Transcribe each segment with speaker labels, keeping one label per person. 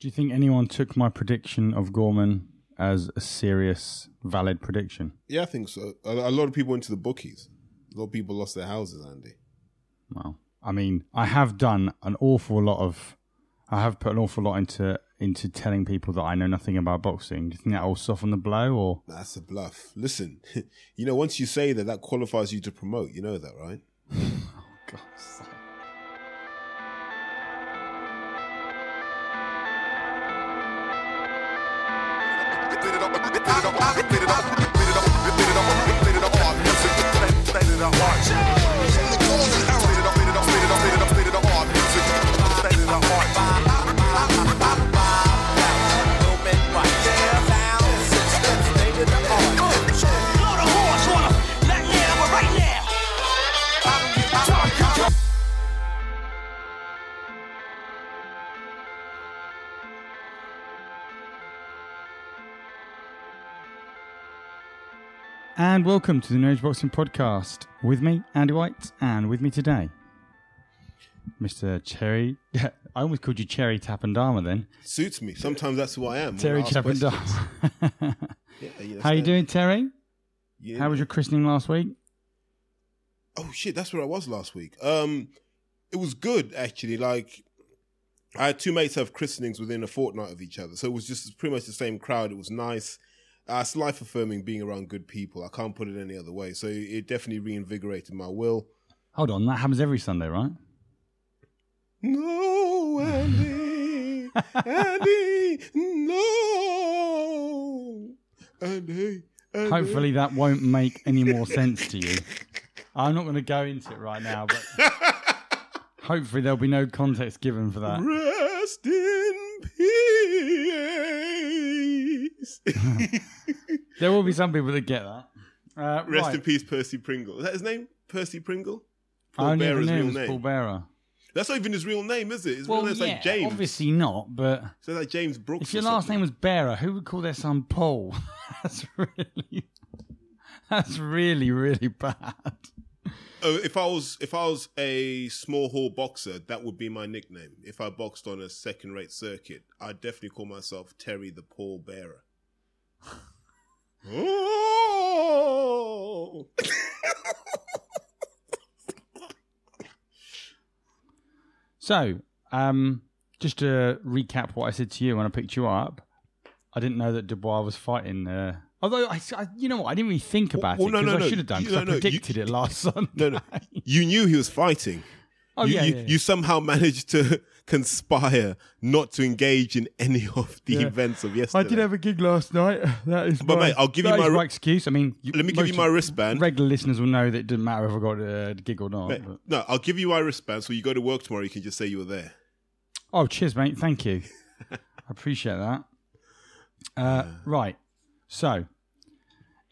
Speaker 1: Do you think anyone took my prediction of Gorman as a serious, valid prediction?
Speaker 2: Yeah, I think so. A, a lot of people went to the bookies. A lot of people lost their houses, Andy.
Speaker 1: Well, I mean, I have done an awful lot of. I have put an awful lot into into telling people that I know nothing about boxing. Do you think that will soften the blow, or
Speaker 2: That's a bluff. Listen, you know, once you say that, that qualifies you to promote. You know that, right?
Speaker 1: Oh, God's sake. And welcome to the No Age Boxing Podcast with me, Andy White, and with me today, Mr. Cherry. I almost called you Cherry Tapandama then.
Speaker 2: Suits me. Sometimes that's who I am.
Speaker 1: Terry. Tapandama.
Speaker 2: Yeah, you
Speaker 1: How you doing, Terry?
Speaker 2: Yeah.
Speaker 1: How was your christening last week?
Speaker 2: Oh shit, that's where I was last week. Um, it was good actually. Like, I had two mates have christenings within a fortnight of each other, so it was just pretty much the same crowd. It was nice. Uh, it's life affirming being around good people. I can't put it any other way. So it definitely reinvigorated my will.
Speaker 1: Hold on, that happens every Sunday, right?
Speaker 2: No, Andy, Andy, no, Andy. Andy.
Speaker 1: Hopefully that won't make any more sense to you. I'm not going to go into it right now, but hopefully there'll be no context given for that.
Speaker 2: Rest in peace.
Speaker 1: There will be some people that get that. Uh,
Speaker 2: Rest
Speaker 1: right.
Speaker 2: in peace, Percy Pringle. Is that his name? Percy Pringle?
Speaker 1: I
Speaker 2: Paul
Speaker 1: only
Speaker 2: Bearer's real name.
Speaker 1: Paul Bearer.
Speaker 2: That's not even his real name, is it? His
Speaker 1: Well,
Speaker 2: real name's
Speaker 1: yeah,
Speaker 2: like James.
Speaker 1: obviously not, but
Speaker 2: So like James Brooks.
Speaker 1: if your last name was Bearer, who would call their son Paul? that's really, that's really, really bad.
Speaker 2: Oh, if I was if I was a small hall boxer, that would be my nickname. If I boxed on a second rate circuit, I'd definitely call myself Terry the Paul Bearer. Oh!
Speaker 1: So, um, just to recap what I said to you when I picked you up, I didn't know that Dubois was fighting. Uh, although, I, I- you know what, I didn't really think about
Speaker 2: Well,
Speaker 1: it because
Speaker 2: no,
Speaker 1: I
Speaker 2: no.
Speaker 1: should have done because
Speaker 2: no,
Speaker 1: I
Speaker 2: no, you-
Speaker 1: predicted it last Sunday.
Speaker 2: No, no. You knew he was fighting.
Speaker 1: Oh
Speaker 2: you,
Speaker 1: yeah,
Speaker 2: you,
Speaker 1: yeah, yeah.
Speaker 2: you somehow managed to conspire not to engage in any of the
Speaker 1: Yeah.
Speaker 2: events of yesterday.
Speaker 1: I did have a gig last night. That is,
Speaker 2: But,
Speaker 1: my,
Speaker 2: mate, I'll give you my
Speaker 1: is
Speaker 2: re-
Speaker 1: my excuse. I mean, you,
Speaker 2: Let me give you my wristband.
Speaker 1: Regular listeners will know that it didn't matter if I got a gig or not.
Speaker 2: Mate, no, I'll give you my wristband. So you go to work tomorrow, you can just say you were there.
Speaker 1: Oh, cheers, mate. Thank you. I appreciate that. Uh, right. So,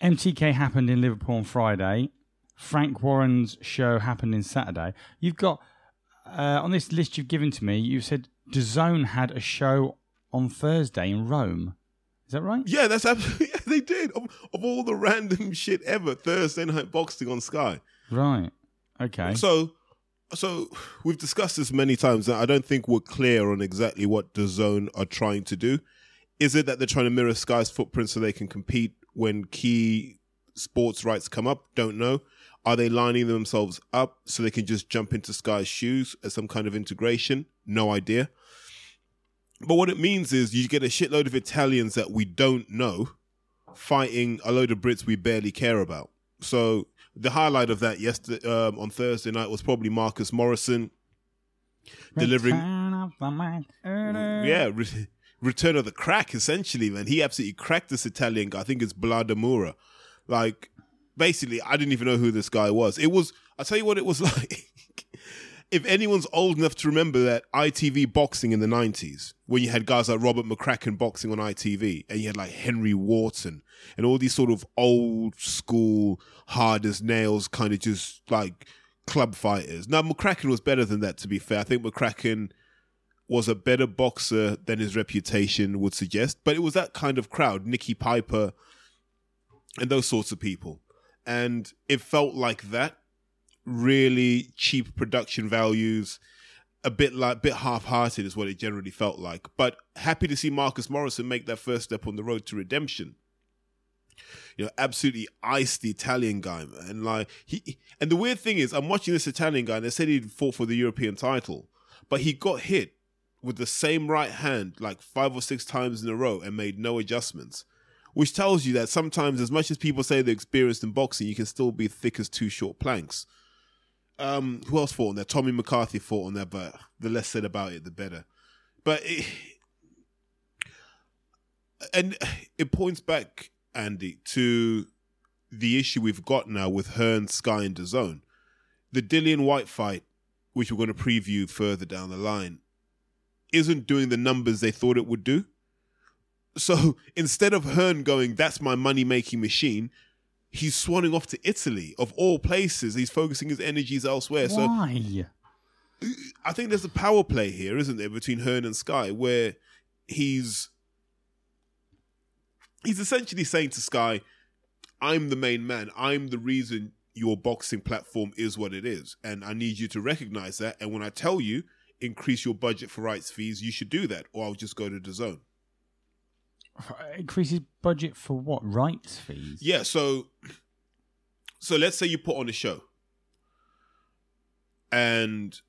Speaker 1: MTK happened in Liverpool on Friday. Frank Warren's show happened in Saturday. You've got, uh, on this list you've given to me, you said DAZN had a show on Thursday in Rome. Is that right?
Speaker 2: Yeah, that's absolutely. Yeah, they did. Of, of all the random shit ever, Thursday night boxing on Sky.
Speaker 1: Right. Okay.
Speaker 2: So, so we've discussed this many times. And I don't think we're clear on exactly what zone are trying to do. Is it that they're trying to mirror Sky's footprint so they can compete when key sports rights come up? Don't know. Are they lining themselves up so they can just jump into Sky's shoes as some kind of integration? No idea. But what it means is you get a shitload of Italians that we don't know fighting a load of Brits we barely care about. So the highlight of that yesterday um, on Thursday night was probably Marcus Morrison delivering,
Speaker 1: of the Mac-
Speaker 2: yeah, re- return of the crack. Essentially, man, he absolutely cracked this Italian guy. I think it's Bladamura. Like, basically, I didn't even know who this guy was. It was. I'll tell you what it was like. if anyone's old enough to remember that ITV boxing in the 90s, when you had guys like Robert McCracken boxing on ITV, and you had like Henry Wharton, and all these sort of old school, hard as nails kind of just like club fighters. Now, McCracken was better than that, to be fair. I think McCracken was a better boxer than his reputation would suggest, but it was that kind of crowd, Nicky Piper and those sorts of people. And it felt like that really cheap production values, a bit like bit half-hearted is what it generally felt like. But happy to see Marcus Morrison make that first step on the road to redemption. You know, absolutely iced the Italian guy, and Like he, and the weird thing is, I'm watching this Italian guy, and they said he'd fought for the European title, but he got hit with the same right hand like five or six times in a row and made no adjustments. Which tells you that sometimes, as much as people say they're experienced in boxing, you can still be thick as two short planks. Um, who else fought on there? Tommy McCarthy fought on there, but the less said about it, the better. But it, and it points back, Andy, to the issue we've got now with Hearn, Sky, and DAZN. The Dillian Whyte fight, which we're going to preview further down the line, isn't doing the numbers they thought it would do. So instead of Hearn going, that's my money making machine, he's swanning off to Italy, of all places. He's focusing his energies elsewhere.
Speaker 1: Why?
Speaker 2: So I think there's a power play here, isn't there, between Hearn and Sky, where he's he's essentially saying to Sky, I'm the main man. I'm the reason your boxing platform is what it is. And I need you to recognize that. And when I tell you, increase your budget for rights fees, you should do that, or I'll just go to DAZN.
Speaker 1: Increases budget for what? Rights fees?
Speaker 2: Yeah, so so let's say you put on a show and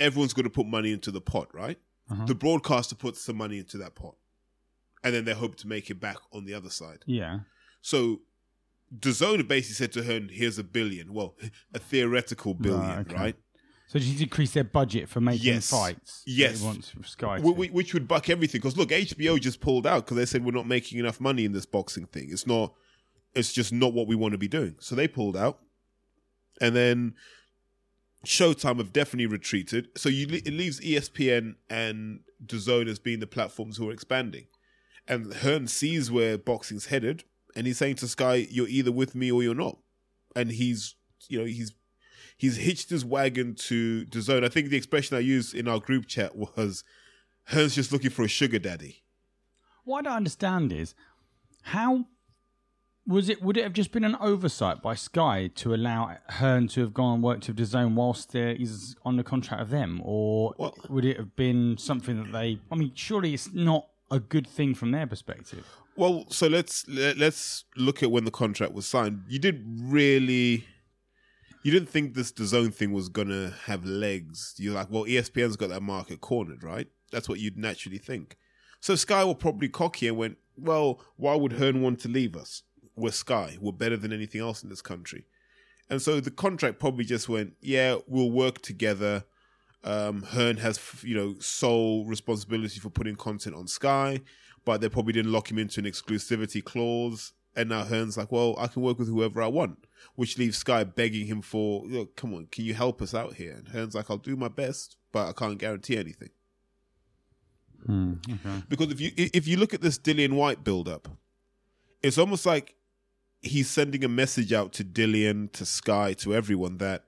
Speaker 2: everyone's going to put money into the pot, right?
Speaker 1: Uh-huh.
Speaker 2: The broadcaster puts some money into that pot. And then they hope to make it back on the other side.
Speaker 1: Yeah.
Speaker 2: So DAZN basically said to her, here's a billion. Well, a theoretical billion,
Speaker 1: Right, okay.
Speaker 2: right?
Speaker 1: So you decrease their budget for making
Speaker 2: Yes.
Speaker 1: fights?
Speaker 2: Yes.
Speaker 1: They want Sky. To?
Speaker 2: which would buck everything because look hbo just pulled out because they said we're not making enough money in this boxing thing it's not it's just not what we want to be doing so they pulled out and then showtime have definitely retreated so you it leaves espn and DAZN as being the platforms who are expanding and hearn sees where boxing's headed and he's saying to sky you're either with me or you're not and he's you know he's he's hitched his wagon to DAZN. I think the expression I used in our group chat was Hearn's just looking for a sugar daddy.
Speaker 1: What I don't understand is how was it? Would it have just been an oversight by Sky to allow Hearn to have gone and worked with DAZN whilst he's on the contract of them, or
Speaker 2: Well-
Speaker 1: would it have been something that they? I mean, surely it's not a good thing from their perspective.
Speaker 2: Well, so let's let, let's look at when the contract was signed. You did really you didn't think this DAZN thing was gonna have legs. You're like, well, ESPN's got that market cornered, right? That's what you'd naturally think. So Sky were probably cocky and went, well, why would Hearn want to leave us? We're Sky. We're better than anything else in this country. And so the contract probably just went, yeah, we'll work together. Um, Hearn has, you know, sole responsibility for putting content on Sky, but they probably didn't lock him into an exclusivity clause. And now Hearn's like, well, I can work with whoever I want, which leaves Sky begging him for, come on, can you help us out here? And Hearn's like, I'll do my best, but I can't guarantee anything.
Speaker 1: Hmm, okay.
Speaker 2: Because if you if you look at this Dillian Whyte build up, it's almost like he's sending a message out to Dillian, to Sky, to everyone that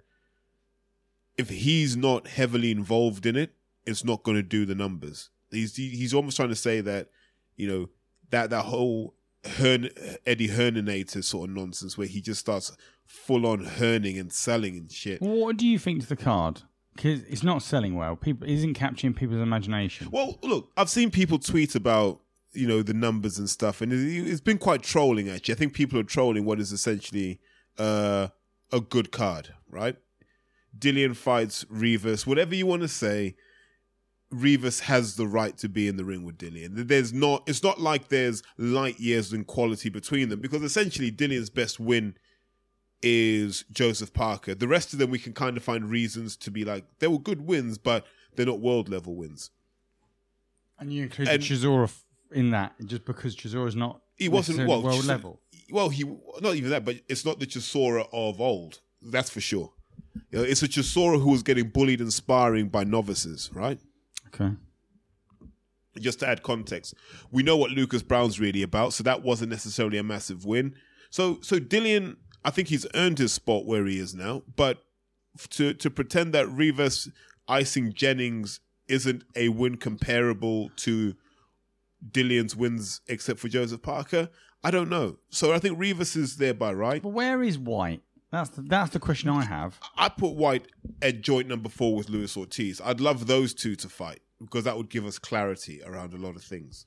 Speaker 2: if he's not heavily involved in it, it's not going to do the numbers. He's he's almost trying to say that you know that that whole Hearn, Eddie Hearninator sort of nonsense where he just starts full on herning and selling and shit.
Speaker 1: What do you think to the card? Because it's not selling well. People isn't capturing people's imagination.
Speaker 2: Well, look, I've seen people tweet about you know the numbers and stuff, and it- it's been quite trolling. Actually, I think people are trolling what is essentially uh, a good card, right? Dillian fights Rivas, whatever you want to say. Rivas has the right to be in the ring with Dillian. There's not. It's not like there's light years in quality between them because essentially Dillian's best win is Joseph Parker. The rest of them we can kind of find reasons to be like they were good wins, but they're not world level wins.
Speaker 1: And you include
Speaker 2: And-
Speaker 1: Chisora in that just because Chisora's not
Speaker 2: He wasn't well,
Speaker 1: world level.
Speaker 2: Well, he not even that, but it's not the Chisora of old. That's for sure. You know, it's a Chisora who was getting bullied and sparring by novices, right?
Speaker 1: Okay.
Speaker 2: just to add context, we know what Lucas Browne's really about, so that wasn't necessarily a massive win. So, so Dillian, I think he's earned his spot where he is now. But to to pretend that Rivas icing Jennings isn't a win comparable to Dillian's wins, except for Joseph Parker, I don't know. So I think Rivas is there by right.
Speaker 1: But where is Whyte? That's the, that's the question I have.
Speaker 2: I put Whyte at joint number four with Luis Ortiz. I'd love those two to fight because that would give us clarity around a lot of things,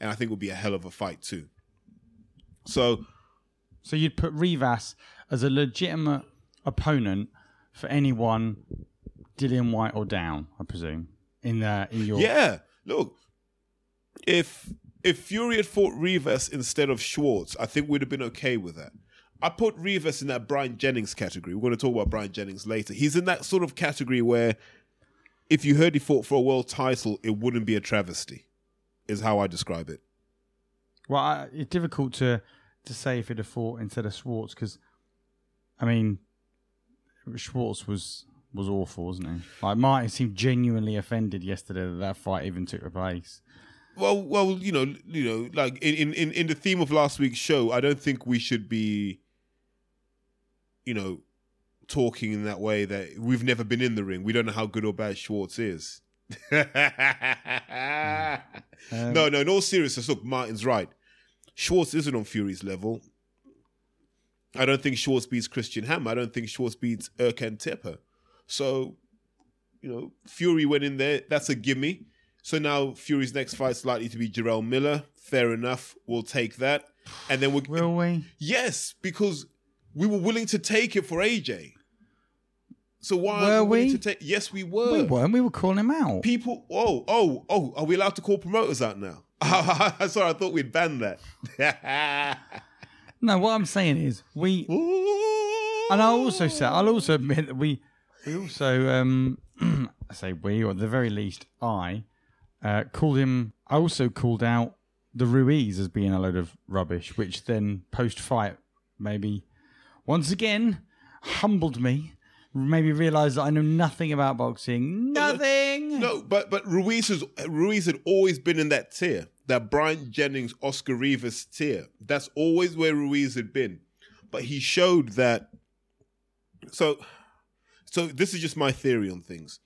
Speaker 2: and I think it would be a hell of a fight too. So
Speaker 1: So you'd put Rivas as a legitimate opponent for anyone, Dillian Whyte or down, I presume. In the in your
Speaker 2: yeah, look, if if Fury had fought Rivas instead of Schwarz, I think we'd have been okay with that. I put Rivas in that Bryant Jennings category. We're going to talk about Bryant Jennings later. He's in that sort of category where if you heard he fought for a world title, it wouldn't be a travesty, is how I describe it.
Speaker 1: Well, I, it's difficult to to say if he'd have fought instead of Schwarz because, I mean, Schwarz was was awful, wasn't he? Like Martin seemed genuinely offended yesterday that that fight even took place.
Speaker 2: Well, well, you know, you know, like in, in, in the theme of last week's show, I don't think we should be, you know, talking in that way that we've never been in the ring. We don't know how good or bad Schwarz is.
Speaker 1: Um,
Speaker 2: no, no, in all seriousness, look, Martin's right. Schwarz isn't on Fury's level. I don't think Schwarz beats Christian Hammer. I don't think Schwarz beats Erkan Teper. So, you know, Fury went in there. That's a gimme. So now Fury's next fight's likely to be Jarrell Miller. Fair enough. We'll take that. And then we'll.
Speaker 1: Will we?
Speaker 2: Yes, because we were willing to take it for AJ. So why
Speaker 1: Were
Speaker 2: we to take? Yes, we were.
Speaker 1: We weren't. We were calling him out.
Speaker 2: People. Oh, oh, oh. Are we allowed to call promoters out now? Sorry, I thought we'd ban that.
Speaker 1: No, what I'm saying is we And I also say, I'll also admit that we, we also, um, I say we, or at the very least I, uh, called him. I also called out the Ruiz as being a load of rubbish, which then post fight maybe once again humbled me. Maybe realised that I know nothing about boxing. Nothing.
Speaker 2: No, but but Ruiz has Ruiz had always been in that tier, that Bryant Jennings, Oscar Rivas tier. That's always where Ruiz had been. But he showed that. So, so this is just my theory on things.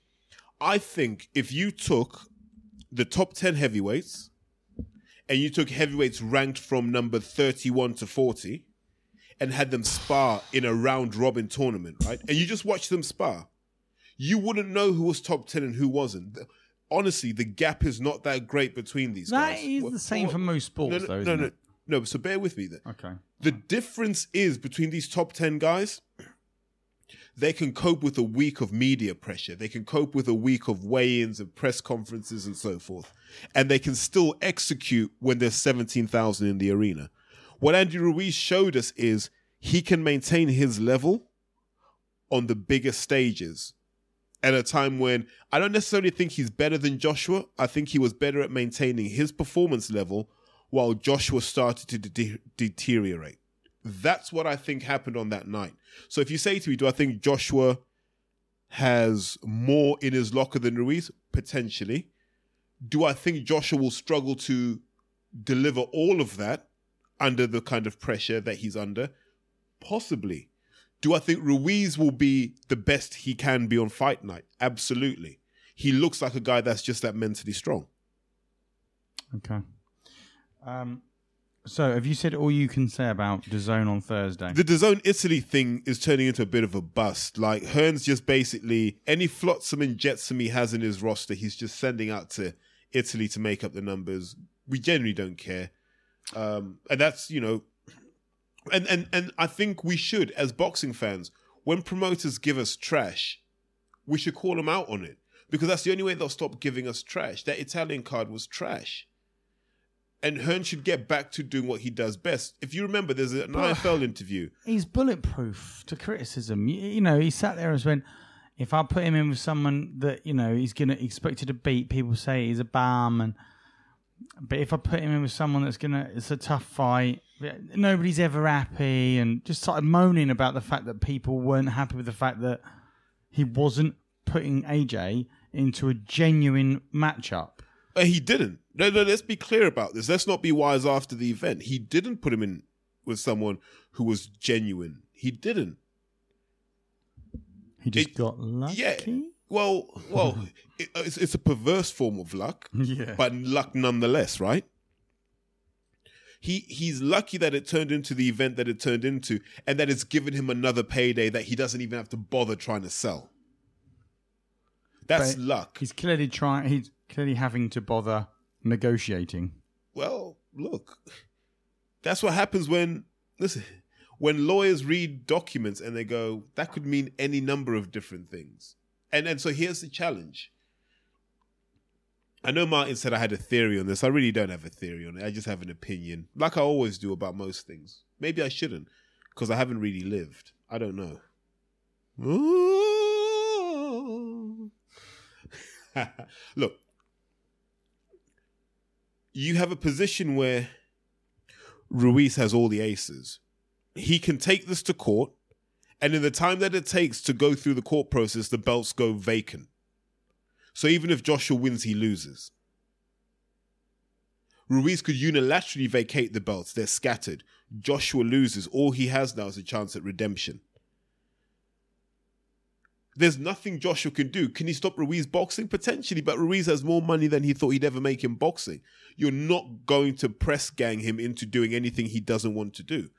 Speaker 2: I think if you took the top ten heavyweights, and you took heavyweights ranked from number thirty-one to forty, and had them spar in a round robin tournament, right? And you just watch them spar you wouldn't know who was top 10 and who wasn't. Honestly, the gap is not that great between these
Speaker 1: That
Speaker 2: guys.
Speaker 1: is
Speaker 2: Well,
Speaker 1: the same
Speaker 2: well,
Speaker 1: for most sports,
Speaker 2: no, no,
Speaker 1: though,
Speaker 2: no, no,
Speaker 1: it?
Speaker 2: no, so bear with me then.
Speaker 1: Okay.
Speaker 2: The difference is between these top 10 guys, they can cope with a week of media pressure. They can cope with a week of weigh ins and press conferences and so forth. And they can still execute when there's 17,000 in the arena. What Andy Ruiz showed us is he can maintain his level on the bigger stages at a time when I don't necessarily think he's better than Joshua. I think he was better at maintaining his performance level while Joshua started to de- deteriorate. That's what I think happened on that night. So if you say to me, do I think Joshua has more in his locker than Ruiz? Potentially. Do I think Joshua will struggle to deliver all of that under the kind of pressure that he's under? Possibly. Do I think Ruiz will be the best he can be on fight night? Absolutely. He looks like a guy that's just that mentally strong.
Speaker 1: Okay. Um, so, have you said all you can say about the zone on Thursday?
Speaker 2: The DAZN Italy thing is turning into a bit of a bust. Like Hearns just basically any flotsam and jetsam he has in his roster, he's just sending out to Italy to make up the numbers. We generally don't care, um, and that's you know, and and and I think we should as boxing fans when promoters give us trash, we should call them out on it because that's the only way they'll stop giving us trash. That Italian card was trash. And Hearn should get back to doing what he does best. If you remember, there's an IFL interview
Speaker 1: He's bulletproof to criticism. You, you know, he sat there and went, if I put him in with someone that, you know, he's going to expected to beat, people say he's a bum. And But if I put him in with someone that's to, it's a tough fight, nobody's ever happy. And just started moaning about the fact that people weren't happy with the fact that he wasn't putting AJ into a genuine matchup.
Speaker 2: Uh, he didn't. No, no, let's be clear about this. Let's not be wise after the event. He didn't put him in with someone who was genuine. He didn't.
Speaker 1: He just
Speaker 2: It-
Speaker 1: got lucky.
Speaker 2: Yeah. Well, well, it, uh, it's, it's a perverse form of luck,
Speaker 1: Yeah.
Speaker 2: but luck nonetheless, right? he he's lucky that it turned into the event that it turned into, and that it's given him another payday that he doesn't even have to bother trying to sell. That's
Speaker 1: But
Speaker 2: luck.
Speaker 1: He's clearly trying. He's clearly having to bother negotiating.
Speaker 2: Well, look, that's what happens when listen when lawyers read documents and they go that could mean any number of different things. And and so here's the challenge. I know Martin said I had a theory on this. I really don't have a theory on it. I just have an opinion, like I always do about most things. Maybe I shouldn't, because I haven't really lived. I don't know. Look, you have a position where Ruiz has all the aces. He can take this to court, and in the time that it takes to go through the court process, the belts go vacant. So even if Joshua wins, he loses. Ruiz could unilaterally vacate the belts, they're scattered. Joshua loses. All he has now is a chance at redemption. There's nothing Joshua can do. Can he stop Ruiz boxing? Potentially, but Ruiz has more money than he thought he'd ever make in boxing. You're not going to press gang him into doing anything he doesn't want to do.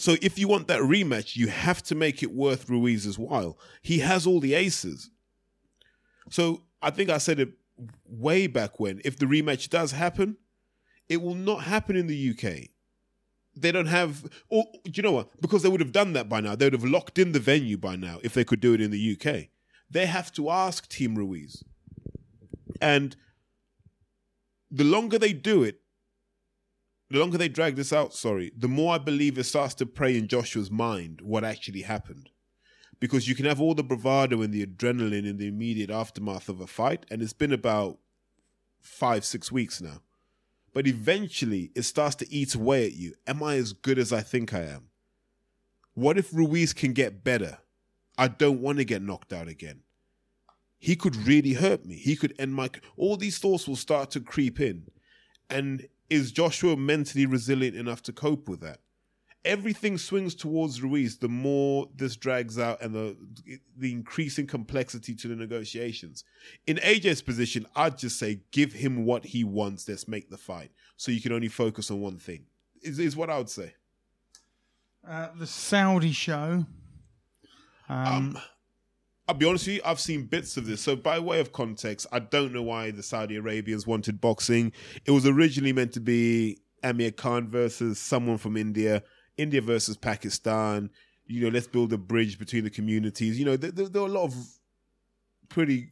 Speaker 2: So if you want that rematch, you have to make it worth Ruiz's while. He has all the aces. So I think I said it way back when. If the rematch does happen, it will not happen in the UK. They don't have, or do you know what? Because they would have done that by now. They would have locked in the venue by now if they could do it in the UK. They have to ask Team Ruiz. And the longer they do it, the longer they drag this out, sorry, the more I believe it starts to prey in Joshua's mind what actually happened. Because you can have all the bravado and the adrenaline in the immediate aftermath of a fight, and it's been about five, six weeks now. But eventually it starts to eat away at you. Am I as good as I think I am? What if Ruiz can get better? I don't want to get knocked out again. He could really hurt me. He could end my. All these thoughts will start to creep in. And is Joshua mentally resilient enough to cope with that? Everything swings towards Ruiz the more this drags out and the the increasing complexity to the negotiations. In AJ's position, I'd just say give him what he wants. Let's make the fight. So you can only focus on one thing. Is is what I would say.
Speaker 1: Uh, the Saudi show. Um,
Speaker 2: Um, I'll be honest with you, I've seen bits of this. So, by way of context, I don't know why the Saudi Arabians wanted boxing. It was originally meant to be Amir Khan versus someone from India, India versus Pakistan. You know, let's build a bridge between the communities. You know, there, there, there are a lot of pretty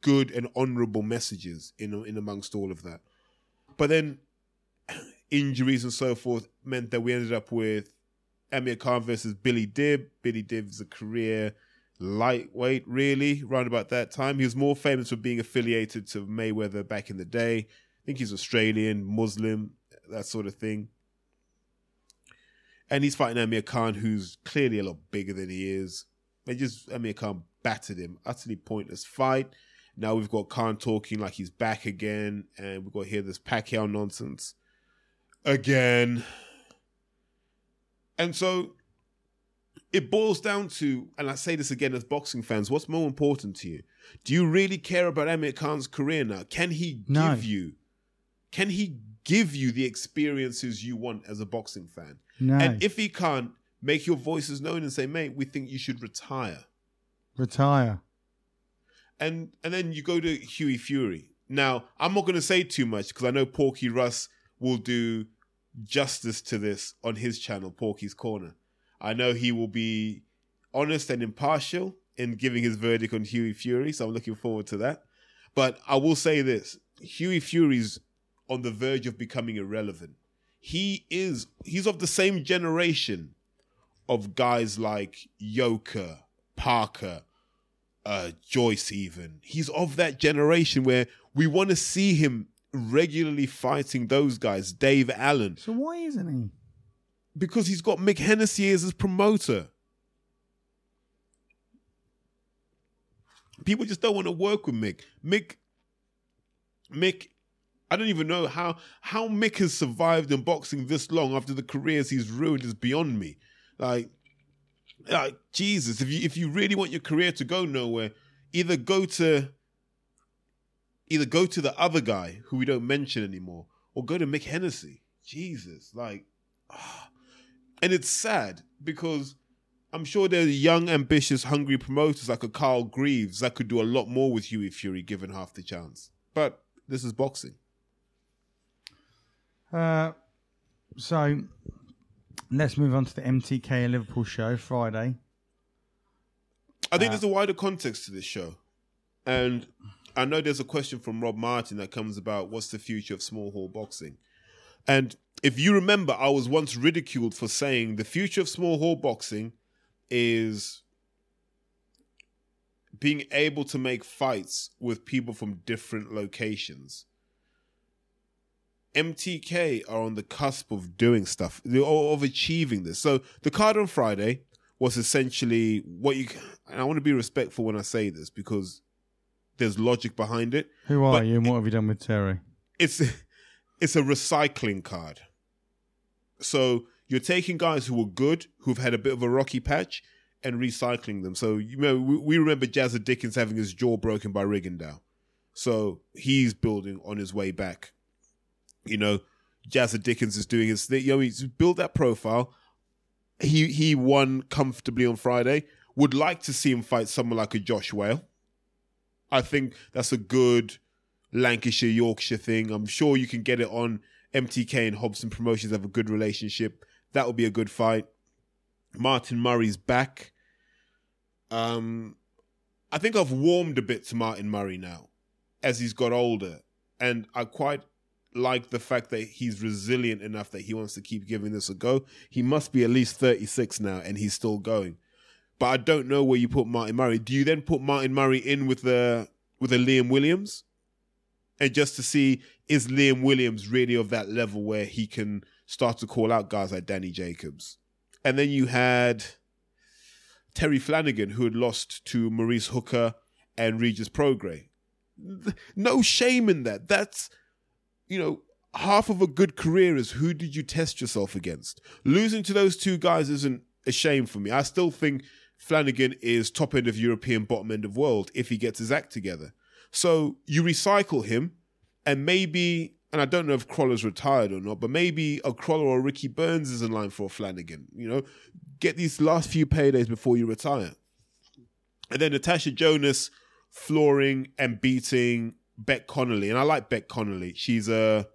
Speaker 2: good and honorable messages in in amongst all of that. But then injuries and so forth meant that we ended up with Amir Khan versus Billy Dib. Billy Dib's a career lightweight, really, around about that time. He was more famous for being affiliated to Mayweather back in the day. I think he's Australian, Muslim, that sort of thing. And he's fighting Amir Khan, who's clearly a lot bigger than he is. And just Amir Khan battered him. Utterly pointless fight. Now we've got Khan talking like he's back again, and we've got hear this Pacquiao nonsense again. And so it boils down to, and I say this again as boxing fans, what's more important to you? Do you really care about Amir Khan's career now? Can he
Speaker 1: No.
Speaker 2: give you, can he give you the experiences you want as a boxing fan?
Speaker 1: no.
Speaker 2: And if he can't, make your voices known and say, mate, we think you should retire.
Speaker 1: Retire.
Speaker 2: And and then you go to Hughie Fury. Now, I'm not going to say too much because I know Porky Russ will do justice to this on his channel, Porky's Corner. I know he will be honest and impartial in giving his verdict on Hughie Fury, so I'm looking forward to that. But I will say this Hughie Fury's on the verge of becoming irrelevant. He is, he's of the same generation of guys like Yoka, Parker, uh, Joyce, even. He's of that generation where we want to see him regularly fighting those guys, Dave Allen,
Speaker 1: So why isn't he?
Speaker 2: Because he's got Mick Hennessy as his promoter. People just don't want to work with Mick. Mick, Mick, I don't even know how how Mick has survived in boxing this long after the careers he's ruined is beyond me. Like, like Jesus, if you if you really want your career to go nowhere, either go to either go to the other guy who we don't mention anymore, or go to Mick Hennessy. Jesus, like, ah. And it's sad because I'm sure there's young, ambitious, hungry promoters like a Carl Greaves that could do a lot more with Hughie Fury given half the chance. But this is boxing.
Speaker 1: Uh, so let's move on to the MTK Liverpool show Friday.
Speaker 2: I think there's a wider context to this show. And I know there's a question from Rob Martin that comes about what's the future of small hall boxing. And if you remember, I was once ridiculed for saying the future of small hall boxing is being able to make fights with people from different locations. MTK are on the cusp of doing stuff, of achieving this. So the card on Friday was essentially what you. And I want to be respectful when I say this because there's logic behind it.
Speaker 1: Who are
Speaker 2: But
Speaker 1: you and what have you done with Terry?
Speaker 2: It's it's a recycling card. So you're taking guys who were good, who've had a bit of a rocky patch, and recycling them. So you know we, we remember Jazza Dickens having his jaw broken by Rigondeaux. So he's building on his way back. You know, Jazza Dickens is doing his thing. You know, he's built that profile. He he won comfortably on Friday. Would like to see him fight someone like a Josh Wale. I think that's a good Lancashire Yorkshire thing. I'm sure you can get it on MTK and Hobson Promotions have a good relationship. That would be a good fight. Martin Murray's back. Um, I think I've warmed a bit to Martin Murray now as he's got older, and I quite like the fact that he's resilient enough that he wants to keep giving this a go. He must be at least 36 now, and he's still going. But I don't know where you put Martin Murray. Do you then put Martin Murray in with the with a Liam Williams? And just to see is Liam Williams really of that level where he can start to call out guys like Danny Jacobs? And then you had Terry Flanagan, who had lost to Maurice Hooker and Regis Prograis. No shame in that. That's, you know, half of a good career is who did you test yourself against? Losing to those two guys isn't a shame for me. I still think Flanagan is top end of European, bottom end of world if he gets his act together. So you recycle him, and maybe, and I don't know if Crolla's retired or not, but maybe a Croller or Ricky Burns is in line for a Flanagan. You know, get these last few paydays before you retire. And then Natasha Jonas flooring and beating Beck Connolly. And I like Beck Connolly. She's a,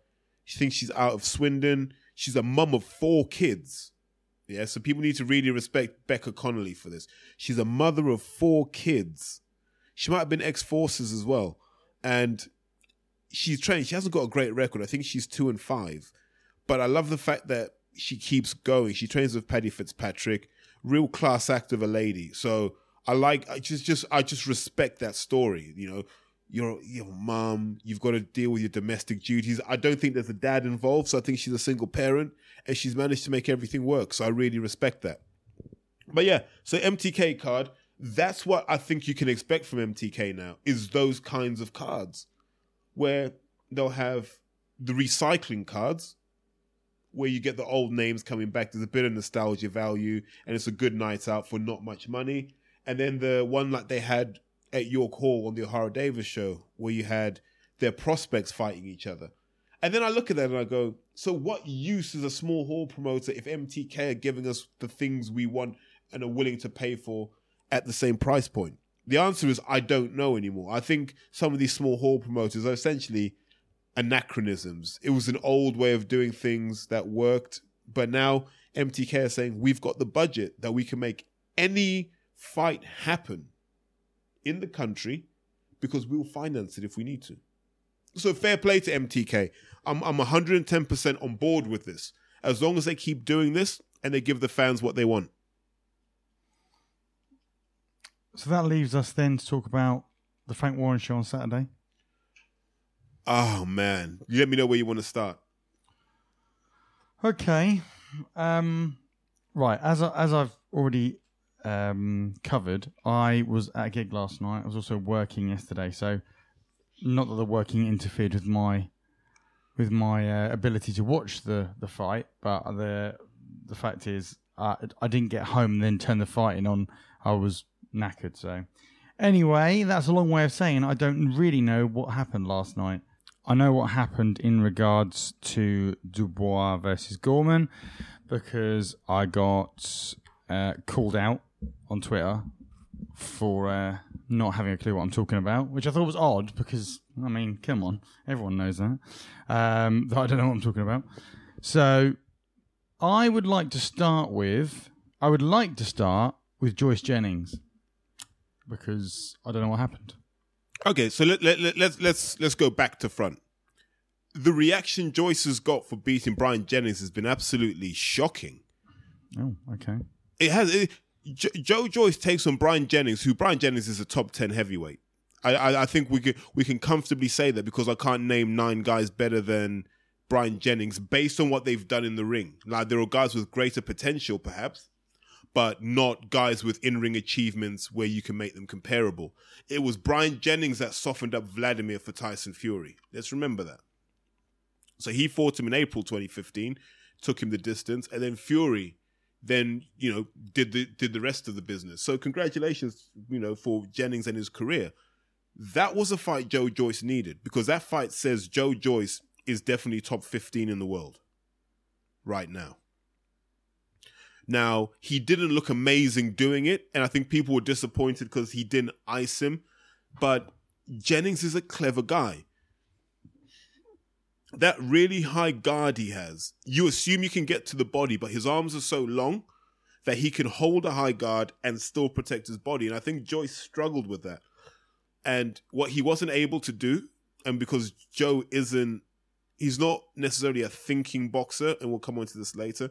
Speaker 2: she thinks she's out of Swindon. She's a mum of four kids. Yeah, so people need to really respect Becca Connolly for this. She's a mother of four kids. She might have been ex forces as well. And she's trained. She hasn't got a great record. I think she's two and five. But I love the fact that she keeps going. She trains with Paddy Fitzpatrick, real class act of a lady. So I like I just just I just respect that story. You know, your your mom, you've got to deal with your domestic duties. I don't think there's a dad involved, so I think she's a single parent and she's managed to make everything work. So I really respect that. But yeah, so MTK card, that's what I think you can expect from MTK now is those kinds of cards where they'll have the recycling cards where you get the old names coming back. There's a bit of nostalgia value and it's a good night out for not much money. And then the one like they had at York Hall on the Ohara Davies show where you had their prospects fighting each other. And then I look at that and I go, so what use is a small hall promoter if MTK are giving us the things we want and are willing to pay for at the same price point? The answer is I don't know anymore. I think some of these small hall promoters are essentially anachronisms. It was an old way of doing things that worked, but now MTK are saying we've got the budget that we can make any fight happen in the country because we'll finance it if we need to. So fair play to MTK. I'm I'm 110% on board with this. As long as they keep doing this and they give the fans what they want.
Speaker 1: So that leaves us then to talk about the Frank Warren show on Saturday.
Speaker 2: Oh man, you let me know where you want to start.
Speaker 1: Okay. Um, right. As I, as I've already um, covered, I was at a gig last night. I was also working yesterday, so not that the working interfered with my with my uh, ability to watch the the fight, but the the fact is, uh, I didn't get home and then turn the fighting on. I was knackered. So, anyway, that's a long way of saying I don't really know what happened last night. I know what happened in regards to Dubois versus Gorman because I got uh, called out on Twitter for uh, not having a clue what I'm talking about, which I thought was odd because, I mean, come on, everyone knows that. Um, that I don't know what I'm talking about. So I would like to start with, I would like to start with Joyce Jennings because I don't know what happened.
Speaker 2: Okay, so let, let, let, let's let's let's go back to front. The reaction Joyce has got for beating Bryant Jennings has been absolutely shocking.
Speaker 1: Oh, okay.
Speaker 2: It has. It, Jo- Joe Joyce takes on Bryant Jennings, who Bryant Jennings is a top ten heavyweight. I, I, I think we can we can comfortably say that because I can't name nine guys better than Bryant Jennings based on what they've done in the ring. Like there are guys with greater potential, perhaps, but not guys with in ring achievements where you can make them comparable. It was Bryant Jennings that softened up Vladimir for Tyson Fury. Let's remember that. So he fought him in April 2015, took him the distance, and then Fury then you know did the did the rest of the business. So congratulations, you know, for Jennings and his career. That was a fight Joe Joyce needed because that fight says Joe Joyce is definitely top 15 in the world right now. Now, he didn't look amazing doing it, and I think people were disappointed because he didn't ice him, but Jennings is a clever guy that really high guard he has, you assume you can get to the body, but his arms are so long that he can hold a high guard and still protect his body. And I think Joyce struggled with that. And what he wasn't able to do, and because Joe isn't, he's not necessarily a thinking boxer, and we'll come on to this later.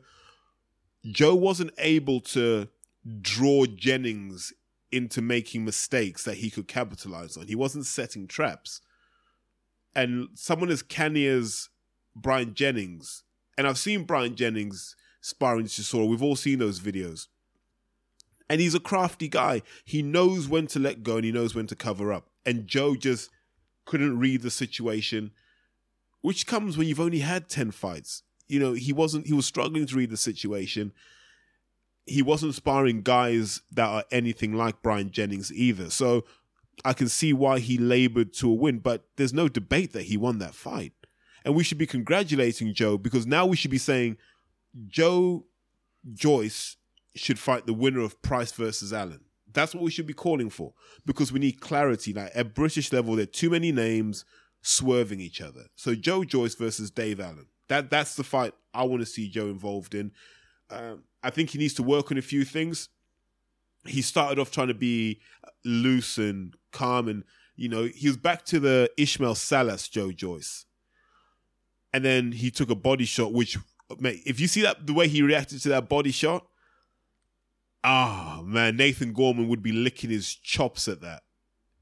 Speaker 2: Joe wasn't able to draw Jennings into making mistakes that he could capitalize on. He wasn't setting traps and someone as canny as Bryant Jennings, and I've seen Bryant Jennings sparring Chisora. We've all seen those videos. And he's a crafty guy. He knows when to let go and he knows when to cover up. And Joe just couldn't read the situation, which comes when you've only had 10 fights. You know, he wasn't, he was struggling to read the situation. He wasn't sparring guys that are anything like Bryant Jennings either. So I can see why he labored to a win, but there's no debate that he won that fight. And we should be congratulating Joe because now we should be saying Joe Joyce should fight the winner of Price versus Allen. That's what we should be calling for because we need clarity. Like at British level, there are too many names swerving each other. So Joe Joyce versus Dave Allen. That that's the fight I want to see Joe involved in. Um, I think he needs to work on a few things. He started off trying to be loose and calm and you know he was back to the Ismael Salas Joe Joyce, and then he took a body shot. Which, mate, if you see that the way he reacted to that body shot, ah oh, man, Nathan Gorman would be licking his chops at that.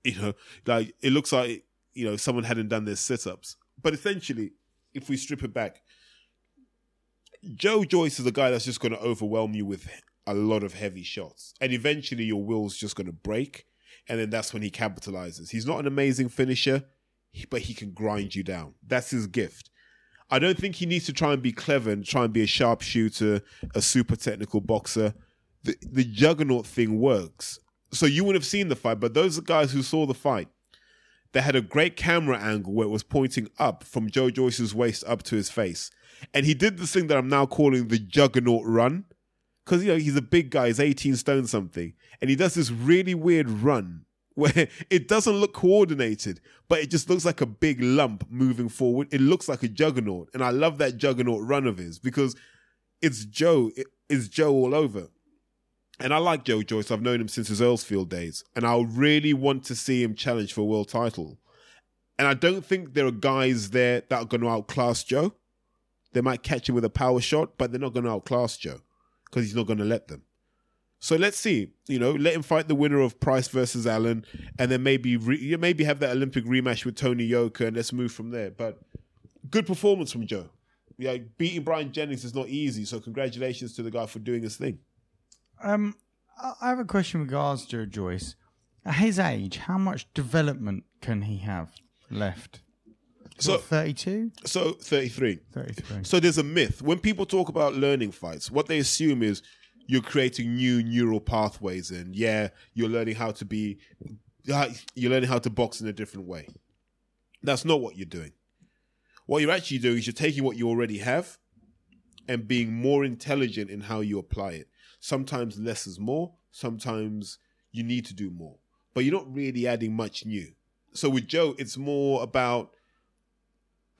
Speaker 2: You know, like it looks like you know someone hadn't done their sit ups. But essentially, if we strip it back, Joe Joyce is a guy that's just going to overwhelm you with a lot of heavy shots, and eventually your will's just going to break and then that's when he capitalizes. He's not an amazing finisher, but he can grind you down. That's his gift. I don't think he needs to try and be clever and try and be a sharpshooter, a super technical boxer. The, the juggernaut thing works. So you would have seen the fight, but those are guys who saw the fight. They had a great camera angle where it was pointing up from Joe Joyce's waist up to his face. And he did this thing that I'm now calling the juggernaut run because you know he's a big guy, he's 18 stone something, and he does this really weird run where it doesn't look coordinated, but it just looks like a big lump moving forward. It looks like a juggernaut, and I love that juggernaut run of his because it's Joe, it's Joe all over. And I like Joe Joyce. I've known him since his Earlsfield days, and I really want to see him challenge for a world title. And I don't think there are guys there that are going to outclass Joe. They might catch him with a power shot, but they're not going to outclass Joe because he's not going to let them. So let's see. You know, let him fight the winner of Price versus Allen, and then maybe re- maybe have that Olympic rematch with Tony Yoka, and let's move from there. But good performance from Joe. Yeah, beating Bryant Jennings is not easy. So congratulations to the guy for doing his thing.
Speaker 1: Um, I have a question regards to Joyce. At his age, how much development can he have left?
Speaker 2: So
Speaker 1: 32?
Speaker 2: So 33.
Speaker 1: 33.
Speaker 2: So there's a myth. When people talk about learning fights, what they assume is you're creating new neural pathways and yeah, you're learning how to be you're learning how to box in a different way. That's not what you're doing. What you're actually doing is you're taking what you already have and being more intelligent in how you apply it. Sometimes less is more, sometimes you need to do more, but you're not really adding much new. So with Joe, it's more about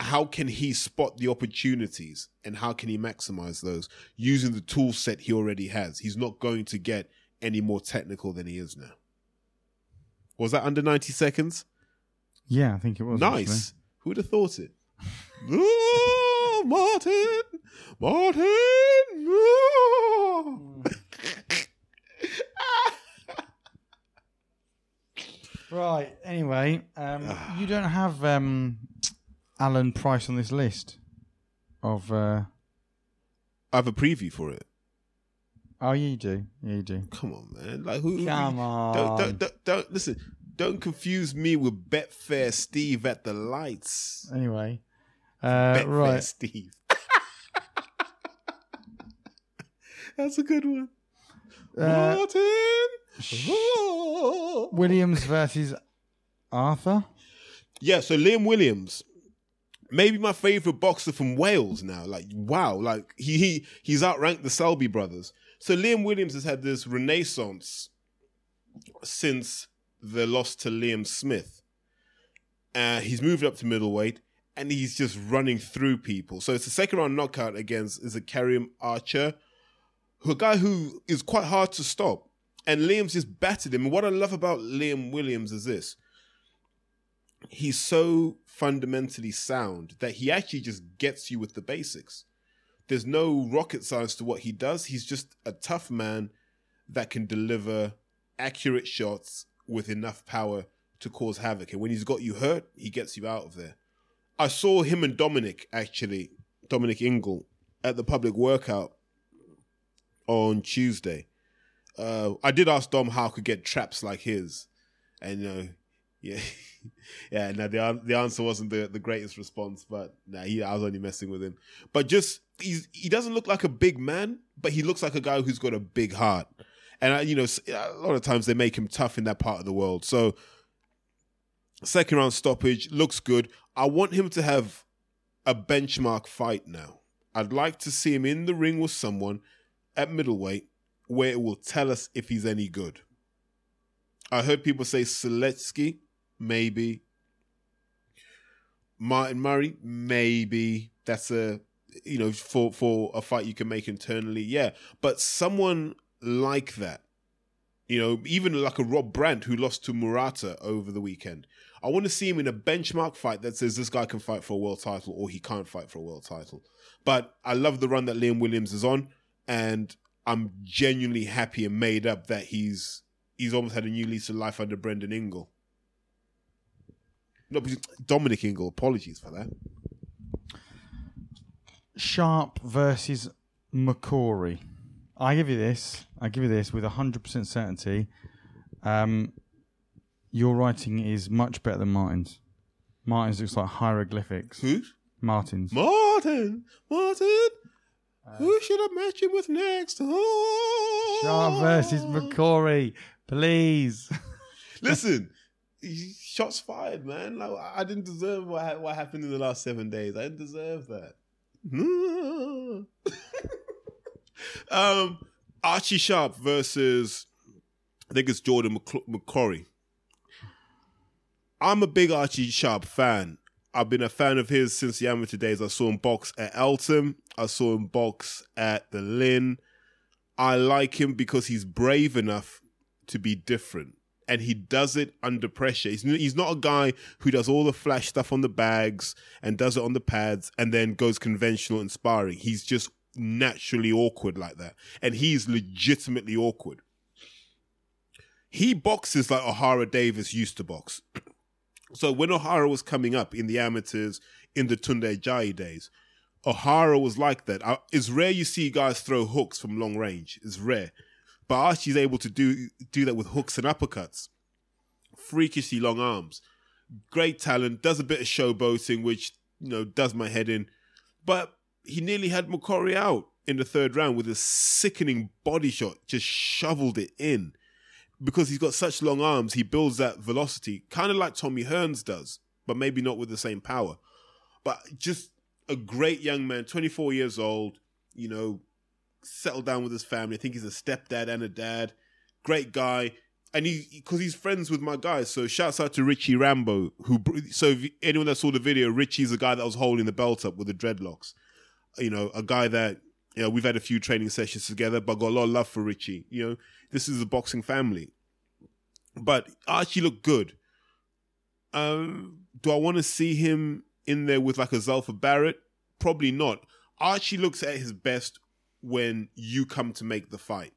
Speaker 2: how can he spot the opportunities and how can he maximize those using the tool set he already has. He's not going to get any more technical than he is now. Was that under 90 seconds?
Speaker 1: Yeah, I think it was.
Speaker 2: Nice. Who would have thought it? Martin! Martin! Oh.
Speaker 1: Right. Anyway, um, you don't have um, Alan Price on this list of. Uh,
Speaker 2: I have a preview for it.
Speaker 1: oh, yeah, you do. Yeah, you do.
Speaker 2: Come on, man! Like who? who-
Speaker 1: Come
Speaker 2: Don't,
Speaker 1: on.
Speaker 2: don't, don't, don't listen. Don't confuse me with Betfair Steve at the lights.
Speaker 1: Anyway, uh, right.
Speaker 2: Steve. That's a good one.
Speaker 1: Uh,
Speaker 2: Martin.
Speaker 1: sh-. Williams versus Arthur.
Speaker 2: Yeah, so Liam Williams, maybe my favorite boxer from Wales now. Like, wow, like he, he he's outranked the Selby brothers. So Liam Williams has had this renaissance since the loss to Liam Smith. Uh, he's moved up to middleweight and he's just running through people. So it's a second round knockout against is a Karim Achour, who a guy who is quite hard to stop. And Liam's just battered him. And what I love about Liam Williams is this he's so fundamentally sound that he actually just gets you with the basics. There's no rocket science to what he does. He's just a tough man that can deliver accurate shots with enough power to cause havoc. And when he's got you hurt, he gets you out of there. I saw him and Dominic actually, Dominic Ingle, at the public workout on Tuesday. Uh, I did ask Dom how I could get traps like his, and you know, yeah, yeah. No, the the answer wasn't the, the greatest response, but nah, he, I was only messing with him. But just he's he doesn't look like a big man, but he looks like a guy who's got a big heart. And I, you know, a lot of times they make him tough in that part of the world. So second round stoppage looks good. I want him to have a benchmark fight now. I'd like to see him in the ring with someone at middleweight where it will tell us if he's any good. I heard people say Seletsky, maybe. Martin Murray, maybe. That's a you know, for for a fight you can make internally, yeah. But someone like that, you know, even like a Rob Brandt who lost to Murata over the weekend. I want to see him in a benchmark fight that says this guy can fight for a world title or he can't fight for a world title. But I love the run that Liam Williams is on, and I'm genuinely happy and made up that he's he's almost had a new lease of life under Brendan Ingle. No, Dominic Ingle. Apologies for that.
Speaker 1: Sharp versus McCorry. I give you this. I give you this with hundred percent certainty. Um, your writing is much better than Martin's. Martin's looks like hieroglyphics.
Speaker 2: Who?
Speaker 1: Martin's.
Speaker 2: Martin. Martin. Who should I match him with next? Oh.
Speaker 1: Sharp versus McCorry. Please.
Speaker 2: Listen, shots fired, man. Like, I didn't deserve what ha- what happened in the last seven days. I didn't deserve that. um, Archie Sharp versus I think it's Jordan McC- McCorry. I'm a big Archie Sharp fan. I've been a fan of his since the amateur days. I saw him box at Elton. I saw him box at the Lynn. I like him because he's brave enough to be different. And he does it under pressure. He's, he's not a guy who does all the flash stuff on the bags and does it on the pads and then goes conventional and sparring. He's just naturally awkward like that. And he's legitimately awkward. He boxes like Ohara Davies used to box. So when Ohara was coming up in the amateurs in the Tunde Ajayi days, Ohara was like that. It's rare you see guys throw hooks from long range. It's rare. But Archie's able to do do that with hooks and uppercuts. Freakishly long arms. Great talent, does a bit of showboating, which, you know, does my head in. But he nearly had McCorry out in the third round with a sickening body shot, just shoveled it in because he's got such long arms, he builds that velocity, kind of like Tommy Hearns does, but maybe not with the same power. but just a great young man, 24 years old, you know, settled down with his family. I think he's a stepdad and a dad. Great guy. And he, because he's friends with my guys. So shouts out to Richie Rambo, who, so anyone that saw the video, Richie's the guy that was holding the belt up with the dreadlocks. You know, a guy that, you know, we've had a few training sessions together, but got a lot of love for Richie. You know, this is a boxing family. But Archie looked good. Um, do I want to see him in there with like a Zelfa Barrett? Probably not. Archie looks at his best when you come to make the fight.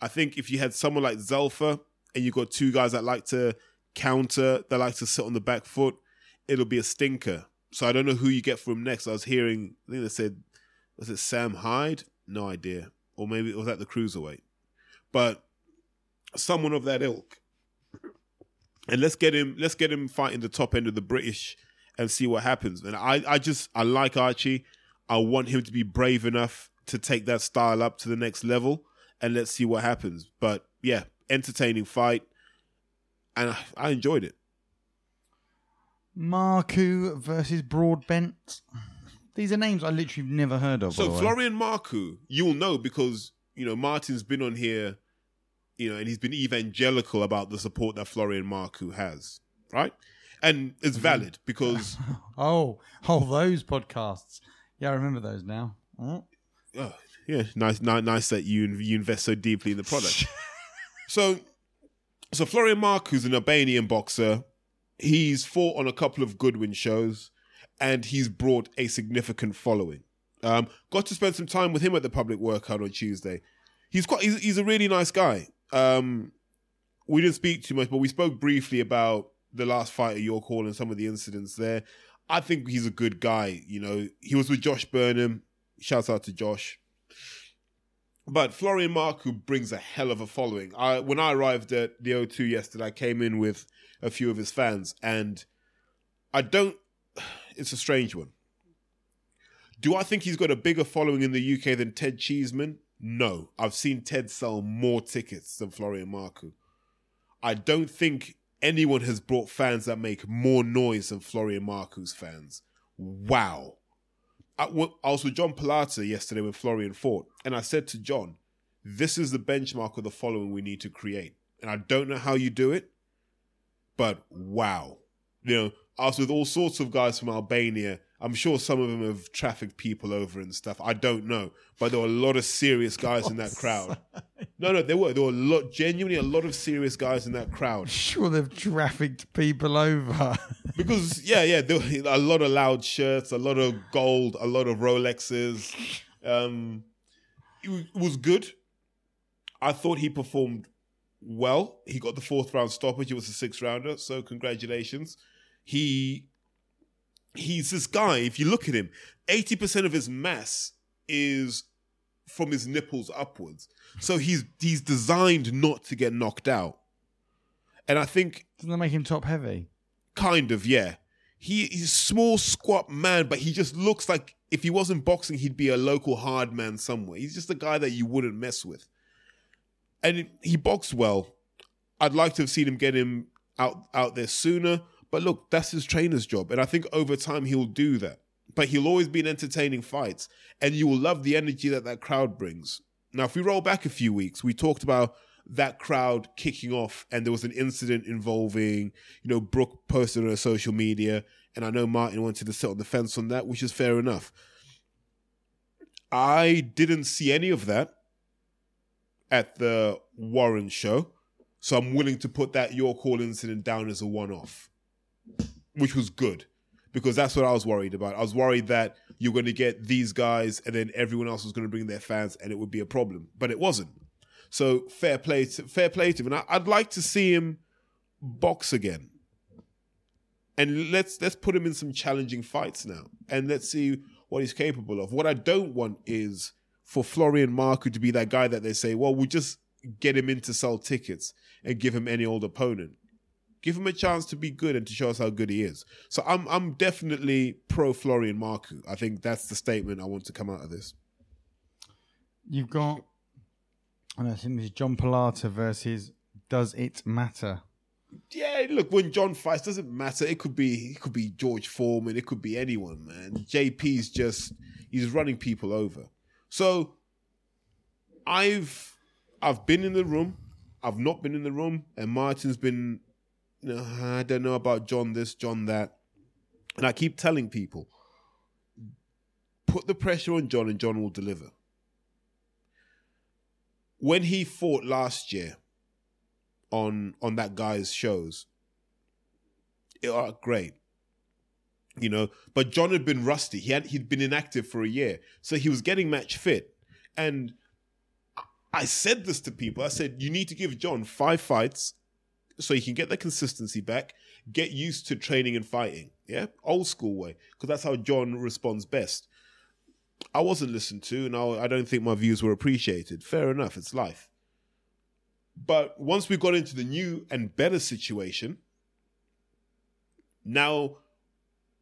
Speaker 2: I think if you had someone like Zelfa and you got two guys that like to counter, that like to sit on the back foot, it'll be a stinker. So I don't know who you get from next. I was hearing, I think they said, was it Sam Hyde? No idea. Or maybe it was at the cruiserweight. But someone of that ilk. And let's get him let's get him fighting the top end of the British and see what happens. And I, I just I like Archie. I want him to be brave enough to take that style up to the next level and let's see what happens. But yeah, entertaining fight. And I, I enjoyed it.
Speaker 1: Marku versus Broadbent. These are names I literally never heard of.
Speaker 2: So Florian Marku, you'll know because you know Martin's been on here, you know, and he's been evangelical about the support that Florian Marku has, right? And it's mm-hmm. valid because
Speaker 1: oh, oh, those podcasts. Yeah, I remember those now. Oh.
Speaker 2: Oh, yeah, nice, nice, nice that you you invest so deeply in the product. so, so Florian Mark, who's an Albanian boxer, he's fought on a couple of Goodwin shows, and he's brought a significant following. Um, got to spend some time with him at the public workout on Tuesday. He's quite, he's, he's a really nice guy. Um, we didn't speak too much, but we spoke briefly about the last fight at York Hall and some of the incidents there. I think he's a good guy. You know, he was with Josh Burnham. Shouts out to Josh. But Florian Marku brings a hell of a following. I, when I arrived at the O2 yesterday, I came in with a few of his fans, and I don't. It's a strange one. Do I think he's got a bigger following in the UK than Ted Cheeseman? No. I've seen Ted sell more tickets than Florian Marku. I don't think anyone has brought fans that make more noise than Florian Marku's fans. Wow. I, was with John Pilata yesterday when Florian fought, and I said to John, "This is the benchmark of the following we need to create." And I don't know how you do it, but wow, you know, I was with all sorts of guys from Albania I'm sure some of them have trafficked people over and stuff. I don't know, but there were a lot of serious guys in that crowd. No, no, there were there were a lot, genuinely a lot of serious guys in that crowd.
Speaker 1: Sure, they've trafficked people over
Speaker 2: because yeah, yeah, there were a lot of loud shirts, a lot of gold, a lot of Rolexes. Um, it was good. I thought he performed well. He got the fourth round stoppage. It was a six rounder, so congratulations. He he's this guy, if you look at him, 80% of his mass is from his nipples upwards. So he's he's designed not to get knocked out. And I think
Speaker 1: Doesn't that make him top heavy?
Speaker 2: Kind of, yeah. He, he's a small, squat man, but he just looks like if he wasn't boxing, he'd be a local hard man somewhere. He's just a guy that you wouldn't mess with. And he boxed well. I'd like to have seen him get him out out there sooner, but look, that's his trainer's job. And I think over time he'll do that. But he'll always be in entertaining fights. And you will love the energy that that crowd brings. Now, if we roll back a few weeks, we talked about that crowd kicking off and there was an incident involving, you know, Brooke posted on social media. And I know Martin wanted to sit on the fence on that, which is fair enough. I didn't see any of that at the Warren show. So I'm willing to put that York Hall incident down as a one off which was good because that's what I was worried about. I was worried that you're going to get these guys and then everyone else was going to bring their fans and it would be a problem, but it wasn't. So fair play, to, fair play to him, and I, I'd like to see him box again. And let's let's put him in some challenging fights now, and let's see what he's capable of. What I don't want is for Florian Marku to be that guy that they say, well, we'll just get him in to sell tickets and give him any old opponent. Give him a chance to be good and to show us how good he is. So I'm I'm definitely pro Florian Marku. I think that's the statement I want to come out of this.
Speaker 1: You've got, and I think this is John Pilata versus Does It Matter?
Speaker 2: Yeah, look, when John fights, doesn't matter. It could be it could be George Foreman, it could be anyone, man. JP's just he's running people over. So I've I've been in the room, I've not been in the room, and Martin's been Uh-huh, I don't know about John this, John that. And I keep telling people, put the pressure on John and John will deliver. When he fought last year on on that guy's shows, it are great. You know, but John had been rusty. He had he'd been inactive for a year. So he was getting match fit. And I said this to people. I said, you need to give John five fights so he can get the consistency back, get used to training and fighting. Yeah, old school way, because that's how John responds best. I wasn't listened to, and I, I don't think my views were appreciated. Fair enough, it's life. But once we got into the new and better situation, now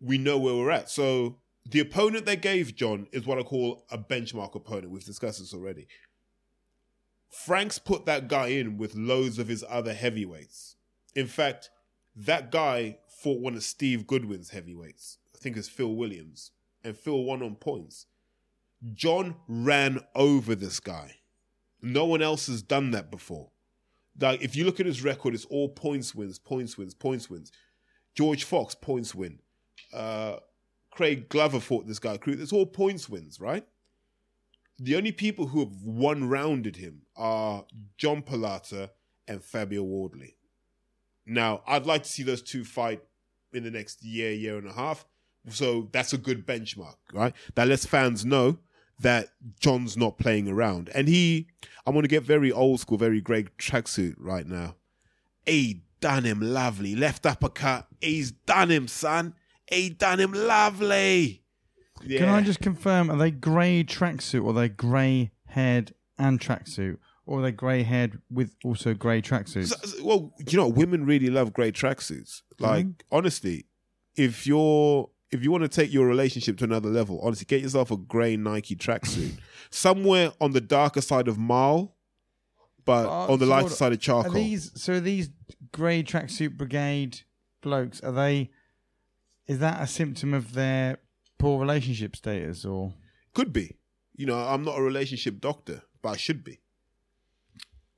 Speaker 2: we know where we're at. So the opponent they gave John is what I call a benchmark opponent. We've discussed this already. Frank's put that guy in with loads of his other heavyweights. In fact, that guy fought one of Steve Goodwin's heavyweights. I think it's Phil Williams. And Phil won on points. John ran over this guy. No one else has done that before. Like if you look at his record, it's all points wins, points wins, points wins. George Fox points win. Uh, Craig Glover fought this guy. It's all points wins, right? The only people who have one rounded him are John Pilata and Fabio Wardley. Now, I'd like to see those two fight in the next year, year and a half. So that's a good benchmark, right? That lets fans know that John's not playing around. And he, I'm going to get very old school, very Greg tracksuit right now. He done him lovely. Left uppercut. He's done him, son. He done him lovely.
Speaker 1: Yeah. Can I just confirm? Are they grey tracksuit or are they grey haired and tracksuit? Or are they grey haired with also grey tracksuits?
Speaker 2: So, well, you know, women really love grey tracksuits. Like, mm-hmm. honestly, if you're if you want to take your relationship to another level, honestly, get yourself a grey Nike tracksuit. Somewhere on the darker side of Marl, but uh, on the lighter side of charcoal.
Speaker 1: Are these so are these grey tracksuit brigade blokes, are they is that a symptom of their poor relationship status or
Speaker 2: could be. You know, I'm not a relationship doctor, but I should be.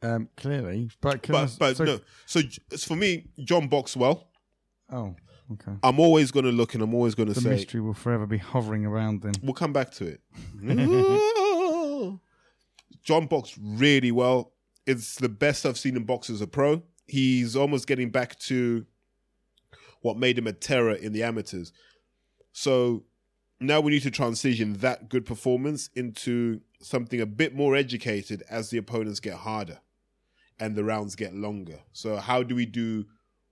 Speaker 1: Um, clearly, but
Speaker 2: but, I, but so, no. So for me, John Boxwell.
Speaker 1: Oh, okay.
Speaker 2: I'm always going to look, and I'm always going to say
Speaker 1: the mystery will forever be hovering around. Then
Speaker 2: we'll come back to it. John boxed really well. It's the best I've seen him box as a pro. He's almost getting back to what made him a terror in the amateurs. So now we need to transition that good performance into something a bit more educated as the opponents get harder and the rounds get longer. So how do we do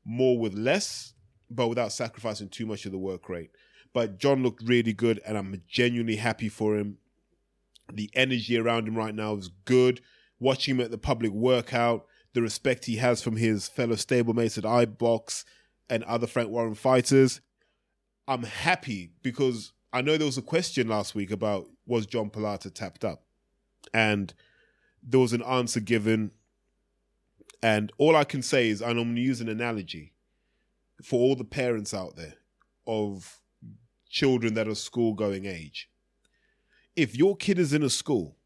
Speaker 2: more with less, but without sacrificing too much of the work rate? But John looked really good, and I'm genuinely happy for him. The energy around him right now is good. Watching him at the public workout, the respect he has from his fellow stablemates at iBox and other Frank Warren fighters, I'm happy because I know there was a question last week about was John Pilata tapped up, and there was an answer given. And all I can say is, and I'm going to use an analogy for all the parents out there of children that are school going age. If your kid is in a school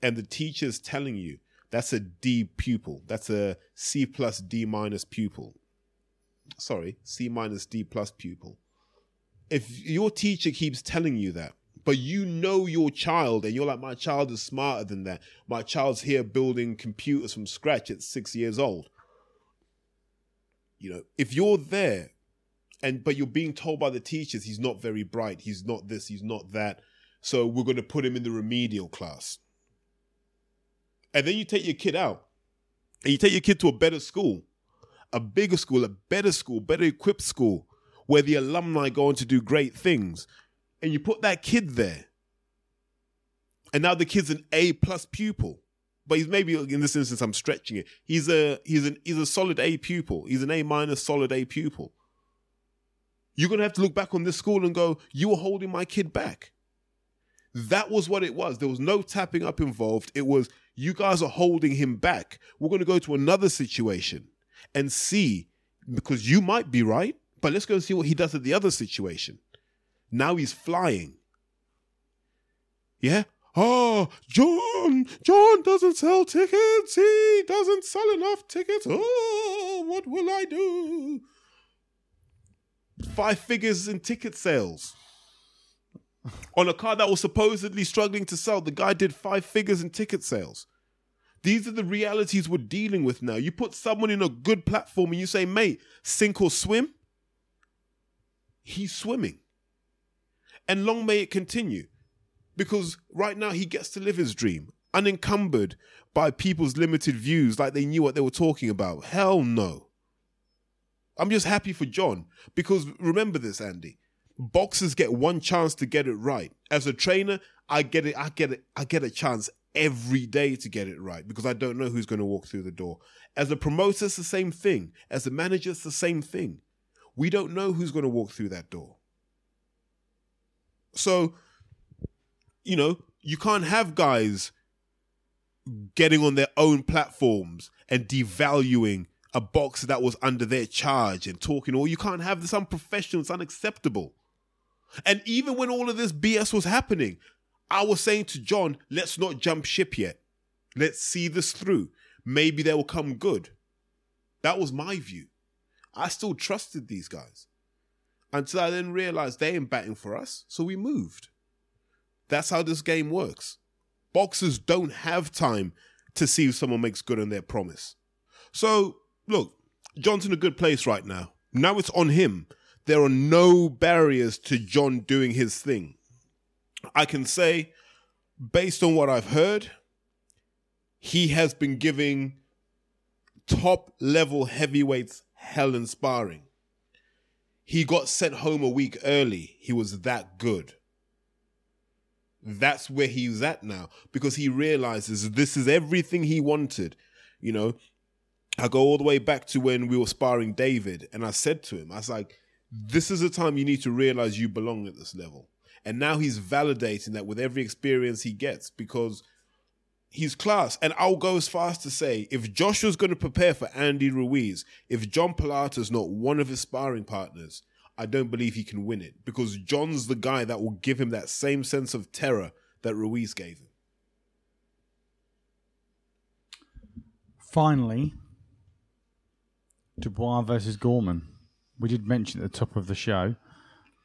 Speaker 2: and the teacher is telling you that's a D pupil, that's a C plus D minus pupil, sorry, C minus D plus pupil. If your teacher keeps telling you that, but you know your child and you're like, my child is smarter than that. My child's here building computers from scratch at six years old. You know, if you're there and but you're being told by the teachers he's not very bright, he's not this, he's not that. So we're going to put him in the remedial class. And then you take your kid out and you take your kid to a better school a bigger school, a better school, better equipped school where the alumni go on to do great things. And you put that kid there. And now the kid's an A plus pupil. But he's maybe in this instance I'm stretching it. He's a he's an he's a solid A pupil. He's an A minus solid A pupil. You're gonna have to look back on this school and go, you were holding my kid back. That was what it was. There was no tapping up involved. It was you guys are holding him back. We're gonna go to another situation and see because you might be right, but let's go and see what he does at the other situation. Now he's flying. Yeah? Oh, John, John doesn't sell tickets. He doesn't sell enough tickets. Oh, what will I do? Five figures in ticket sales. On a car that was supposedly struggling to sell, the guy did five figures in ticket sales. These are the realities we're dealing with now. You put someone in a good platform and you say, mate, sink or swim. He's swimming. And long may it continue. Because right now he gets to live his dream, unencumbered by people's limited views like they knew what they were talking about. Hell no. I'm just happy for John. Because remember this, Andy. Boxers get one chance to get it right. As a trainer, I get it, I get it, I get a chance every day to get it right because I don't know who's going to walk through the door. As a promoter, it's the same thing. As a manager, it's the same thing. We don't know who's going to walk through that door. So, you know, you can't have guys getting on their own platforms and devaluing a box that was under their charge and talking, or you can't have this unprofessional, it's unacceptable. And even when all of this BS was happening, I was saying to John, let's not jump ship yet. Let's see this through. Maybe they will come good. That was my view. I still trusted these guys until I then realized they ain't batting for us, so we moved. That's how this game works. Boxers don't have time to see if someone makes good on their promise. So, look, John's in a good place right now. Now it's on him. There are no barriers to John doing his thing. I can say, based on what I've heard, he has been giving top level heavyweights hell in sparring. He got sent home a week early. He was that good. That's where he's at now because he realizes this is everything he wanted. You know, I go all the way back to when we were sparring David, and I said to him, I was like, this is the time you need to realize you belong at this level. And now he's validating that with every experience he gets because he's class. And I'll go as far as to say if Joshua's going to prepare for Andy Ruiz, if John Pilata's not one of his sparring partners, I don't believe he can win it because John's the guy that will give him that same sense of terror that Ruiz gave him.
Speaker 1: Finally, Dubois versus Gorman. We did mention at the top of the show,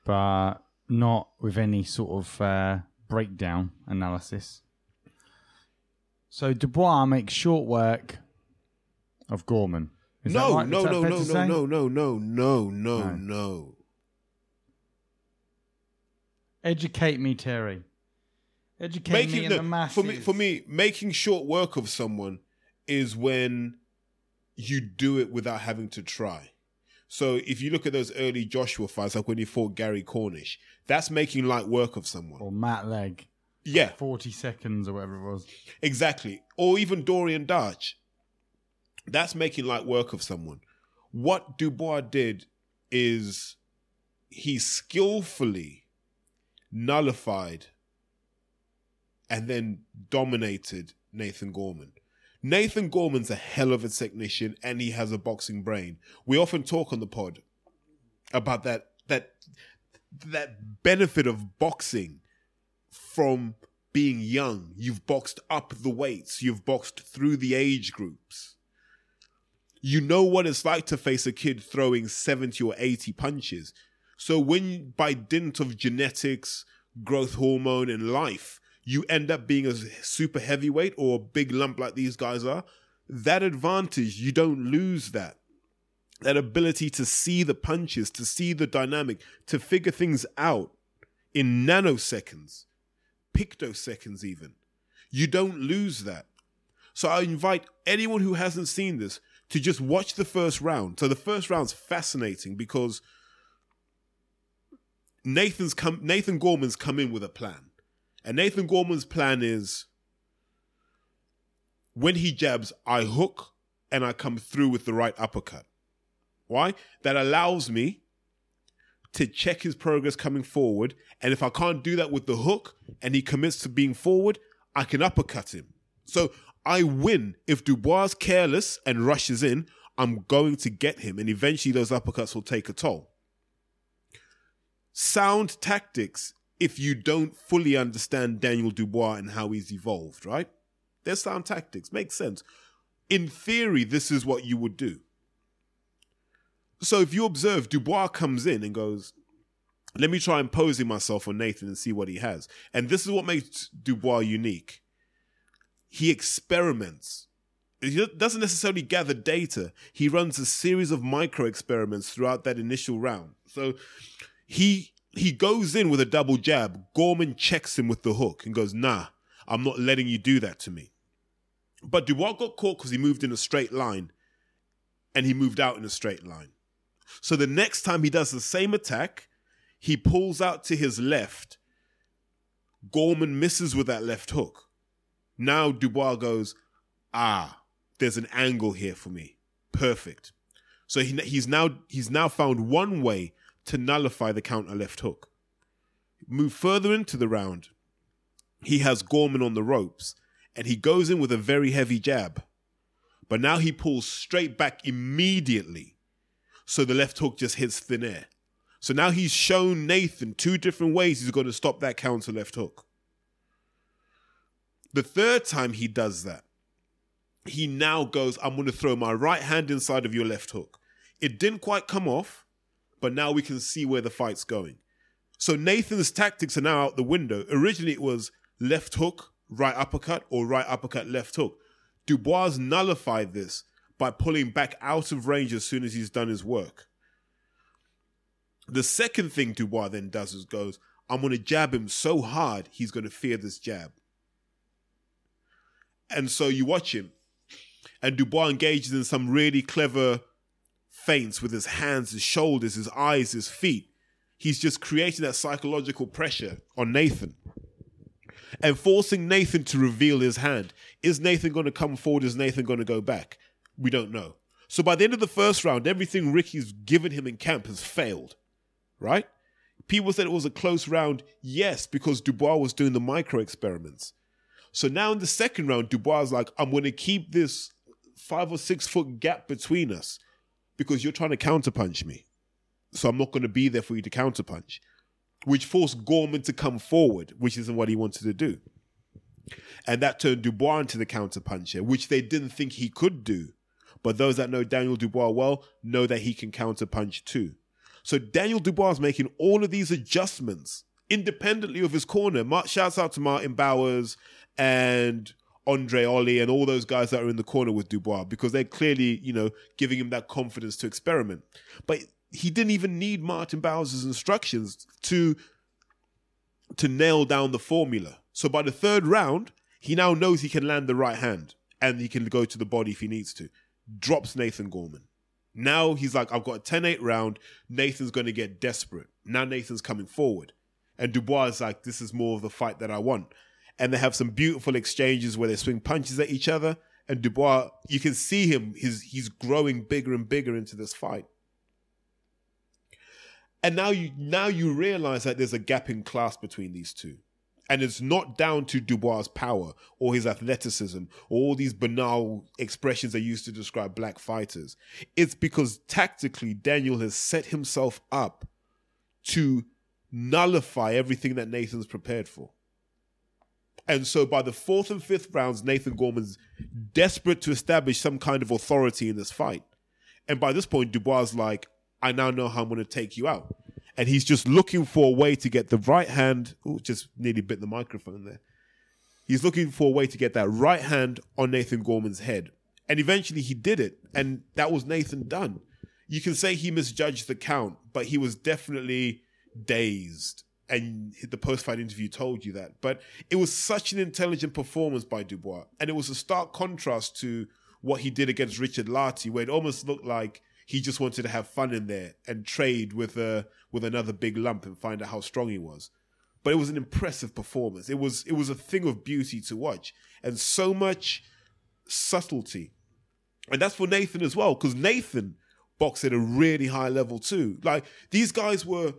Speaker 1: but not with any sort of uh, breakdown analysis. So Dubois makes short work of Gorman. Is
Speaker 2: no,
Speaker 1: right?
Speaker 2: no, no, no, no, no, no, no, no, no, no.
Speaker 1: Educate me, Terry. Educate making, me in
Speaker 2: no,
Speaker 1: the masses.
Speaker 2: For me, for me, making short work of someone is when you do it without having to try. So if you look at those early Joshua fights, like when he fought Gary Cornish, that's making light work of someone.
Speaker 1: Or Matt Legg.
Speaker 2: Yeah.
Speaker 1: 40 seconds or whatever it was.
Speaker 2: Exactly. Or even Dorian Darch. That's making light work of someone. What Dubois did is he skillfully nullified and then dominated Nathan Gorman. Nathan Gorman's a hell of a technician and he has a boxing brain. We often talk on the pod about that that that benefit of boxing from being young. You've boxed up the weights, you've boxed through the age groups. You know what it's like to face a kid throwing 70 or 80 punches. So when by dint of genetics, growth hormone and life, you end up being a super heavyweight or a big lump like these guys are, that advantage, you don't lose that. That ability to see the punches, to see the dynamic, to figure things out in nanoseconds, pictoseconds even. You don't lose that. So I invite anyone who hasn't seen this to just watch the first round. So the first round's fascinating because Nathan's come Nathan Gorman's come in with a plan. And Nathan Gorman's plan is when he jabs, I hook and I come through with the right uppercut. Why? That allows me to check his progress coming forward. And if I can't do that with the hook and he commits to being forward, I can uppercut him. So I win. If Dubois careless and rushes in, I'm going to get him, and eventually those uppercuts will take a toll. Sound tactics if you don't fully understand Daniel Dubois and how he's evolved, right? They're sound tactics. Makes sense. In theory, this is what you would do. So if you observe, Dubois comes in and goes, let me try imposing myself on Nathan and see what he has. And this is what makes Dubois unique. He experiments. He doesn't necessarily gather data. He runs a series of micro experiments throughout that initial round. So he he goes in with a double jab. Gorman checks him with the hook and goes, "Nah, I'm not letting you do that to me." But Dubois got caught because he moved in a straight line, and he moved out in a straight line. So the next time he does the same attack, he pulls out to his left. Gorman misses with that left hook. Now Dubois goes, ah, there's an angle here for me. Perfect. So he, he's now he's now found one way to nullify the counter left hook. Move further into the round. He has Gorman on the ropes and he goes in with a very heavy jab. But now he pulls straight back immediately. So the left hook just hits thin air. So now he's shown Nathan two different ways he's going to stop that counter left hook. The third time he does that, he now goes, I'm going to throw my right hand inside of your left hook. It didn't quite come off, but now we can see where the fight's going. So Nathan's tactics are now out the window. Originally, it was left hook, right uppercut, or right uppercut, left hook. Dubois nullified this by pulling back out of range as soon as he's done his work. The second thing Dubois then does is goes, I'm going to jab him so hard, he's going to fear this jab. And so you watch him, and Dubois engages in some really clever feints with his hands, his shoulders, his eyes, his feet. He's just creating that psychological pressure on Nathan and forcing Nathan to reveal his hand. Is Nathan going to come forward? Is Nathan going to go back? We don't know. So by the end of the first round, everything Ricky's given him in camp has failed, right? People said it was a close round, yes, because Dubois was doing the micro experiments. So now in the second round, Dubois is like, I'm going to keep this five or six foot gap between us because you're trying to counterpunch me. So I'm not going to be there for you to counterpunch, which forced Gorman to come forward, which isn't what he wanted to do. And that turned Dubois into the counterpuncher, which they didn't think he could do. But those that know Daniel Dubois well know that he can counterpunch too. So Daniel Dubois is making all of these adjustments independently of his corner. Shouts out to Martin Bowers and Andre Ollie and all those guys that are in the corner with Dubois because they're clearly, you know, giving him that confidence to experiment. But he didn't even need Martin Bowers' instructions to to nail down the formula. So by the third round, he now knows he can land the right hand and he can go to the body if he needs to. Drops Nathan Gorman. Now he's like, I've got a 10 8 round. Nathan's going to get desperate. Now Nathan's coming forward. And Dubois is like, this is more of the fight that I want and they have some beautiful exchanges where they swing punches at each other. And Dubois, you can see him; he's he's growing bigger and bigger into this fight. And now you now you realize that there's a gap in class between these two. And it's not down to Dubois' power or his athleticism or all these banal expressions they used to describe black fighters. It's because tactically Daniel has set himself up to nullify everything that Nathan's prepared for. And so by the fourth and fifth rounds, Nathan Gorman's desperate to establish some kind of authority in this fight. And by this point, Dubois is like, I now know how I'm going to take you out. And he's just looking for a way to get the right hand. Oh, just nearly bit the microphone there. He's looking for a way to get that right hand on Nathan Gorman's head. And eventually he did it. And that was Nathan done. You can say he misjudged the count, but he was definitely dazed and the post fight interview told you that. But it was such an intelligent performance by Dubois. And it was a stark contrast to what he did against Richard Lartey, where it almost looked like he just wanted to have fun in there and trade with a with another big lump and find out how strong he was. But it was an impressive performance. It was it was a thing of beauty to watch. And so much subtlety. And that's for Nathan as well, because Nathan boxed at a really high level too. Like these guys were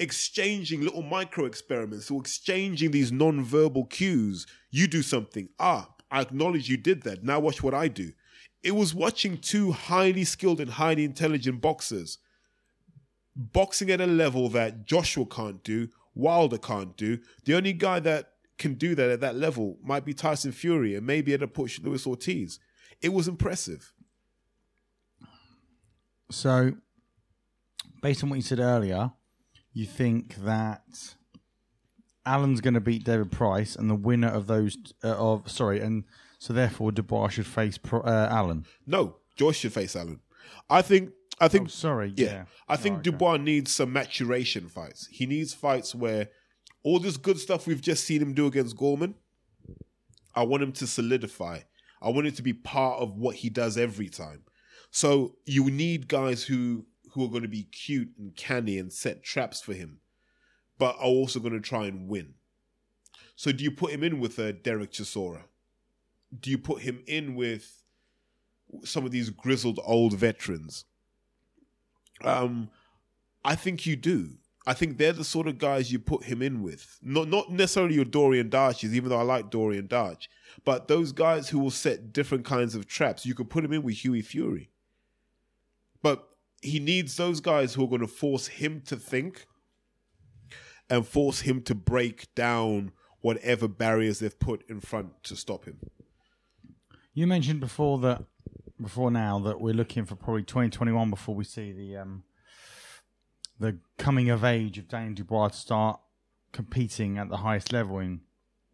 Speaker 2: exchanging little micro experiments or exchanging these non-verbal cues. You do something. Ah, I acknowledge you did that. Now watch what I do. it was watching two highly skilled and highly intelligent boxers boxing at a level that Joshua can't do, Wilder can't do. The only guy that can do that at that level might be Tyson Fury and maybe at a push Luis Ortiz. It was impressive.
Speaker 1: So, based on what you said earlier, you think that Allen's going to beat David Price, and the winner of those uh, of sorry, and so therefore Dubois should face Pro, uh, Allen.
Speaker 2: No, Joyce should face Allen. I think. I think.
Speaker 1: Oh, sorry,
Speaker 2: yeah,
Speaker 1: yeah.
Speaker 2: I think
Speaker 1: Oh, okay.
Speaker 2: Dubois needs some maturation fights. He needs fights where all this good stuff we've just seen him do against Gorman. I want him to solidify. I want it to be part of what he does every time. So you need guys who who are going to be cute and canny and set traps for him, but are also going to try and win. So do you put him in with a Derek Chisora? Do you put him in with some of these grizzled old veterans? Um, I think you do. I think they're the sort of guys you put him in with. Not not necessarily your Dorian Darches, even though I like Dorian Darch, but those guys who will set different kinds of traps. You could put him in with Hughie Fury. But he needs those guys who are going to force him to think and force him to break down whatever barriers they've put in front to stop him.
Speaker 1: You mentioned before that before now that we're looking for probably 2021 before we see the um, the coming of age of Daniel Dubois to start competing at the highest level in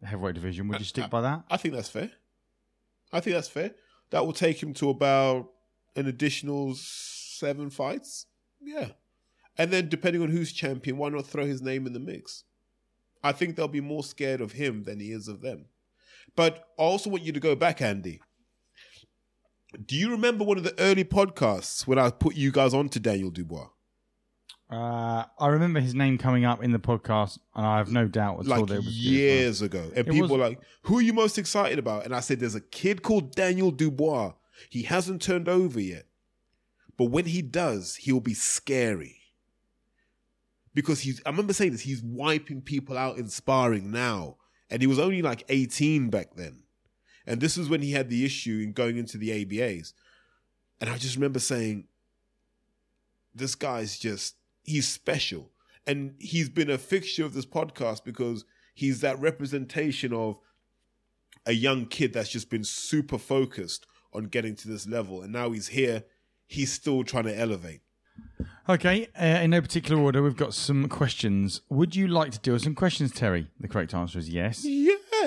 Speaker 1: the heavyweight division. Would you stick by that?
Speaker 2: I think that's fair. I think that's fair. That will take him to about an additional seven fights. Yeah. And then depending on who's champion, why not throw his name in the mix? I think they'll be more scared of him than he is of them. But I also want you to go back, Andy. Do you remember one of the early podcasts when I put you guys on to Daniel Dubois?
Speaker 1: Uh, I remember his name coming up in the podcast, and I have no doubt at all
Speaker 2: like
Speaker 1: that it was
Speaker 2: years ago. And
Speaker 1: It
Speaker 2: people
Speaker 1: was-
Speaker 2: were like, who are you most excited about? And I said, there's a kid called Daniel Dubois. He hasn't turned over yet. But when he does, he'll be scary. Because he's, I remember saying this, he's wiping people out in sparring now. And he was only like 18 back then. And this was when he had the issue in going into the ABAs. And I just remember saying, this guy's just, he's special. And he's been a fixture of this podcast because he's that representation of a young kid that's just been super focused on getting to this level. And now he's here, he's still trying to elevate.
Speaker 1: Okay, uh, in no particular order, we've got some questions. Would you like to do some questions, Terry? The correct answer is yes.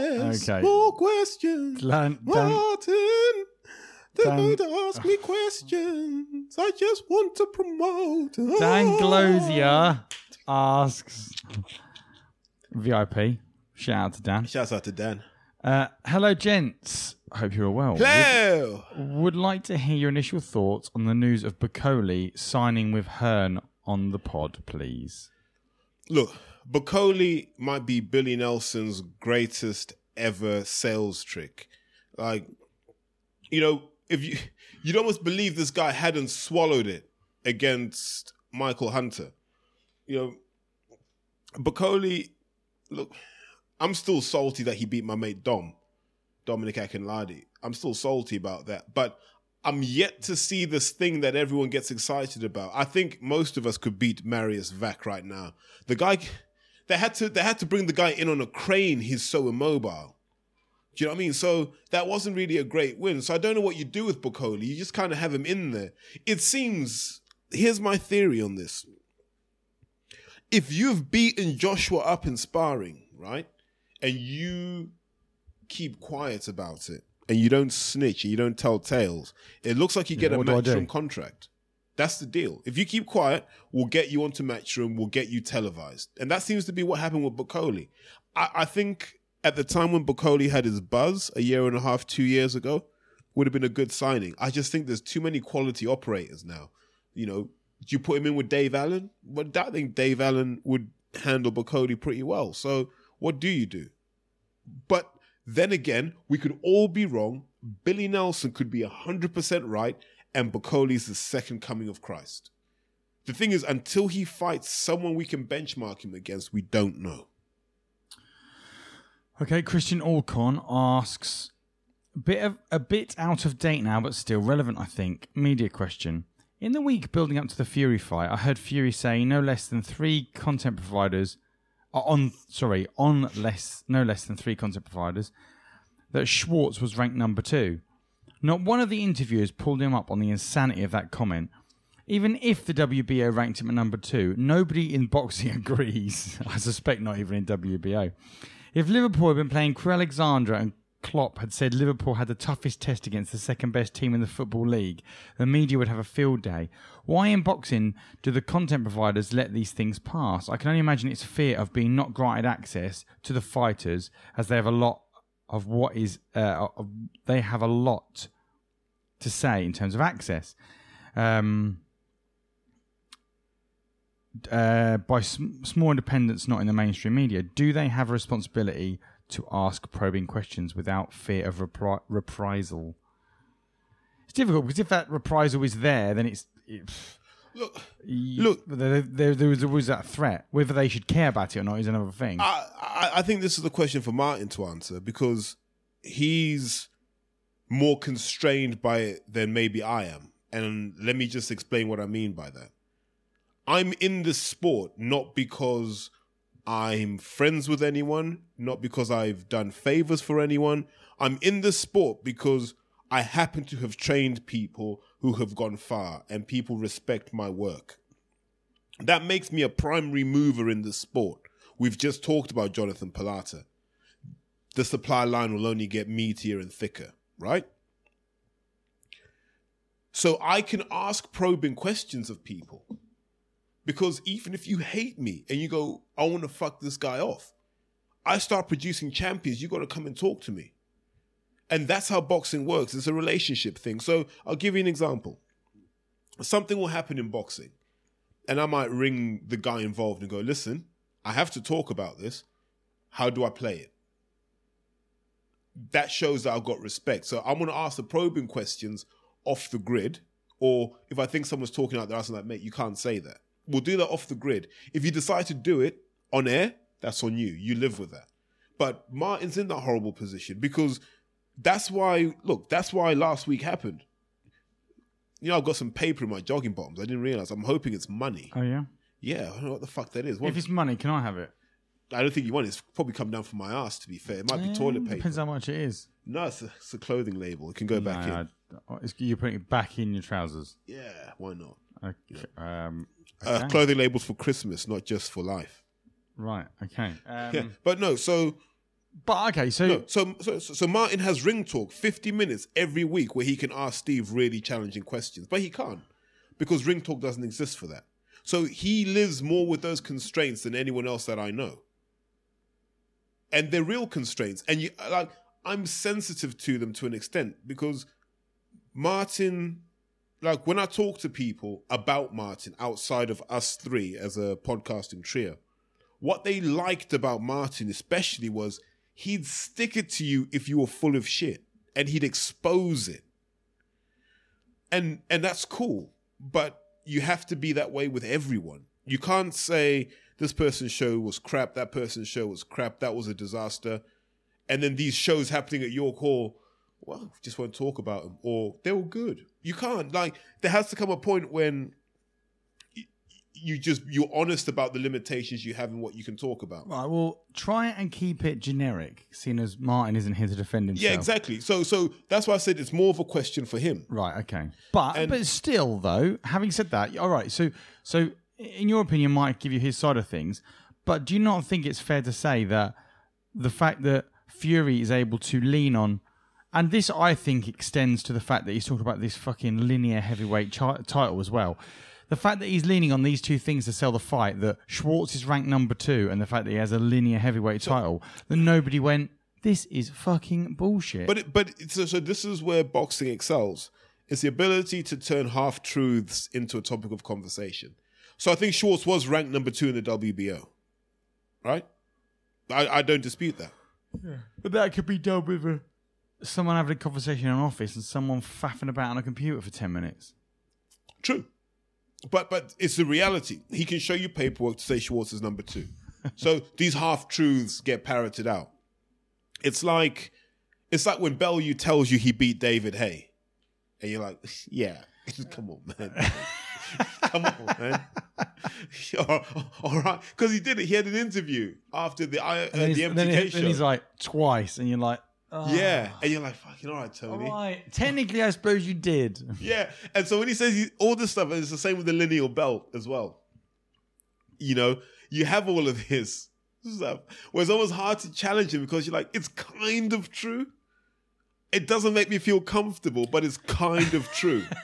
Speaker 2: Yes.
Speaker 1: Okay.
Speaker 2: More questions.
Speaker 1: Dan, Dan,
Speaker 2: Martin, they're
Speaker 1: Dan-
Speaker 2: going to ask me questions. I just want to promote.
Speaker 1: Dan Glosia asks VIP. Shout out to Dan.
Speaker 2: Shouts out to Dan.
Speaker 1: Uh, hello, gents. I hope you're well.
Speaker 2: Hello.
Speaker 1: Would, would like to hear your initial thoughts on the news of Bakole signing with Hearn on the pod, please.
Speaker 2: Look, Bakole might be Billy Nelson's greatest ever sales trick. Like, you know, if you you'd almost believe this guy hadn't swallowed it against Michael Hunter. You know, Bakole, look, I'm still salty that he beat my mate Dom, Dominic Akinlade. I'm still salty about that, but I'm yet to see this thing that everyone gets excited about. I think most of us could beat Mariusz Wach right now. The guy, they had to they had to bring the guy in on a crane. He's so immobile. Do you know what I mean? So that wasn't really a great win. So I don't know what you do with Bakole. You just kind of have him in there. It seems. Here's my theory on this. If you've beaten Joshua up in sparring, right, and you keep quiet about it, and you don't snitch, and you don't tell tales, it looks like you get
Speaker 1: Yeah,
Speaker 2: a
Speaker 1: I do?
Speaker 2: matchroom contract. That's the deal. If you keep quiet, we'll get you onto Matchroom, we'll get you televised. And that seems to be what happened with Bakole. I, I think at the time when Bakole had his buzz a year and a half, two years ago, would have been a good signing. I just think there's too many quality operators now. You know, do you put him in with Dave Allen? But I think Dave Allen would handle Bakole pretty well. So what do you do? But then again, we could all be wrong. Billy Nelson could be 100% right, and Bakole's the second coming of Christ. The thing is, until he fights someone we can benchmark him against, we don't know.
Speaker 1: Okay, Christian Alcon asks a Bit of a bit out of date now, but still relevant, I think. Media question. In the week building up to the Fury fight, I heard Fury say no less than three content providers on sorry on less no less than three content providers that Schwarz was ranked number two. Not one of the interviewers pulled him up on the insanity of that comment. Even if the WBO ranked him at number two, nobody in boxing agrees. I suspect not even in WBO. If Liverpool had been playing Crewe Alexandra and Klopp had said Liverpool had the toughest test against the second best team in the Football League, the media would have a field day. Why in boxing do the content providers let these things pass? I can only imagine it's fear of being not granted access to the fighters as they have a lot of what is, uh, of, they have a lot to say in terms of access. Um, uh, by sm- small independents not in the mainstream media, do they have a responsibility to ask probing questions without fear of repri- reprisal? It's difficult because if that reprisal is there, then it's. It,
Speaker 2: Look, Look-
Speaker 1: there, there, there was always that threat. Whether they should care about it or not is another thing.
Speaker 2: I, I, I think this is a question for Martin to answer because he's more constrained by it than maybe I am. And let me just explain what I mean by that. I'm in this sport not because I'm friends with anyone, not because I've done favors for anyone. I'm in this sport because I happen to have trained people who have gone far and people respect my work. That makes me a primary mover in the sport. We've just talked about Jonathan Palata. The supply line will only get meatier and thicker, right? So I can ask probing questions of people. Because even if you hate me and you go, I want to fuck this guy off, I start producing champions, you got to come and talk to me. And that's how boxing works. It's a relationship thing. So I'll give you an example. Something will happen in boxing, and I might ring the guy involved and go, listen, I have to talk about this. How do I play it? That shows that I've got respect. So I'm going to ask the probing questions off the grid. Or if I think someone's talking out there, I'm like, mate, you can't say that. We'll do that off the grid. If you decide to do it on air, that's on you. You live with that. But Martin's in that horrible position because that's why, look, that's why last week happened. You know, I've got some paper in my jogging bottoms. I didn't realize. I'm hoping it's money.
Speaker 1: oh, yeah?
Speaker 2: Yeah, I don't know what the fuck that is. What-
Speaker 1: If it's money, can I have it?
Speaker 2: I don't think you want it. It's probably come down from my ass, to be fair. It might be toilet paper.
Speaker 1: Depends how much it is.
Speaker 2: No, it's a, it's a clothing label. It can go back in.
Speaker 1: I- it's- you're putting it back in your trousers.
Speaker 2: Yeah, why not?
Speaker 1: Okay. Um,
Speaker 2: Uh,
Speaker 1: okay.
Speaker 2: clothing labels for Christmas, not just for life.
Speaker 1: right. Okay. Um,
Speaker 2: Yeah, but no. So,
Speaker 1: But okay. So
Speaker 2: no, so, so, so Martin has ring talk, fifty minutes every week, where he can ask Steve really challenging questions, but he can't because ring talk doesn't exist for that. So he lives more with those constraints than anyone else that I know, and they're real constraints. And you like, I'm sensitive to them to an extent because Martin, like when I talk to people about Martin outside of us three as a podcasting trio, what they liked about Martin especially was he'd stick it to you if you were full of shit and he'd expose it. And and that's cool, but you have to be that way with everyone. You can't say this person's show was crap, that person's show was crap, that was a disaster. And then these shows happening at York Hall, well, just won't talk about them or they were good. You can't. Like there has to come a point when you just you're honest about the limitations you have and what you can talk about.
Speaker 1: right. Well, try and keep it generic, seeing as Martin isn't here to defend himself.
Speaker 2: Yeah, exactly. So so that's why I said it's more of a question for him.
Speaker 1: Right. Okay. But
Speaker 2: And-
Speaker 1: but still, though, having said that, all right. So so in your opinion, Mike give you his side of things. But do you not think it's fair to say that the fact that Fury is able to lean on, and this I think extends to the fact that he's talking about this fucking linear heavyweight chi- title as well. The fact that he's leaning on these two things to sell the fight, that Schwarz is ranked number two, and the fact that he has a linear heavyweight title, that nobody went, this is fucking bullshit.
Speaker 2: But it, but so, so this is where boxing excels. It's the ability to turn half truths into a topic of conversation. So I think Schwarz was ranked number two in the WBO, right? I, I don't dispute that.
Speaker 1: But that could be done with a, someone having a conversation in an office and someone faffing about on a computer for 10 minutes.
Speaker 2: True. But but it's the reality. He can show you paperwork to say Schwarz is number two. so these half truths get parroted out. It's like It's like when Bellew tells you he beat David Haye, and you're like, yeah, come on, man. come on, man. all, right, because he did it. He had an interview after the uh,
Speaker 1: And
Speaker 2: the
Speaker 1: then,
Speaker 2: MTK
Speaker 1: he-
Speaker 2: show.
Speaker 1: then he's like twice, and you're like, oh,
Speaker 2: yeah, and you're like, fucking all right,
Speaker 1: all
Speaker 2: Tony.
Speaker 1: right. Technically, I suppose you did.
Speaker 2: Yeah, and so when he says he, all this stuff, and it's the same with the lineal belt as well. You know, you have all of this stuff where it's almost hard to challenge him because you're like, it's kind of true. It doesn't make me feel comfortable, but it's kind of true.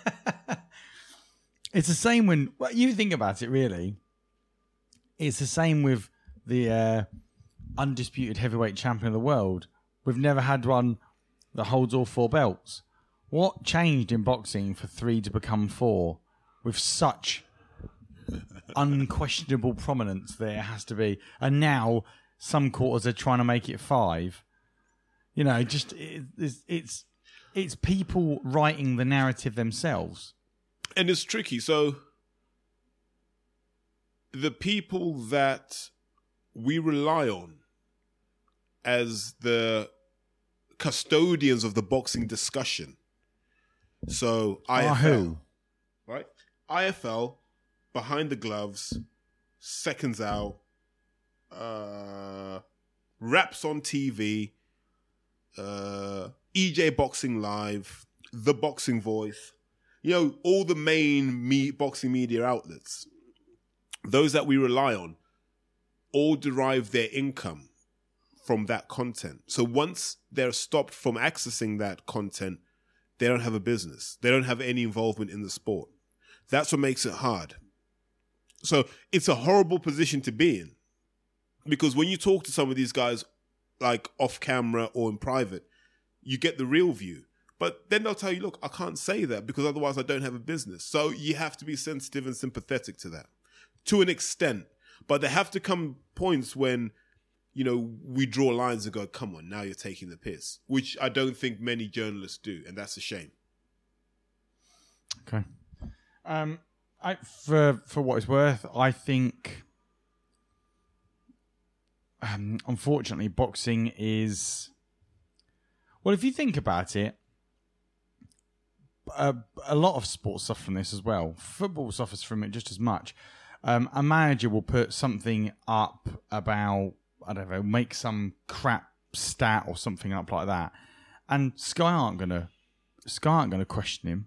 Speaker 1: It's the same when well, you think about it. Really, it's the same with the uh, undisputed heavyweight champion of the world. We've never had one that holds all four belts. What changed in boxing for three to become four with such unquestionable prominence there has to be, and now some quarters are trying to make it five. You know, just it, it's, it's it's people writing the narrative themselves.
Speaker 2: and it's tricky. So the people that we rely on as the custodians of the boxing discussion. So IFL,
Speaker 1: Are who?
Speaker 2: right? IFL, behind the gloves, seconds out, uh, raps on TV, uh, EJ Boxing Live, The Boxing Voice, you know, all the main me- boxing media outlets, those that we rely on, all derive their income from that content. So once they're stopped from accessing that content, they don't have a business. They don't have any involvement in the sport. That's what makes it hard. So it's a horrible position to be in because when you talk to some of these guys, like off camera or in private, you get the real view. But then they'll tell you, look, I can't say that because otherwise I don't have a business. So you have to be sensitive and sympathetic to that to an extent. But there have to come points when, you know, we draw lines and go, come on, now you're taking the piss, which I don't think many journalists do. And that's a shame.
Speaker 1: Okay. Um, I for for what it's worth, I think. Um, unfortunately, boxing is. Well, if you think about it, a, a lot of sports suffer from this as well. Football suffers from it just as much. Um, a manager will put something up about I don't know, make some crap stat or something up like that, and Sky aren't gonna Sky aren't gonna question him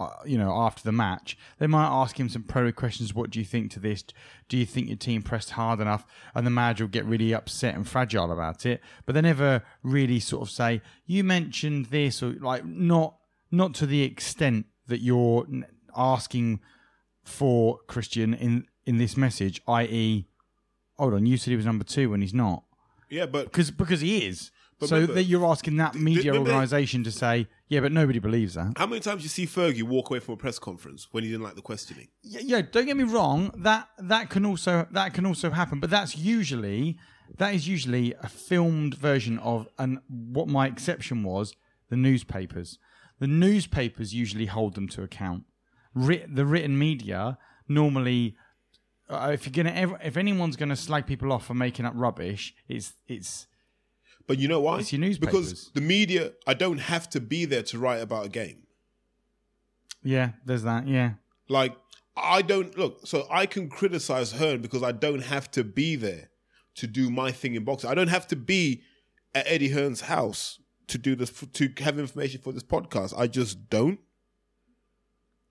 Speaker 1: uh, you know, after the match, they might ask him some pro questions. What do you think to this? Do you think your team pressed hard enough? And the manager will get really upset and fragile about it. But they never really sort of say, "You mentioned this," or like not not to the extent that you're asking for Christian in in this message. I.e., hold on, you said he was number two when he's not,
Speaker 2: Yeah, but
Speaker 1: because because he is.
Speaker 2: But
Speaker 1: so
Speaker 2: remember-
Speaker 1: that you're asking that media
Speaker 2: remember-
Speaker 1: organisation to say, yeah, but nobody believes that.
Speaker 2: how many times you see Fergie walk away from a press conference when he didn't like the questioning?
Speaker 1: yeah, yeah, don't get me wrong. That that can also that can also happen, but that's usually that is usually a filmed version of and what my exception was the newspapers. The newspapers usually hold them to account. Writ, the written media normally, uh, if you're gonna ever, if anyone's gonna slag people off for making up rubbish, it's it's
Speaker 2: But you know why?
Speaker 1: It's your newspapers.
Speaker 2: Because the media, I don't have to be there to write about a game.
Speaker 1: yeah. There's that. Yeah.
Speaker 2: Like, I don't look, so I can criticize Hearn because I don't have to be there to do my thing in boxing. I don't have to be at Eddie Hearn's house to do this, to have information for this podcast. I just don't.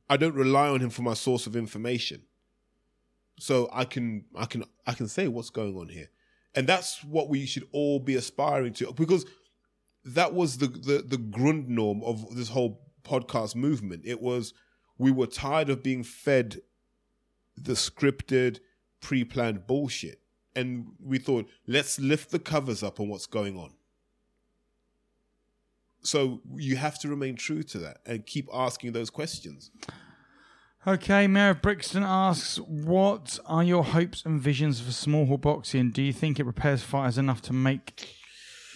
Speaker 2: I don't rely on him for my source of information. So I can, I can, I can say what's going on here. And that's what we should all be aspiring to because that was the, the, the grundnorm of this whole podcast movement. It was, we were tired of being fed the scripted, pre planned bullshit. And we thought, let's lift the covers up on what's going on. So you have to remain true to that and keep asking those questions.
Speaker 1: Okay, Mayor of Brixton asks, "What are your hopes and visions for small hall boxing? Do you think it prepares fighters enough to make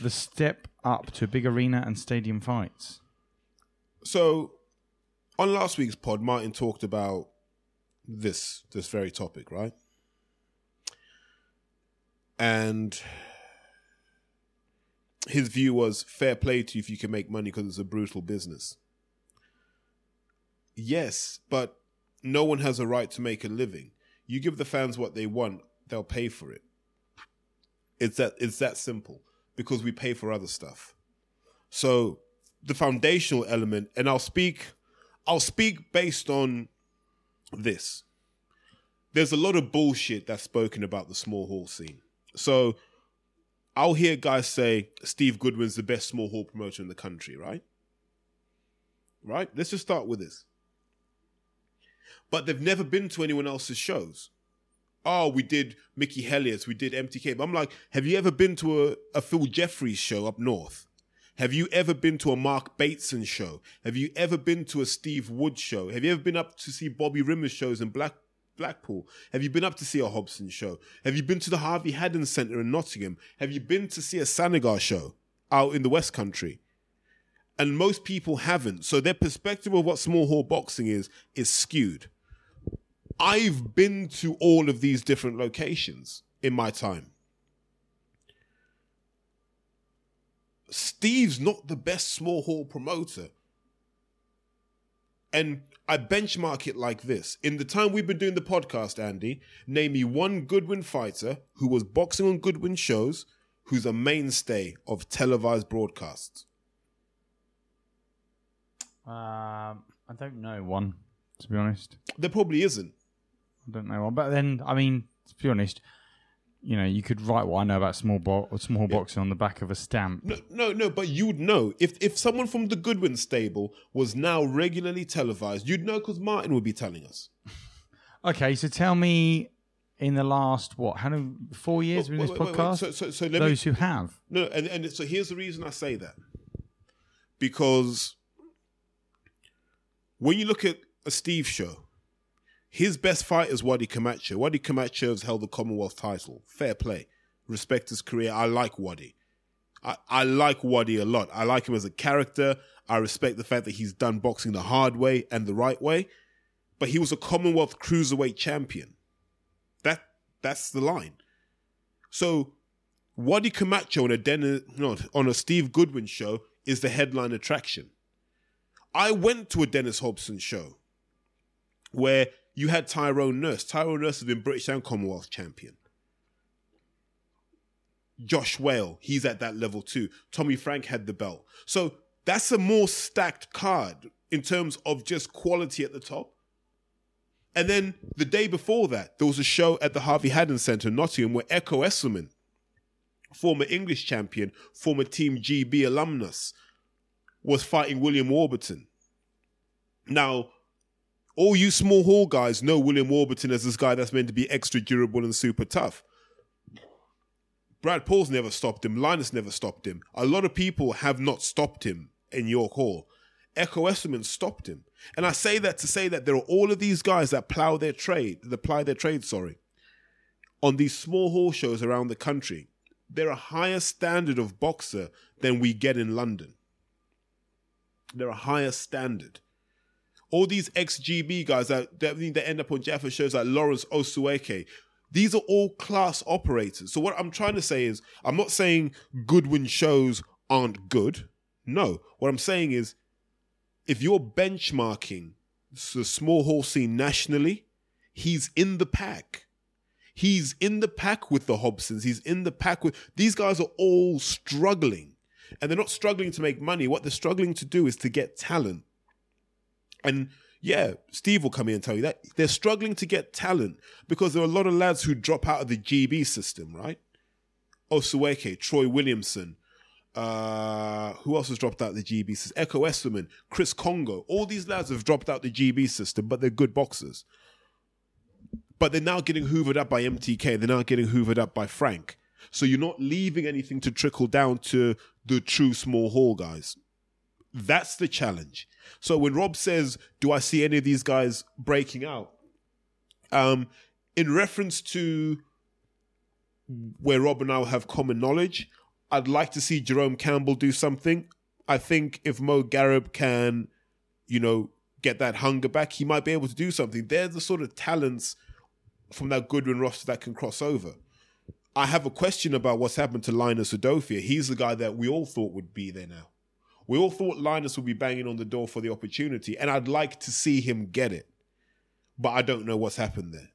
Speaker 1: the step up to big arena and stadium fights?"
Speaker 2: So on last week's pod, Martin talked about this this very topic, right? And his view was fair play to you if you can make money because it's a brutal business. Yes, but no one has a right to make a living. You give the fans what they want, they'll pay for it. It's that it's that simple because we pay for other stuff. So the foundational element, and I'll speak I'll speak based on this. There's a lot of bullshit that's spoken about the small hall scene. So I'll hear guys say Steve Goodwin's the best small hall promoter in the country, right? Right? Let's just start with this. But they've never been to anyone else's shows. Oh, we did Mickey Helliet's, we did MTK. But I'm like, have you ever been to a, a Phil Jeffries show up north? Have you ever been to a Mark Bateson show? Have you ever been to a Steve Wood show? Have you ever been up to see Bobby Rimmer's shows in Black Blackpool? Have you been up to see a Hobson show? Have you been to the Harvey Hadden Centre in Nottingham? Have you been to see a Sanigar show out in the West Country? And most people haven't. So their perspective of what small hall boxing is is skewed. I've been to all of these different locations in my time. Steve's not the best small hall promoter. And I benchmark it like this. In the time we've been doing the podcast, Andy, name me one Goodwin fighter who was boxing on Goodwin shows who's a mainstay of televised broadcasts.
Speaker 1: Um, I don't know one, to be honest.
Speaker 2: There probably isn't.
Speaker 1: Don't know one. But then, I mean, to be honest, you know, you could write what I know about small bo- small boxing on the back of a stamp.
Speaker 2: No, no, no, but you'd know if if someone from the Goodwin stable was now regularly televised, you'd know because Martin would be telling us.
Speaker 1: Okay, so tell me, in the last what, how many four oh, years
Speaker 2: Oh,
Speaker 1: in
Speaker 2: wait,
Speaker 1: this
Speaker 2: wait,
Speaker 1: podcast,
Speaker 2: So, so, so let me
Speaker 1: those who have.
Speaker 2: No, and, and so here's the reason I say that. Because when you look at a Steve show, his best fight is Wadi Camacho. Wadi Camacho has held the Commonwealth title. Fair play. Respect his career. I like Wadi. I, I like Wadi a lot. I like him as a character. I respect the fact that he's done boxing the hard way and the right way. But he was a Commonwealth cruiserweight champion. That that's the line. So Wadi Camacho on a Den- no, on a Steve Goodwin show is the headline attraction. I went to a Dennis Hobson show where you had Tyrone Nurse. Tyrone Nurse has been British and Commonwealth champion. Josh Wale, he's at that level too. Tommy Frank had the belt. So that's a more stacked card in terms of just quality at the top. And then the day before that, there was a show at the Harvey Hadden Centre in Nottingham where Ekow Essuman, former English champion, former Team GB alumnus, was fighting William Warburton. Now, all you small hall guys know William Warburton as this guy that's meant to be extra durable and super tough. Brad Paul's never stopped him. Linus never stopped him. A lot of people have not stopped him in York Hall. Ekow Essuman stopped him. And I say that to say that there are all of these guys that plow their trade, that ply their trade, sorry, on these small hall shows around the country. They're a higher standard of boxer than we get in London. They're a higher standard. All these ex-GB guys that, that that end up on Jaffa shows like Lawrence Osueke, these are all class operators. So what I'm trying to say is, I'm not saying Goodwin shows aren't good. No, what I'm saying is, if you're benchmarking the small hall scene nationally, he's in the pack. He's in the pack with the Hobsons. He's in the pack with these guys are all struggling. And they're not struggling to make money. What they're struggling to do is to get talent. And yeah, Steve will come in and tell you that. They're struggling to get talent because there are a lot of lads who drop out of the GB system, right? Osueke, Troy Williamson, uh, who else has dropped out the GB system? Ekow Essuman, Chris Kongo. All these lads have dropped out the GB system, but they're good boxers. But they're now getting hoovered up by MTK. They're now getting hoovered up by Frank. So you're not leaving anything to trickle down to the true small hall guys. That's the challenge. So when Rob says, "Do I see any of these guys breaking out?" Um, in reference to where Rob and I have common knowledge, I'd like to see Jerome Campbell do something. I think if Mo Garib can, you know, get that hunger back, he might be able to do something. They're the sort of talents from that Goodwin roster that can cross over. I have a question about what's happened to Linus Udofia. He's the guy that we all thought would be there now. We all thought Linus would be banging on the door for the opportunity, and I'd like to see him get it. But I don't know what's happened there.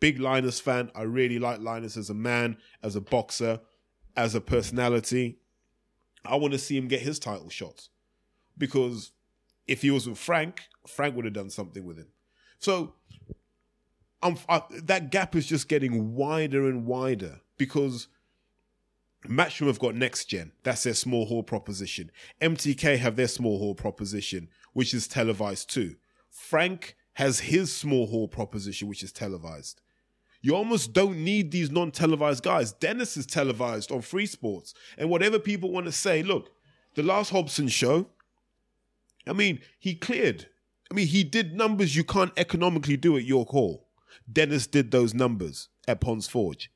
Speaker 2: Big Linus fan. I really like Linus as a man, as a boxer, as a personality. I want to see him get his title shots because if he was with Frank, Frank would have done something with him. So I, that gap is just getting wider and wider because Matchroom have got next gen. That's their small hall proposition. MTK have their small hall proposition, which is televised too. Frank has his small hall proposition, which is televised. You almost don't need these non televised guys. Dennis is televised on Free Sports. And whatever people want to say, look, the last Hobson show, I mean, he cleared. I mean, he did numbers you can't economically do at York Hall. Dennis did those numbers at Ponds Forge.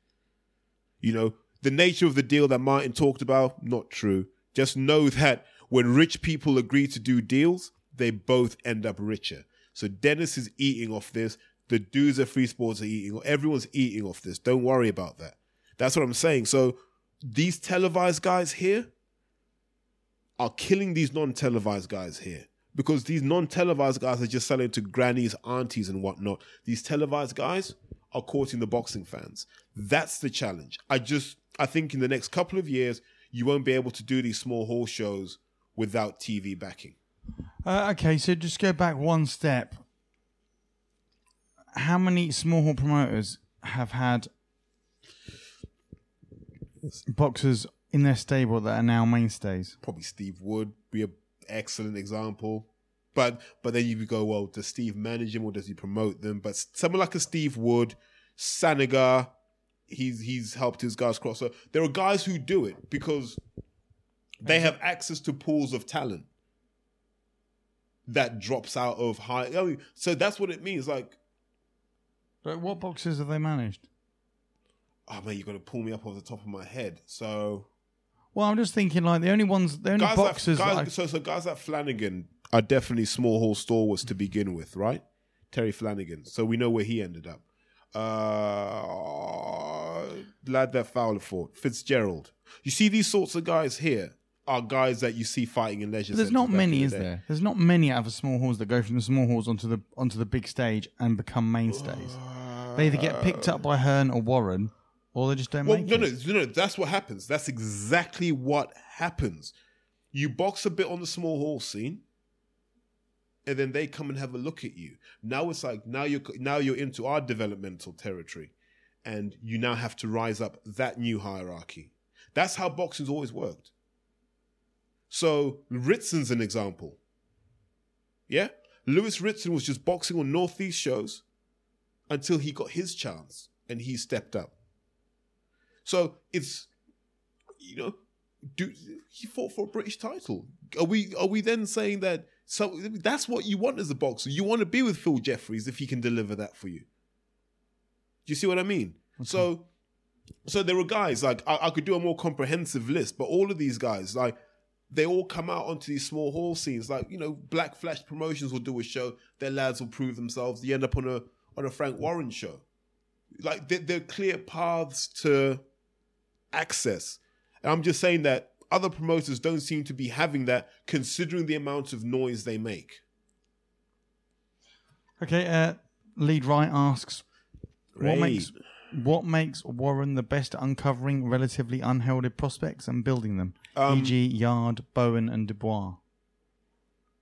Speaker 2: You know, the nature of the deal that Martin talked about, not true. Just know that when rich people agree to do deals, they both end up richer. So Dennis is eating off this. The dudes at Free Sports are eating. Everyone's eating off this. Don't worry about that. That's what I'm saying. So these televised guys here are killing these non-televised guys here because these non-televised guys are just selling to grannies, aunties, and whatnot. These televised guys are courting the boxing fans. That's the challenge. I just I think in the next couple of years you won't be able to do these small hall shows without TV backing.
Speaker 1: Uh, okay, so just go back one step. How many small hall promoters have had boxers in their stable that are now mainstays?
Speaker 2: Probably Steve Wood be an excellent example. But but then you go, well, does Steve manage them or does he promote them? But someone like a Steve Wood, Sanigar, he's he's helped his guys cross. So there are guys who do it because they have access to pools of talent that drops out of high. I mean, so that's what it means. Like,
Speaker 1: But what boxes have they managed?
Speaker 2: oh man, you're gonna pull me up off the top of my head. So
Speaker 1: Well, I'm just thinking like the only ones, the only
Speaker 2: guys,
Speaker 1: boxers.
Speaker 2: like, guys so so guys like Flanagan are definitely small hall stalwarts to begin with, right? Terry Flanagan. So we know where he ended up. Uh, lad that Fowler fought, Fitzgerald. You see these sorts of guys here are guys that you see fighting in leisure.
Speaker 1: But there's not many, is there? There's not many out of the small halls that go from the small halls onto the onto the big stage and become mainstays. They either get picked up by Hearn or Warren, or they just don't
Speaker 2: Well,
Speaker 1: make
Speaker 2: no,
Speaker 1: it.
Speaker 2: no, no, no. That's what happens. That's exactly what happens. You box a bit on the small hall scene, and then they come and have a look at you. Now it's like now you're now you're into our developmental territory, and you now have to rise up that new hierarchy. That's how boxing's always worked. So Ritson's an example. Yeah, Lewis Ritson was just boxing on Northeast shows until he got his chance and he stepped up. So it's you know, do he fought for a British title? Are we are we then saying that so that's what you want as a boxer? You want to be with Phil Jeffries if he can deliver that for you. Do you see what I mean? So so there are guys like I, I could do a more comprehensive list, but all of these guys like they all come out onto these small hall scenes. Like you know, Black Flash Promotions will do a show. Their lads will prove themselves. They end up on a on a Frank Warren show. Like there, there are clear paths to access. And I'm just saying that other promoters don't seem to be having that, considering the amount of noise they make.
Speaker 1: Okay, uh, Lead Right asks, what makes what makes Warren the best at uncovering relatively unheralded prospects and building them?
Speaker 2: Um,
Speaker 1: E.g., Yarde, Bowen, and Dubois.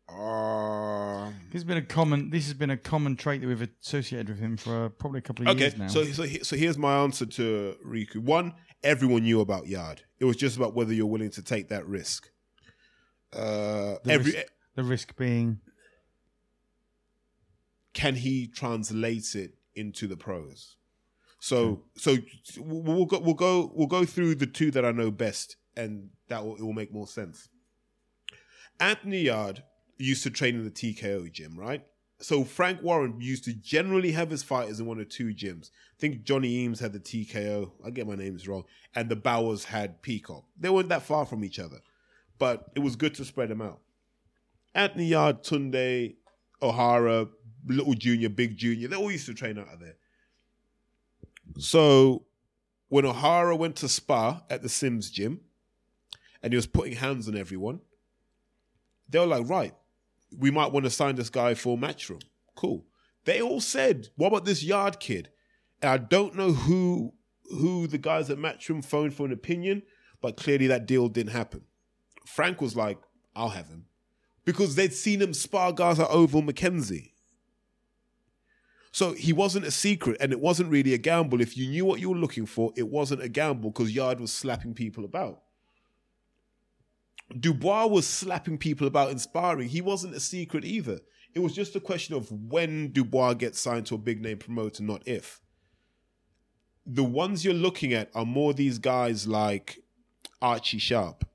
Speaker 2: Um,
Speaker 1: This has been a common. This has been a common trait that we've associated with him for uh, probably a couple of
Speaker 2: okay,
Speaker 1: years now.
Speaker 2: Okay, so so he- so here's my answer to Riku. One, everyone knew about Yarde. It was just about whether you're willing to take that risk. Uh,
Speaker 1: the,
Speaker 2: every
Speaker 1: risk, the risk being
Speaker 2: can he translate it into the pros? So so we'll go we'll go we'll go through the two that I know best, and that will it will make more sense. Anthony Yarde used to train in the TKO gym, right? So Frank Warren used to generally have his fighters in one or two gyms. I think Johnny Eames had the TKO. I get my names wrong, and the Bowers had Peacock. They weren't that far from each other, but it was good to spread them out. Anthony Yarde, Tunde, Ohara, Little Junior, Big Junior, they all used to train out of there. So when Ohara went to spa at the Sims gym and he was putting hands on everyone, they were like, right, we might want to sign this guy for Matchroom. Cool. They all said, what about this Yarde kid? And I don't know who who the guys at Matchroom phoned for an opinion, but clearly that deal didn't happen. Frank was like, I'll have him. Because they'd seen him spar guys at Oval McKenzie. So he wasn't a secret and it wasn't really a gamble. If you knew what you were looking for, it wasn't a gamble because Yarde was slapping people about. Dubois was slapping people about inspiring. He wasn't a secret either. It was just a question of when Dubois gets signed to a big name promoter, not if. The ones you're looking at are more these guys like Archie Sharp.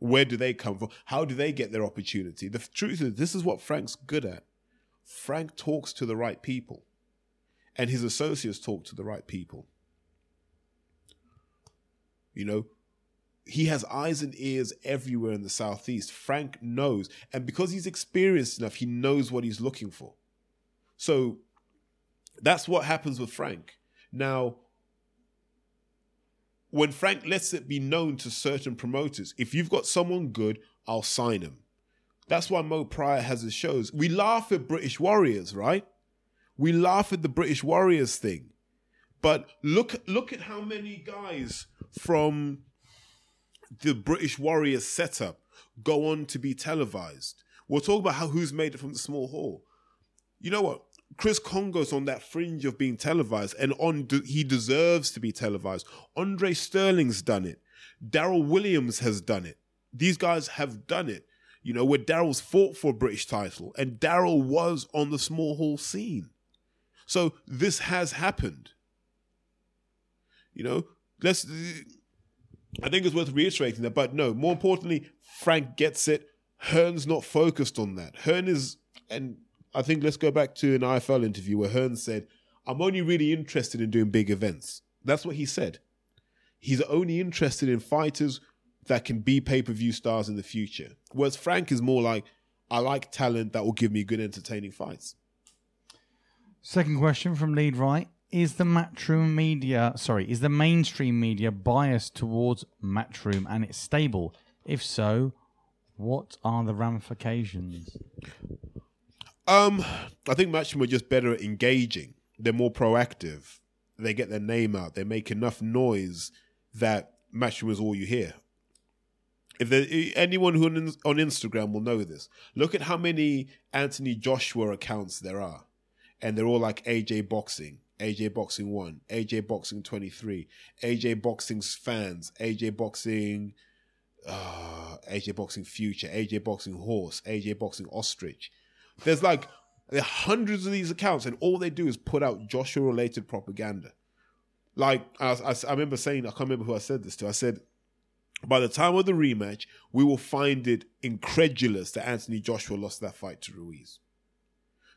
Speaker 2: Where do they come from? How do they get their opportunity? The truth is, this is what Frank's good at. Frank talks to the right people, and his associates talk to the right people. You know, he has eyes and ears everywhere in the southeast. Frank knows, and because he's experienced enough, he knows what he's looking for. So that's what happens with Frank. Now, when Frank lets it be known to certain promoters, if you've got someone good, I'll sign him. That's why Mo Prior has his shows. We laugh at British Warriors, right? We laugh at the British Warriors thing. But look look at how many guys from the British Warriors setup go on to be televised. We'll talk about how who's made it from the small hall. You know what? Chris Kongo's on that fringe of being televised, and on he deserves to be televised. Andre Sterling's done it. Daryl Williams has done it. These guys have done it. You know, where Daryl's fought for a British title, and Daryl was on the small hall scene. So this has happened. You know, let's I think it's worth reiterating that. But no, more importantly, Frank gets it. Hearn's not focused on that. Hearn is, and I think let's go back to an IFL interview where Hearn said, I'm only really interested in doing big events. That's what he said. He's only interested in fighters that can be pay per view stars in the future. Whereas Frank is more like, I like talent that will give me good, entertaining fights.
Speaker 1: Second question from Lead Right is the matchroom media sorry is the mainstream media biased towards matchroom and it's stable? If so what are the ramifications?
Speaker 2: Um i think matchroom are just better at engaging. They're more proactive. They get their name out. They make enough noise that matchroom is all you hear. If there, anyone who on instagram will know this. Look at how many anthony joshua accounts there are. And they're all like aj boxing AJ Boxing 1, AJ Boxing 23, AJ Boxing's fans, AJ Boxing, uh, AJ Boxing Future, AJ Boxing Horse, AJ Boxing Ostrich. There's like there are hundreds of these accounts, and all they do is put out Joshua related propaganda. Like, I, I, I remember saying, I can't remember who I said this to. I said, by the time of the rematch, we will find it incredulous that Anthony Joshua lost that fight to Ruiz.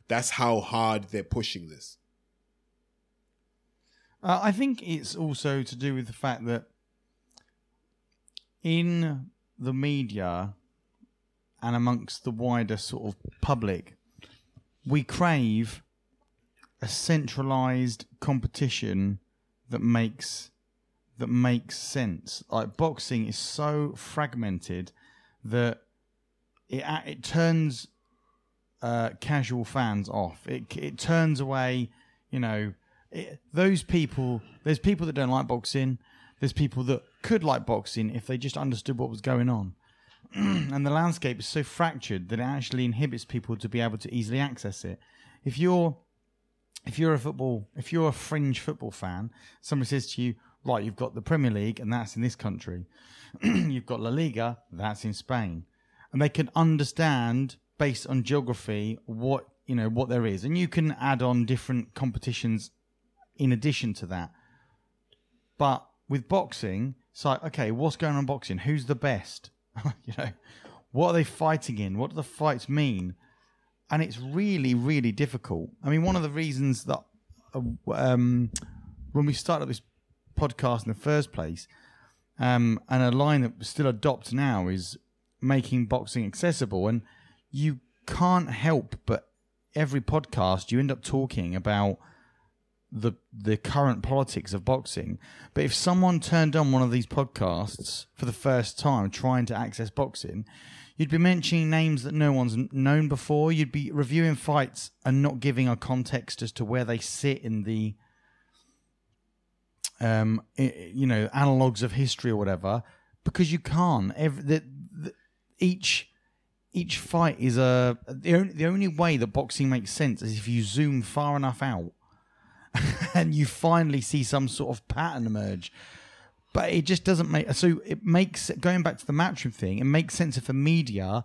Speaker 2: That's how hard they're pushing this.
Speaker 1: Uh, I think it's also to do with the fact that in the media and amongst the wider sort of public, we crave a centralized competition that makes that makes sense. Like boxing is so fragmented that it it turns uh, casual fans off. It it turns away, you know, it, those people, there's people that don't like boxing. There's people that could like boxing if they just understood what was going on. and the landscape is so fractured that it actually inhibits people to be able to easily access it. If you're if you're a football if you're a fringe football fan, somebody says to you, right, you've got the Premier League and that's in this country. you've got La Liga, that's in Spain. And they can understand based on geography what you know what there is. And you can add on different competitions in addition to that. But with boxing, it's like, okay, what's going on in boxing? Who's the best? you know, what are they fighting in? What do the fights mean? And it's really, really difficult. I mean, one of the reasons that uh, um, when we started this podcast in the first place, um, and a line that we still adopt now is making boxing accessible. And you can't help but every podcast you end up talking about the the current politics of boxing. But if someone turned on one of these podcasts for the first time, trying to access boxing, you'd be mentioning names that no one's known before. You'd be reviewing fights and not giving a context as to where they sit in the um, you know, analogs of history or whatever, because you can't. Every, the, the, each each fight is a the only, the only way that boxing makes sense is if you zoom far enough out and you finally see some sort of pattern emerge. But it just doesn't make so. It makes going back to the matchroom thing. It makes sense if the media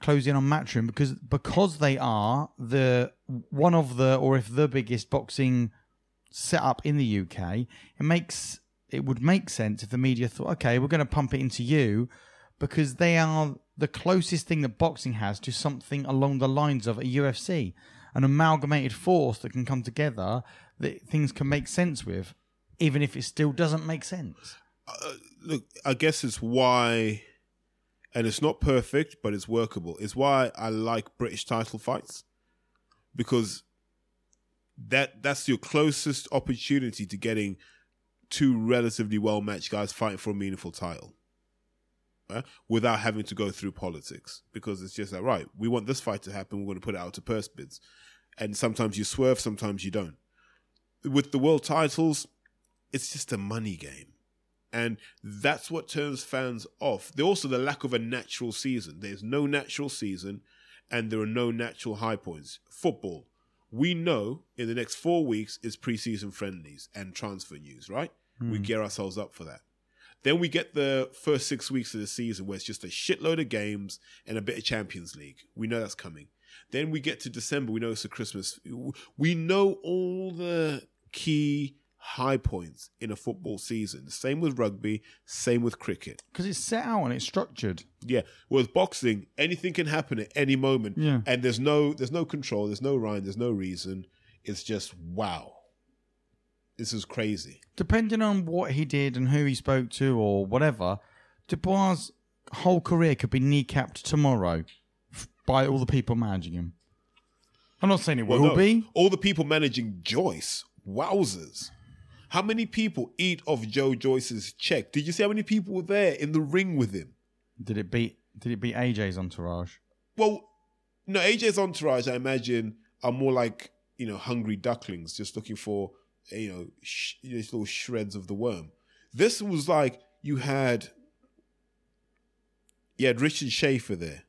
Speaker 1: close in on matchroom because because they are the one of the or if the biggest boxing setup in the UK. It makes it would make sense if the media thought, okay, we're going to pump it into you because they are the closest thing that boxing has to something along the lines of a UFC, an amalgamated force that can come together that things can make sense with, even if it still doesn't make sense.
Speaker 2: Uh, look, I guess it's why, and it's not perfect, but it's workable. It's why I like British title fights because that that's your closest opportunity to getting two relatively well matched guys fighting for a meaningful title. Right? Without having to go through politics. Because it's just like, right, we want this fight to happen, we're going to put it out to purse bids. And sometimes you swerve, sometimes you don't. With the world titles, it's just a money game. And that's what turns fans off. There also the lack of a natural season. There's no natural season and there are no natural high points. Football, we know in the next four weeks is preseason friendlies and transfer news, right? Mm. We hmm. gear ourselves up for that. Then we get the first six weeks of the season where it's just a shitload of games and a bit of Champions League. We know that's coming. Then we get to December. We know it's a Christmas. We know all the key high points in a football season. Same with rugby, same with cricket.
Speaker 1: Because it's set out and it's structured.
Speaker 2: Yeah. Whereas boxing, anything can happen at any moment.
Speaker 1: Yeah.
Speaker 2: And there's no there's no control, there's no rhyme, there's no reason. It's just wow. This is crazy.
Speaker 1: Depending on what he did and who he spoke to or whatever, Dubois' whole career could be kneecapped tomorrow by all the people managing him. I'm not saying it well, will no. be.
Speaker 2: All the people managing Joyce, wowzers. How many people eat off Joe Joyce's check? Did you see how many people were there in the ring with him?
Speaker 1: Did it beat? Did it beat AJ's entourage?
Speaker 2: Well, no, AJ's entourage, I imagine, are more like you know hungry ducklings, just looking for you know sh- these little shreds of the worm. This was like you had you had Richard Schaefer there,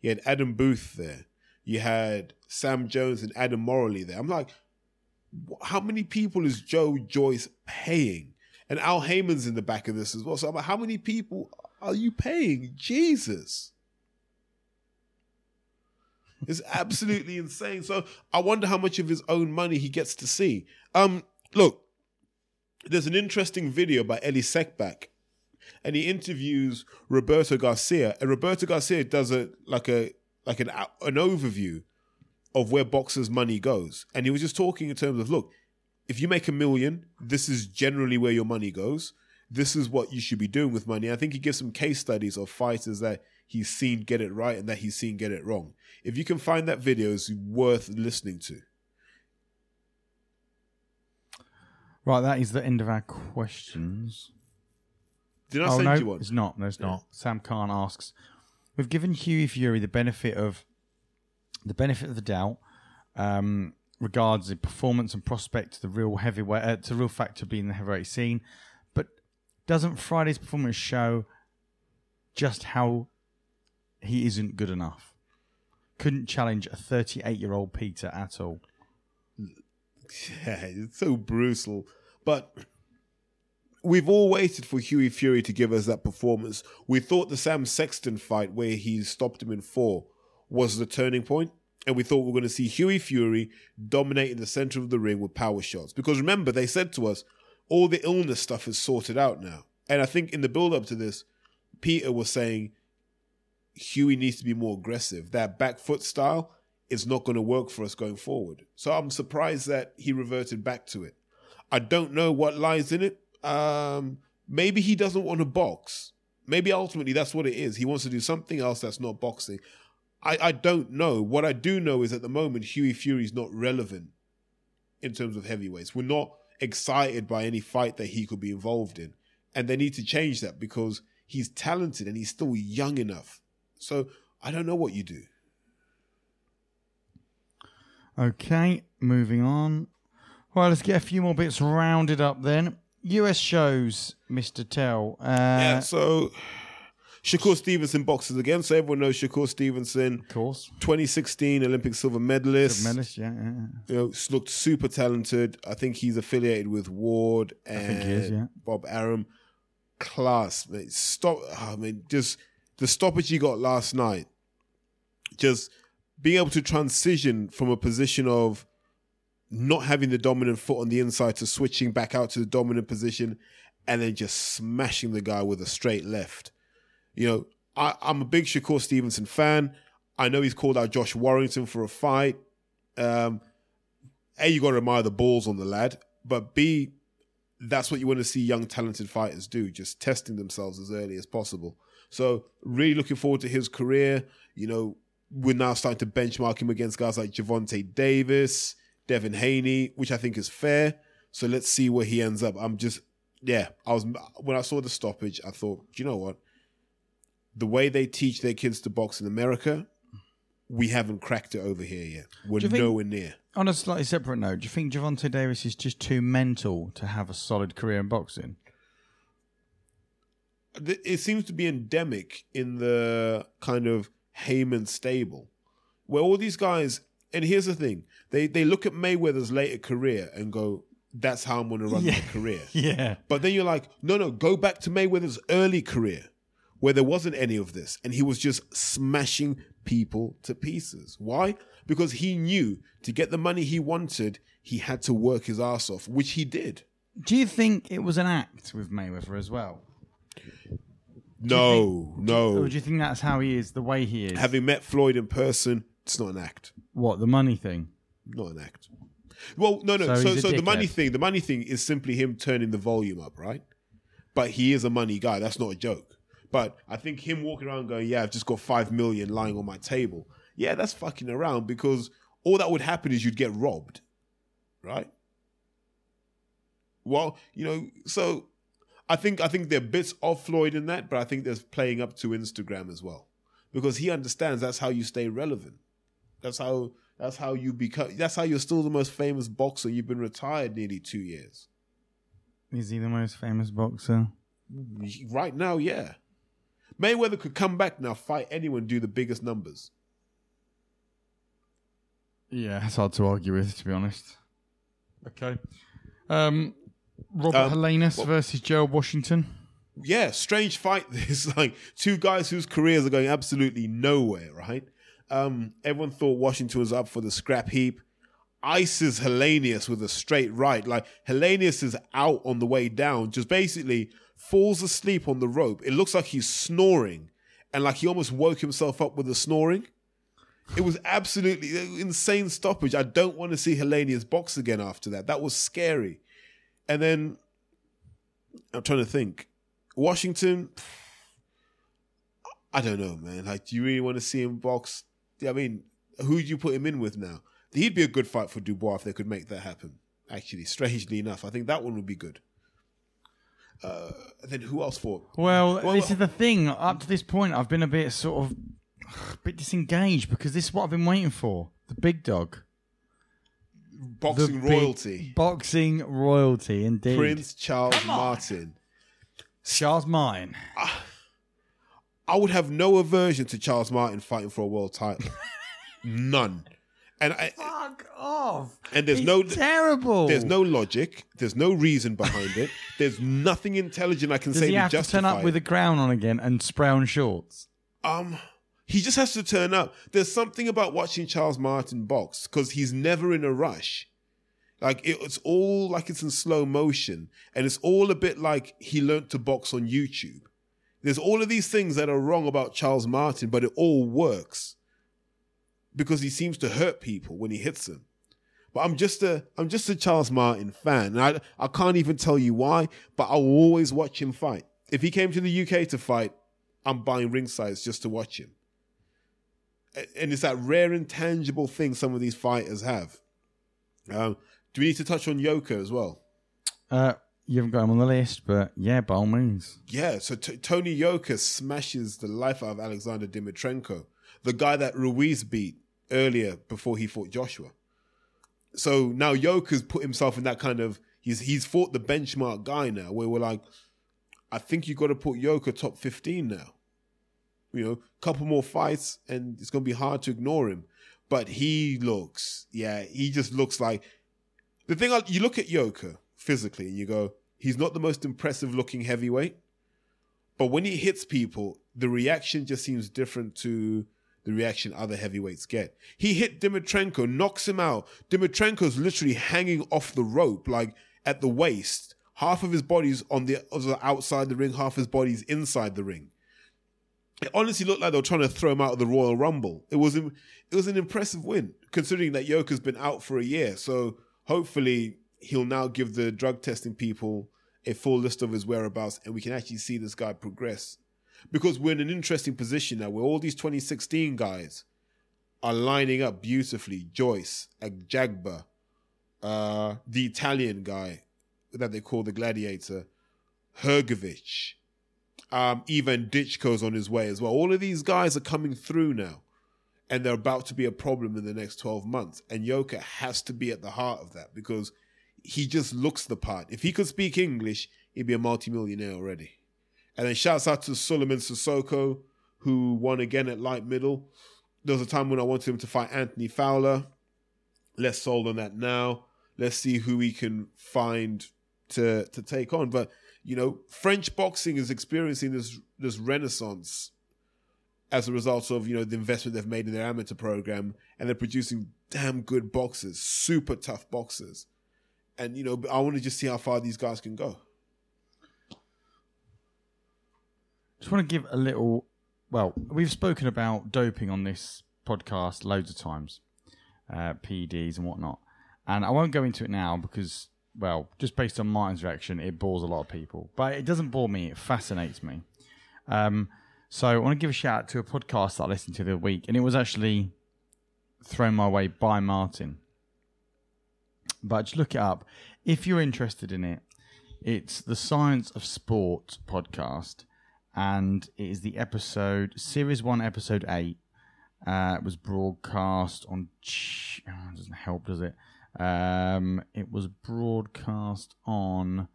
Speaker 2: you had Adam Booth there, you had Sam Jones and Adam Morley there. I'm like, how many people is Joe Joyce paying? And Al Haymon's in the back of this as well. So I'm like, how many people are you paying? Jesus. It's absolutely insane. So I wonder how much of his own money he gets to see. Um, look, there's an interesting video by Elie Seckbach, and he interviews Roberto Garcia, and Roberto Garcia does a like a like an an overview of where boxers' money goes. And he was just talking in terms of look, if you make a million, this is generally where your money goes. This is what you should be doing with money. I think he gives some case studies of fighters that he's seen get it right and that he's seen get it wrong. If you can find that video, it's worth listening to.
Speaker 1: Right, that is the end of our questions.
Speaker 2: Did I oh, send
Speaker 1: no,
Speaker 2: you one?
Speaker 1: It's not. No, it's not. Sam Khan asks, "We've given Hughie Fury the benefit of the benefit of the doubt um, regards the performance and prospect to the real heavyweight, uh, to real factor being the heavyweight scene. But doesn't Friday's performance show just how he isn't good enough? Couldn't challenge a 38 year old Peter at all.
Speaker 2: Yeah, it's so brutal. But we've all waited for Hughie Fury to give us that performance. We thought the Sam Sexton fight, where he stopped him in four, was the turning point, and we thought we were going to see Hughie Fury dominating the center of the ring with power shots. Because remember, they said to us, all the illness stuff is sorted out now. And I think in the build up to this, Peter was saying Hughie needs to be more aggressive. That back foot style is not going to work for us going forward. So I'm surprised that he reverted back to it. I don't know what lies in it. Um, maybe he doesn't want to box. Maybe ultimately that's what it is. He wants to do something else that's not boxing. I, I don't know. What I do know is at the moment, Hughie Fury's not relevant in terms of heavyweights. We're not excited by any fight that he could be involved in. And they need to change that because he's talented and he's still young enough. So I don't know what you do.
Speaker 1: Okay, moving on. Well, let's get a few more bits rounded up then. US shows, Mr. Tell. Uh,
Speaker 2: yeah, so Shakur Stevenson boxes again. So everyone knows Shakur Stevenson.
Speaker 1: Of course.
Speaker 2: 2016 Olympic silver medalist.
Speaker 1: Silver medalist, yeah, yeah.
Speaker 2: You know, looked super talented. I think he's affiliated with Ward and
Speaker 1: is, yeah.
Speaker 2: Bob Arum. Class, mate. Stop. Ah, I mean, just the stoppage he got last night. Just being able to transition from a position of not having the dominant foot on the inside to switching back out to the dominant position and then just smashing the guy with a straight left. You know, I, am a big Shakur Stevenson fan. I know he's called out Josh Warrington for a fight. Um, a, you got to admire the balls on the lad, but B, that's what you want to see young talented fighters do, just testing themselves as early as possible. So really looking forward to his career. You know, we're now starting to benchmark him against guys like Gervonta Davis, Devin Haney, which I think is fair. So let's see where he ends up. I'm just, yeah, I was, when I saw the stoppage, I thought, you know what? The way they teach their kids to box in America, we haven't cracked it over here yet. We're
Speaker 1: think-
Speaker 2: nowhere near.
Speaker 1: On a slightly separate note, do you think Gervonta Davis is just too mental to have a solid career in boxing?
Speaker 2: It seems to be endemic in the kind of Haymon stable, where all these guys, and here's the thing, they, they look at Mayweather's later career and go, that's how I'm going to run my career.
Speaker 1: Yeah.
Speaker 2: But then you're like, no, no, go back to Mayweather's early career where there wasn't any of this and he was just smashing people to pieces. Why? Because he knew to get the money he wanted, he had to work his ass off, which he did.
Speaker 1: Do you think it was an act with Mayweather as well?
Speaker 2: No,
Speaker 1: Or
Speaker 2: no.
Speaker 1: do you think that's how he is, the way he is?
Speaker 2: Having met Floyd in person, it's not an act.
Speaker 1: what, the money thing?
Speaker 2: Not an act. Well, no, no.
Speaker 1: So
Speaker 2: So, so, the money thing, the money thing is simply him turning the volume up, right? But he is a money guy. That's not a joke. But I think him walking around going, "Yeah, I've just got five million lying on my table." Yeah, that's fucking around because all that would happen is you'd get robbed, right? Well, you know, so I think I think there are bits of Floyd in that, but I think there's playing up to Instagram as well because he understands that's how you stay relevant. That's how that's how you become. That's how you're still the most famous boxer. You've been retired nearly two years.
Speaker 1: Is he the most famous boxer?
Speaker 2: Right now, yeah. Mayweather could come back now, fight anyone, do the biggest numbers.
Speaker 1: Yeah, it's hard to argue with, to be honest. Okay. Um, Robert
Speaker 2: Um,
Speaker 1: Helenius
Speaker 2: well-
Speaker 1: versus Gerald Washington.
Speaker 2: Yeah, strange fight. This like two guys whose careers are going absolutely nowhere. Right? Um, everyone thought Washington was up for the scrap heap. Ices Helenius with a straight right. Like Helenius is out on the way down, just basically falls asleep on the rope. It looks like he's snoring, and like he almost woke himself up with the snoring. It was absolutely insane stoppage. I don't want to see Helenius box again after that. That was scary. And then I'm trying to think. Washington, I don't know, man. Like, do you really want to see him box? I mean, who do you put him in with now? He'd be a good fight for Dubois if they could make that happen. Actually, strangely enough, I think that one would be good. Uh, then who else for?
Speaker 1: Well,
Speaker 2: Well,
Speaker 1: this is the thing. Up to this point, I've been a bit sort of a bit disengaged because this is what I've been waiting for. The big dog.
Speaker 2: Boxing
Speaker 1: The
Speaker 2: royalty.
Speaker 1: Boxing royalty, indeed.
Speaker 2: Prince Charles Martin.
Speaker 1: Charles Mine.
Speaker 2: I would have no aversion to Charles Martin fighting for a world title. None. And I,
Speaker 1: Fuck off.
Speaker 2: and there's
Speaker 1: He's
Speaker 2: no
Speaker 1: terrible.
Speaker 2: There's no logic. There's no reason behind it. There's nothing intelligent I can
Speaker 1: Does
Speaker 2: say
Speaker 1: he
Speaker 2: to
Speaker 1: have to
Speaker 2: justify
Speaker 1: turn up with a crown on again and spray on shorts?
Speaker 2: Um, he just has to turn up. There's something about watching Charles Martin box because he's never in a rush. Like it, it's all like it's in slow motion, and it's all a bit like he learnt to box on YouTube. There's all of these things that are wrong about Charles Martin, but it all works because he seems to hurt people when he hits them. But I'm just a I'm just a Charles Martin fan. And I I can't even tell you why, but I'll always watch him fight. If he came to the UK to fight, I'm buying ring size just to watch him. And it's that rare intangible thing some of these fighters have. Um, Do we need to touch on Yoka as well?
Speaker 1: Uh, you haven't got him on the list, but yeah, by all means.
Speaker 2: Yeah, so t- Tony Yoka smashes the life out of Alexander Dimitrenko, the guy that Ruiz beat earlier before he fought Joshua. So now Yoka's put himself in that kind of he's he's fought the benchmark guy now, where we're like, I think you got to put Yoka top fifteen now. You know, couple more fights, and it's gonna be hard to ignore him. But he looks, yeah, he just looks like the thing. I, you look at Yoka physically, and you go, he's not the most impressive looking heavyweight, but when he hits people, the reaction just seems different to the reaction other heavyweights get. He hit Dimitrenko, knocks him out. Dimitrenko's literally hanging off the rope, like at the waist. Half of his body's on the, on the outside the ring, half of his body's inside the ring. It honestly looked like they were trying to throw him out of the Royal Rumble. It was it was an impressive win, considering that Yoka's been out for a year. So hopefully he'll now give the drug testing people a full list of his whereabouts, and we can actually see this guy progress because we're in an interesting position now where all these 2016 guys are lining up beautifully. Joyce, Jagba, uh, the Italian guy that they call the Gladiator, Hrgovic, um, even Dychko's on his way as well. All of these guys are coming through now, and they're about to be a problem in the next 12 months. And Yoka has to be at the heart of that because he just looks the part. If he could speak English, he'd be a multimillionaire already. And then shouts out to Souleymane Cissokho, who won again at light middle. There was a time when I wanted him to fight Anthony Fowler. Less sold on that now. Let's see who we can find to to take on. But you know, French boxing is experiencing this this renaissance as a result of you know the investment they've made in their amateur program, and they're producing damn good boxers, super tough boxers. And you know, I want to just see how far these guys can go.
Speaker 1: Just want to give a little. Well, we've spoken about doping on this podcast loads of times, uh, PEDs and whatnot, and I won't go into it now because, well, just based on Martin's reaction, it bores a lot of people. But it doesn't bore me; it fascinates me. Um, so I want to give a shout out to a podcast that I listened to the week, and it was actually thrown my way by Martin. But just look it up if you're interested in it. It's the Science of Sport podcast and it is the episode series one, episode eight. Uh, it was broadcast on. Oh, doesn't help, does it? Um, it was broadcast on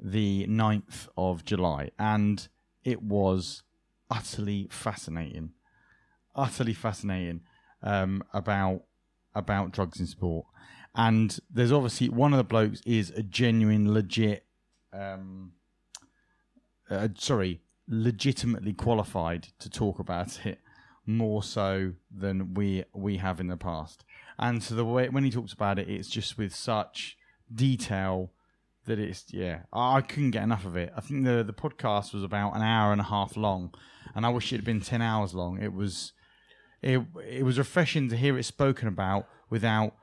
Speaker 1: the 9th of July, and it was utterly fascinating, utterly fascinating um, about about drugs in sport. And there's obviously one of the blokes is a genuine, legit. Um, uh, sorry, legitimately qualified to talk about it more so than we we have in the past. And so the way when he talks about it, it's just with such detail that it's yeah, I couldn't get enough of it. I think the the podcast was about an hour and a half long, and I wish it had been ten hours long. It was it it was refreshing to hear it spoken about without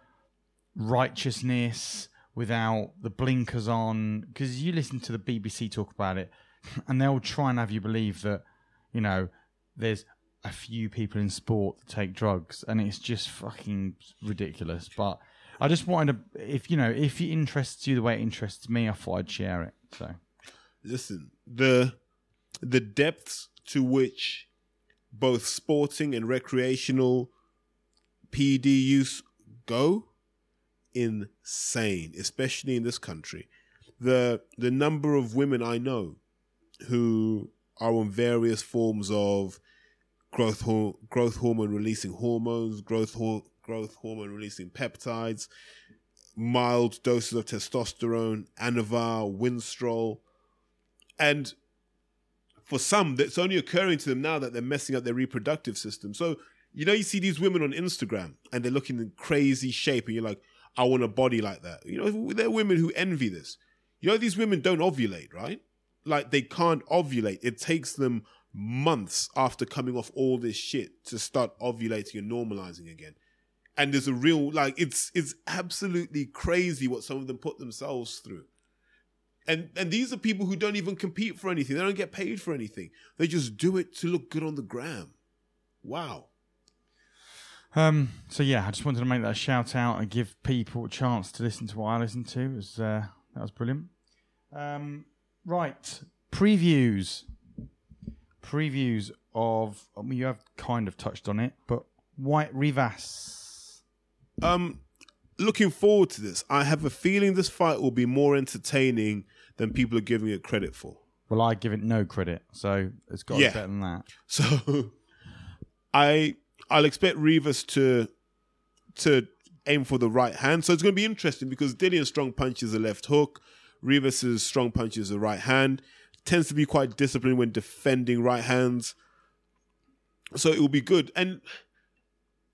Speaker 1: righteousness, without the blinkers on. Because you listen to the BBC talk about it, and they'll try and have you believe that you know there's a few people in sport that take drugs, and it's just fucking ridiculous. But I just wanted to, if you know, if it interests you the way it interests me, I thought I'd share it. So,
Speaker 2: listen, the the depths to which both sporting and recreational PD use go insane, especially in this country. The the number of women I know who are on various forms of growth ho- growth hormone releasing hormones, growth ho- growth hormone releasing peptides, mild doses of testosterone, Anavar, Winstrol, and for some, it's only occurring to them now that they're messing up their reproductive system. So you know, you see these women on Instagram and they're looking in crazy shape, and you're like, I want a body like that. You know, there are women who envy this. You know, these women don't ovulate, right? Like they can't ovulate. It takes them months after coming off all this shit to start ovulating and normalizing again. And there's a real like it's it's absolutely crazy what some of them put themselves through. And and these are people who don't even compete for anything. They don't get paid for anything. They just do it to look good on the gram. Wow.
Speaker 1: Um, so yeah, I just wanted to make that shout out and give people a chance to listen to what I listened to. It was uh, that was brilliant. Um, right, previews, previews of. I mean, you have kind of touched on it, but Whyte Rivas.
Speaker 2: Um, looking forward to this. I have a feeling this fight will be more entertaining than people are giving it credit for.
Speaker 1: Well, I give it no credit, so it's got to
Speaker 2: Yeah.
Speaker 1: be better than that.
Speaker 2: So I I'll expect Rivas to to aim for the right hand. So it's going to be interesting because Dillian's strong punch is a left hook. Rivas's strong punch is the right hand. Tends to be quite disciplined when defending right hands. So it will be good. And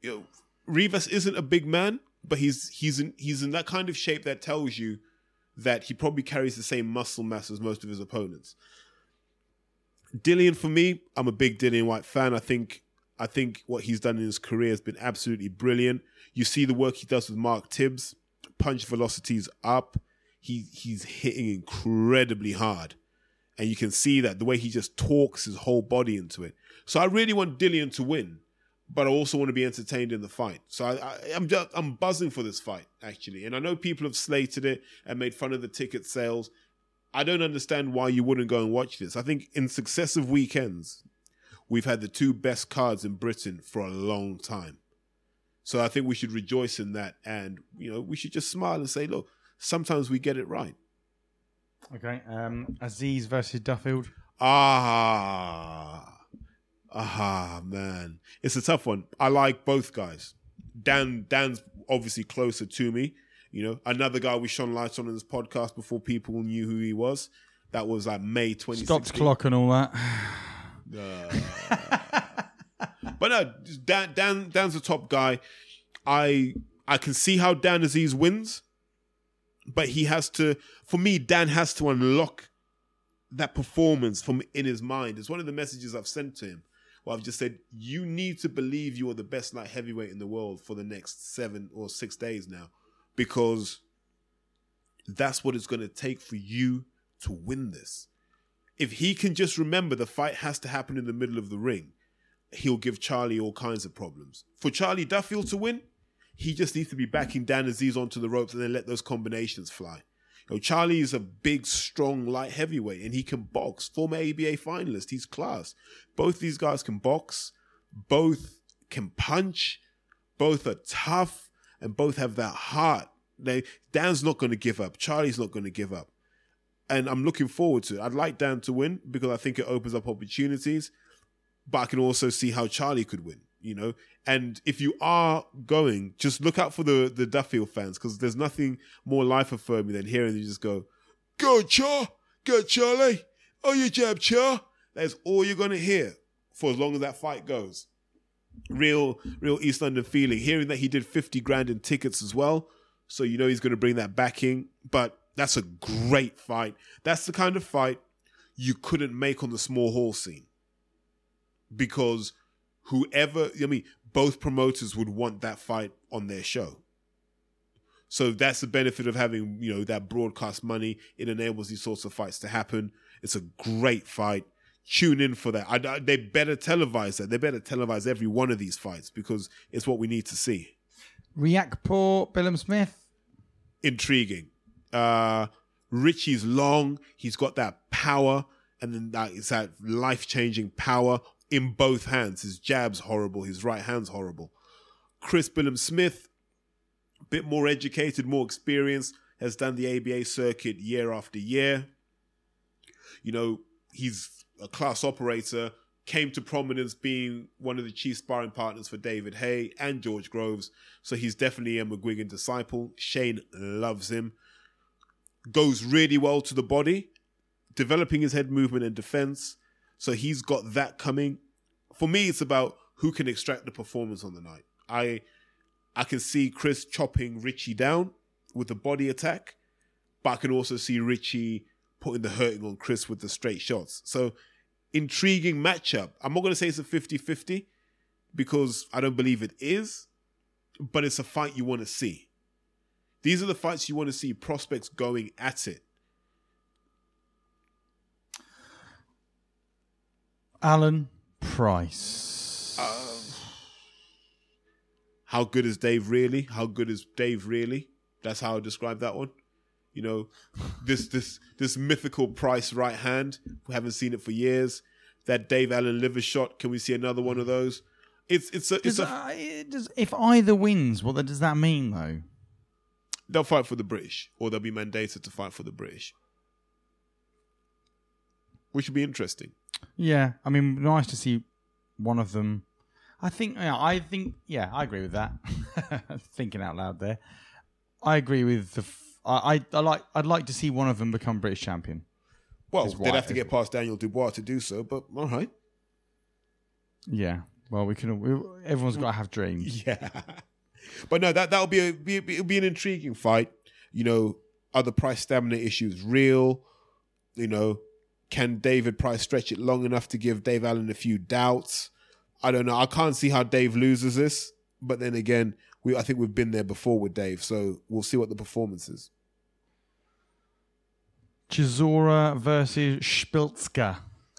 Speaker 2: you know, Rivas isn't a big man, but he's he's in he's in that kind of shape that tells you that he probably carries the same muscle mass as most of his opponents. Dillian for me, I'm a big Dillian Whyte fan. I think I think what he's done in his career has been absolutely brilliant. You see the work he does with Mark Tibbs, punch velocities up. He he's hitting incredibly hard. And you can see that the way he just talks his whole body into it. So I really want Dillian to win, but I also want to be entertained in the fight. So I, I'm I'm buzzing for this fight actually, and I know people have slated it and made fun of the ticket sales. I don't understand why you wouldn't go and watch this. I think in successive weekends, we've had the two best cards in Britain for a long time. So I think we should rejoice in that, and you know we should just smile and say, look, sometimes we get it right.
Speaker 1: Okay, um, Azeez versus Duffield.
Speaker 2: Ah, ah, man, it's a tough one. I like both guys. Dan, Dan's obviously closer to me. You know, another guy we shone lights on in this podcast before people knew who he was. That was like May 2016.
Speaker 1: Stopped clock and all that.
Speaker 2: But no, Dan, Dan, Dan's a top guy. I, I can see how Dan Azeez wins, but he has to. For me, Dan has to unlock that performance from in his mind. It's one of the messages I've sent to him. Well, I've just said you need to believe you are the best light heavyweight in the world for the next seven or six days now, because that's what it's going to take for you to win this. If he can just remember the fight has to happen in the middle of the ring, he'll give Charlie all kinds of problems. For Charlie Duffield to win, he just needs to be backing Dan Azeez onto the ropes and then let those combinations fly. You know, Charlie is a big, strong, light heavyweight and he can box. Former ABA finalist, he's class. Both these guys can box, both can punch, both are tough, and both have that heart. They, Dan's not going to give up. Charlie's not going to give up. And I'm looking forward to it. I'd like Dan to win because I think it opens up opportunities but I can also see how Charlie could win, you know. And if you are going, just look out for the the Duffield fans because there's nothing more life affirming than hearing you just go, "Go Char, go Charlie, oh you jab Char." That's all you're gonna hear for as long as that fight goes. Real, real East London feeling. Hearing that he did fifty grand in tickets as well, so you know he's gonna bring that backing. But that's a great fight. That's the kind of fight you couldn't make on the small hall scene because whoever I mean, both promoters would want that fight on their show. So that's the benefit of having you know that broadcast money. It enables these sorts of fights to happen. It's a great fight. Tune in for that. I, I- they better televise that. They better televise every one of these fights because it's what we need to see.
Speaker 1: Riakporhe, Billum Smith.
Speaker 2: Intriguing. Uh, Richie's long. He's got that power, and then that it's that life changing power in both hands. His jab's horrible. His right hand's horrible. Chris Billam-Smith, a bit more educated, more experienced, has done the ABA circuit year after year. You know, he's a class operator, came to prominence being one of the chief sparring partners for David Haye and George Groves. So he's definitely a McGuigan disciple. Shane loves him. Goes really well to the body, developing his head movement and defense. So he's got that coming. For me, it's about who can extract the performance on the night. I I can see Chris chopping Richie down with the body attack, but I can also see Richie putting the hurting on Chris with the straight shots. So intriguing matchup. I'm not going to say it's a 50-50 because I don't believe it is, but it's a fight you want to see. These are the fights you want to see prospects going at it.
Speaker 1: Allen Price.
Speaker 2: how good is Dave really? How good is Dave really? That's how I describe that one. You know, this this this mythical Price right hand. We haven't seen it for years. That Dave Allen liver shot. Can we see another one of those? It's it's a it's
Speaker 1: Does,
Speaker 2: a
Speaker 1: uh, it- does, if either wins, what does that mean though?
Speaker 2: they'll fight for the British, or they'll be mandated to fight for the British, which would be interesting.
Speaker 1: Yeah, I mean, nice to see one of them. I think, yeah, I think, yeah, I agree with that. Thinking out loud there, I agree with the. F- I, I, I like. I'd like to see one of them become British champion.
Speaker 2: Well,
Speaker 1: Is
Speaker 2: they'd have to get past Daniel Dubois to do so, but all right.
Speaker 1: Yeah. Well, we can. We, everyone's got to have dreams.
Speaker 2: Yeah, but no, that that'll be a be, it'll be an intriguing fight. You know, are the price stamina issues real? You know, can David Price stretch it long enough to give Dave Allen a few doubts? I don't know. I can't see how Dave loses this, but then again, we I think we've been there before with Dave, so we'll see what the performance is.
Speaker 1: Chisora versus Spiltska.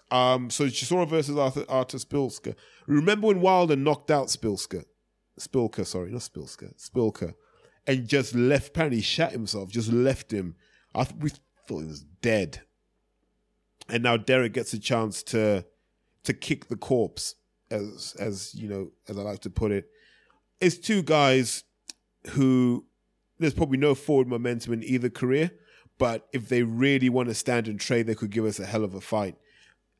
Speaker 2: Um, so Chisora versus Arthur, Arthur Spilska. Remember when Wilder knocked out Spilska? Spilka, sorry, not Spilska, Spilka, and just left. Apparently, he shot himself. Just left him. I th- we thought he was dead. And now Derek gets a chance to to kick the corpse, as as you know, as I like to put it. It's two guys who there's probably no forward momentum in either career, but if they really want to stand and trade, they could give us a hell of a fight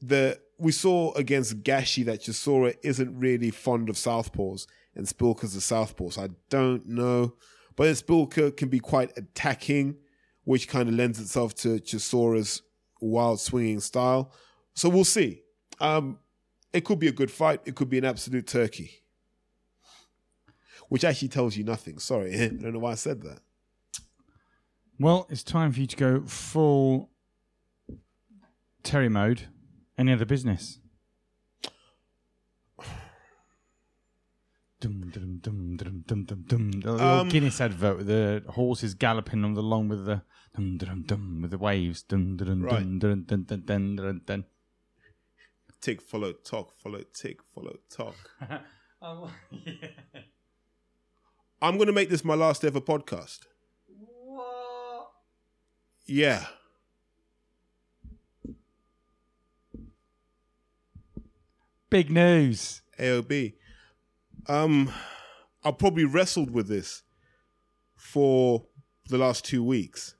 Speaker 2: the we saw against Gashi that Chisora isn't really fond of southpaws, and Spilka's a southpaw, so I don't know. But Spilka can be quite attacking, which kind of lends itself to Chisora's wild swinging style. So we'll see. Um, it could be a good fight. It could be an absolute turkey, which actually tells you nothing. Sorry, I don't know why I said that.
Speaker 1: Well, it's time for you to go full Terry mode. Any other business? Dum, dum, dum, dum, dum, dum, dum. The little
Speaker 2: Um,
Speaker 1: Guinness advert with the horses galloping on along with the dum, dum, dum, with the waves. Dum, dum, dum,
Speaker 2: Right.
Speaker 1: dum, dum, dum, dum, dum, dum, dum.
Speaker 2: Tick, follow, talk, follow, tick, follow, talk.
Speaker 1: Oh, yeah.
Speaker 2: I'm going to make this my last ever podcast.
Speaker 1: What?
Speaker 2: Yeah.
Speaker 1: Big news.
Speaker 2: AOB. Um, I probably wrestled with this for the last two weeks,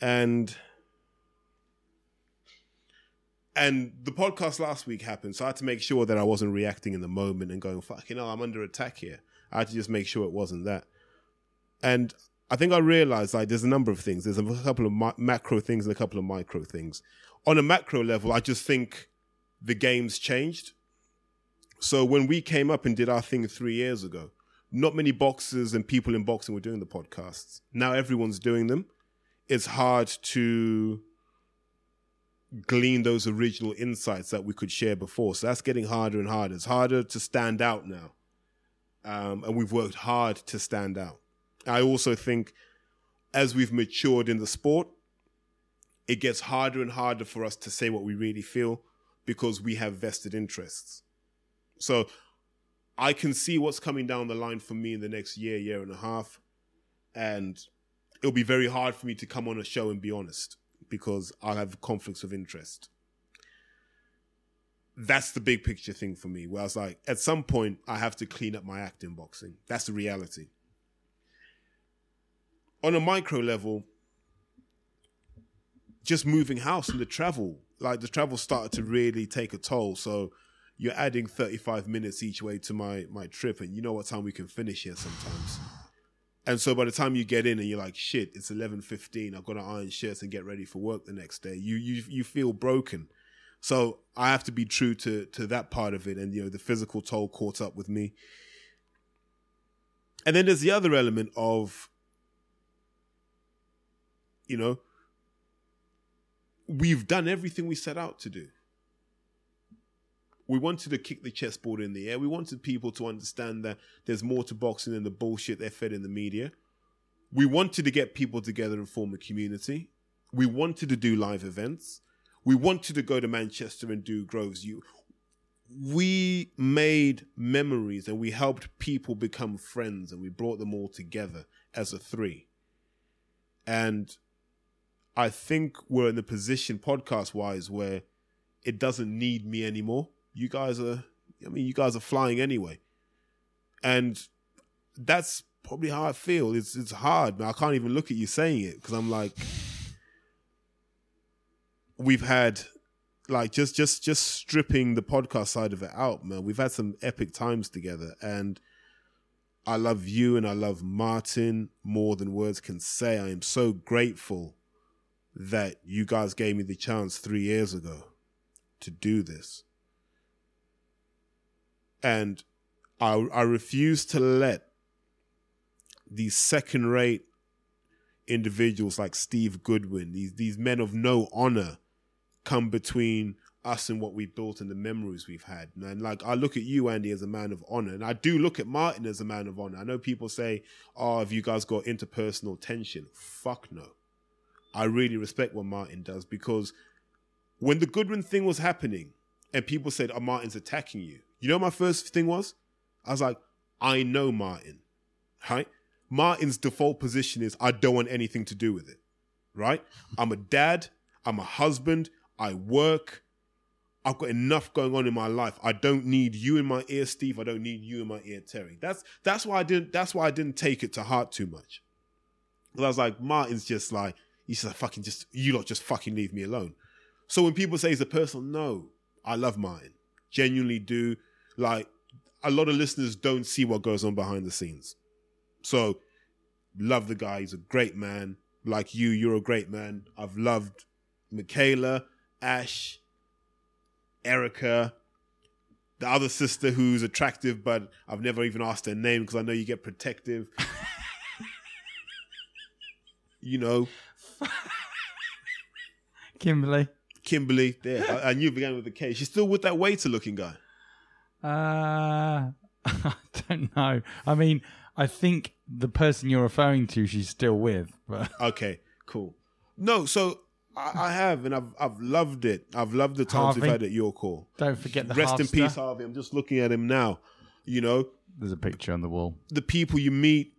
Speaker 2: and and the podcast last week happened, so I had to make sure that I wasn't reacting in the moment and going, "Fucking hell, I'm under attack here." I had to just make sure it wasn't that, and I think I realized like there's a number of things. There's a couple of mi- macro things and a couple of micro things. On a macro level, I just think the game's changed. So when we came up and did our thing three years ago, not many boxers and people in boxing were doing the podcasts. Now everyone's doing them. It's hard to glean those original insights that we could share before. So that's getting harder and harder. It's harder to stand out now. Um, and we've worked hard to stand out. I also think as we've matured in the sport, it gets harder and harder for us to say what we really feel because we have vested interests. So I can see what's coming down the line for me in the next year, year and a half. And it'll be very hard for me to come on a show and be honest because I'll have conflicts of interest. That's the big picture thing for me. Where I was like, at some point, I have to clean up my act in boxing. That's the reality. On a micro level, just moving house and the travel, like the travel started to really take a toll. So you're adding 35 minutes each way to my my trip, and you know what time we can finish here sometimes. And so by the time you get in and you're like, shit, it's 11:15. I've got to iron shirts and get ready for work the next day. You you you feel broken. So I have to be true to to that part of it, and you know the physical toll caught up with me. And then there's the other element of, you know, we've done everything we set out to do. We wanted to kick the chessboard in the air. We wanted people to understand that there's more to boxing than the bullshit they're fed in the media. We wanted to get people together and form a community. We wanted to do live events. We wanted to go to Manchester and do Groves U. we made memories and we helped people become friends and we brought them all together as a three. And I think we're in the position podcast wise where it doesn't need me anymore. You guys are, I mean, you guys are flying anyway. And that's probably how I feel. It's it's hard, man. I can't even look at you saying it because I'm like, we've had like just just just stripping the podcast side of it out, man. We've had some epic times together, and I love you and I love Martin more than words can say. I am so grateful that you guys gave me the chance three years ago to do this, and I I refuse to let these second rate individuals like Steve Goodwin, these these men of no honor come between us and what we built and the memories we've had. And like I look at you, Andy, as a man of honor, and I do look at Martin as a man of honor. I know people say, "Oh, have you guys got interpersonal tension?" Fuck no. I really respect what Martin does because when the Goodwin thing was happening and people said, "Oh, Martin's attacking you," you know, my first thing was, I was like, "I know Martin, right?" Martin's default position is, "I don't want anything to do with it," right? I'm a dad. I'm a husband. I work. I've got enough going on in my life. I don't need you in my ear, Steve. I don't need you in my ear, Terry. That's that's why I didn't that's why I didn't take it to heart too much. Because I was like, Martin's just like, he's like fucking just you lot just fucking leave me alone. So when people say he's a person, no, I love Martin. Genuinely do. Like a lot of listeners don't see what goes on behind the scenes. So love the guy. He's a great man. Like you, you're a great man. I've loved Michaela, Ash, Erica, the other sister who's attractive, but I've never even asked her name because I know you get protective. you know,
Speaker 1: Kimberly.
Speaker 2: Kimberly. There, I, I knew it began with a K. She's still with that waiter-looking guy.
Speaker 1: Uh, I don't know. I mean, I think the person you're referring to, she's still with, but
Speaker 2: Okay, cool. No, so I, I have, and I've I've loved it. I've loved the times we've
Speaker 1: Harvey.
Speaker 2: had at your call.
Speaker 1: don't forget the
Speaker 2: Rest in peace, Harvey. I'm just looking at him now. You know,
Speaker 1: There's a picture on the wall.
Speaker 2: the people you meet.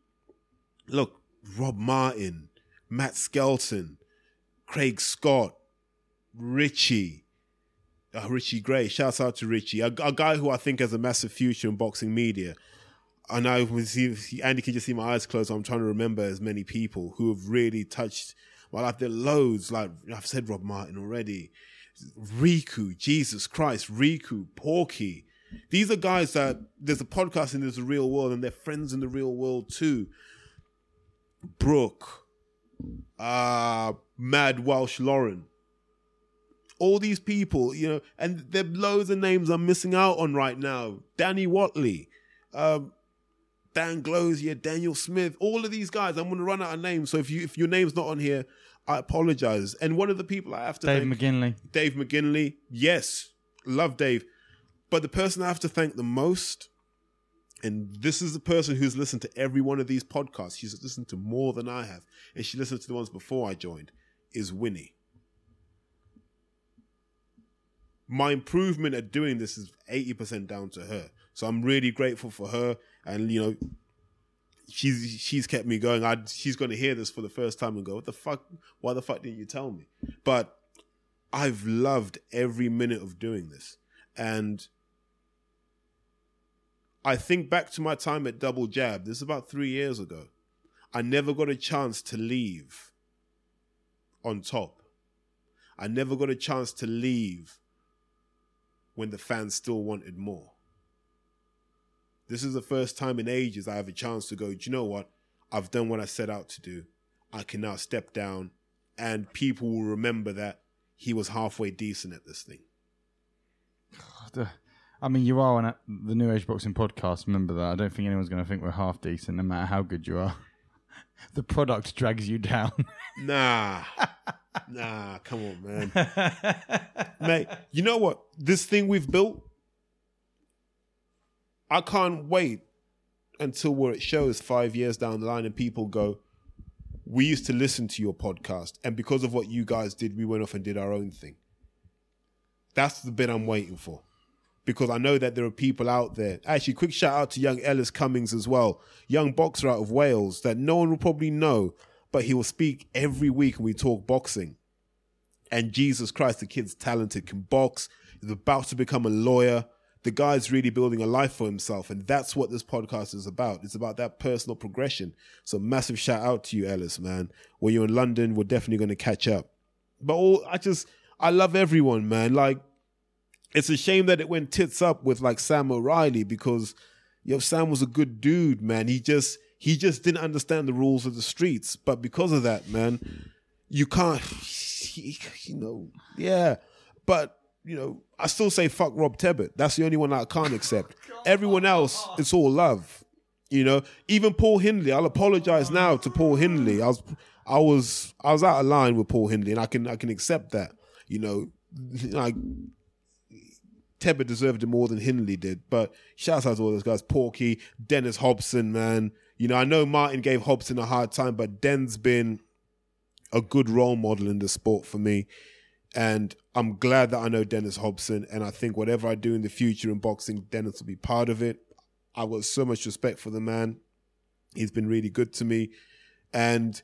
Speaker 2: Look, Rob Martin, Matt Skelton, Craig Scott, Richie, uh, Richie Gray. Shouts out to Richie, a, a guy who I think has a massive future in boxing media. And I know Andy can just see my eyes closed. I'm trying to remember as many people who have really touched my life. There are loads, like I've said, Rob Martin already. Riku, Jesus Christ, Riku, Porky. These are guys that there's a podcast and there's a real world, and they're friends in the real world too. Brooke, uh, Mad Welsh Lauren. All these people, you know, and there are loads of names I'm missing out on right now. Danny Watley, um, Dan Glozier, Daniel Smith, all of these guys. I'm going to run out of names. So if you if your name's not on here, I apologize. And one of the people I have to
Speaker 1: Dave
Speaker 2: thank,
Speaker 1: McGinley.
Speaker 2: Dave McGinley. Yes, love Dave. But the person I have to thank the most, and this is the person who's listened to every one of these podcasts. She's listened to more than I have, and she listened to the ones before I joined. Is Winnie. My improvement at doing this is eighty percent down to her. So I'm really grateful for her, and you know, she's she's kept me going. I she's going to hear this for the first time and go, "What the fuck? Why the fuck didn't you tell me?" But I've loved every minute of doing this, and I think back to my time at Double Jab. This is about three years ago. I never got a chance to leave on top. I never got a chance to leave when the fans still wanted more. This is the first time in ages I have a chance to go, do you know what? I've done what I set out to do. I can now step down and people will remember that he was halfway decent at this thing.
Speaker 1: Uh, I mean, you are on the New Age Boxing podcast. Remember that. I don't think anyone's going to think we're half decent, no matter how good you are. the product drags you down.
Speaker 2: Nah. Nah, come on, man. Mate, you know what? This thing we've built, I can't wait until where it shows five years down the line and people go, We used to listen to your podcast, and because of what you guys did, we went off and did our own thing. That's the bit I'm waiting for. because I know that there are people out there. Actually, quick shout out to young Ellis Cummings as well, young boxer out of Wales that no one will probably know, but he will speak every week when we talk boxing. And Jesus Christ, the kid's talented, can box, He's about to become a lawyer. The guy's really building a life for himself, and that's what this podcast is about. It's about that personal progression. So, massive shout out to you, Ellis, man. When you're in London, we're definitely going to catch up. But all I just, I love everyone, man. Like, it's a shame that it went tits up with like Sam O'Reilly because yo Sam was a good dude, man. He just he just didn't understand the rules of the streets, but because of that, man, you can't you know, yeah. But, you know, I still say fuck Rob Tebbit. That's the only one I can't accept. Everyone else, it's all love. You know, even Paul Hindley. I'll apologize now to Paul Hindley. I was I was I was out of line with Paul Hindley and I can I can accept that. You know, like Tebbit deserved it more than Hindley did. But shout out to all those guys. Porky, Dennis Hobson, man. You know, I know Martin gave Hobson a hard time, but Den's been a good role model in the sport for me. And I'm glad that I know Dennis Hobson. And I think whatever I do in the future in boxing, Dennis will be part of it. I've got so much respect for the man. He's been really good to me. And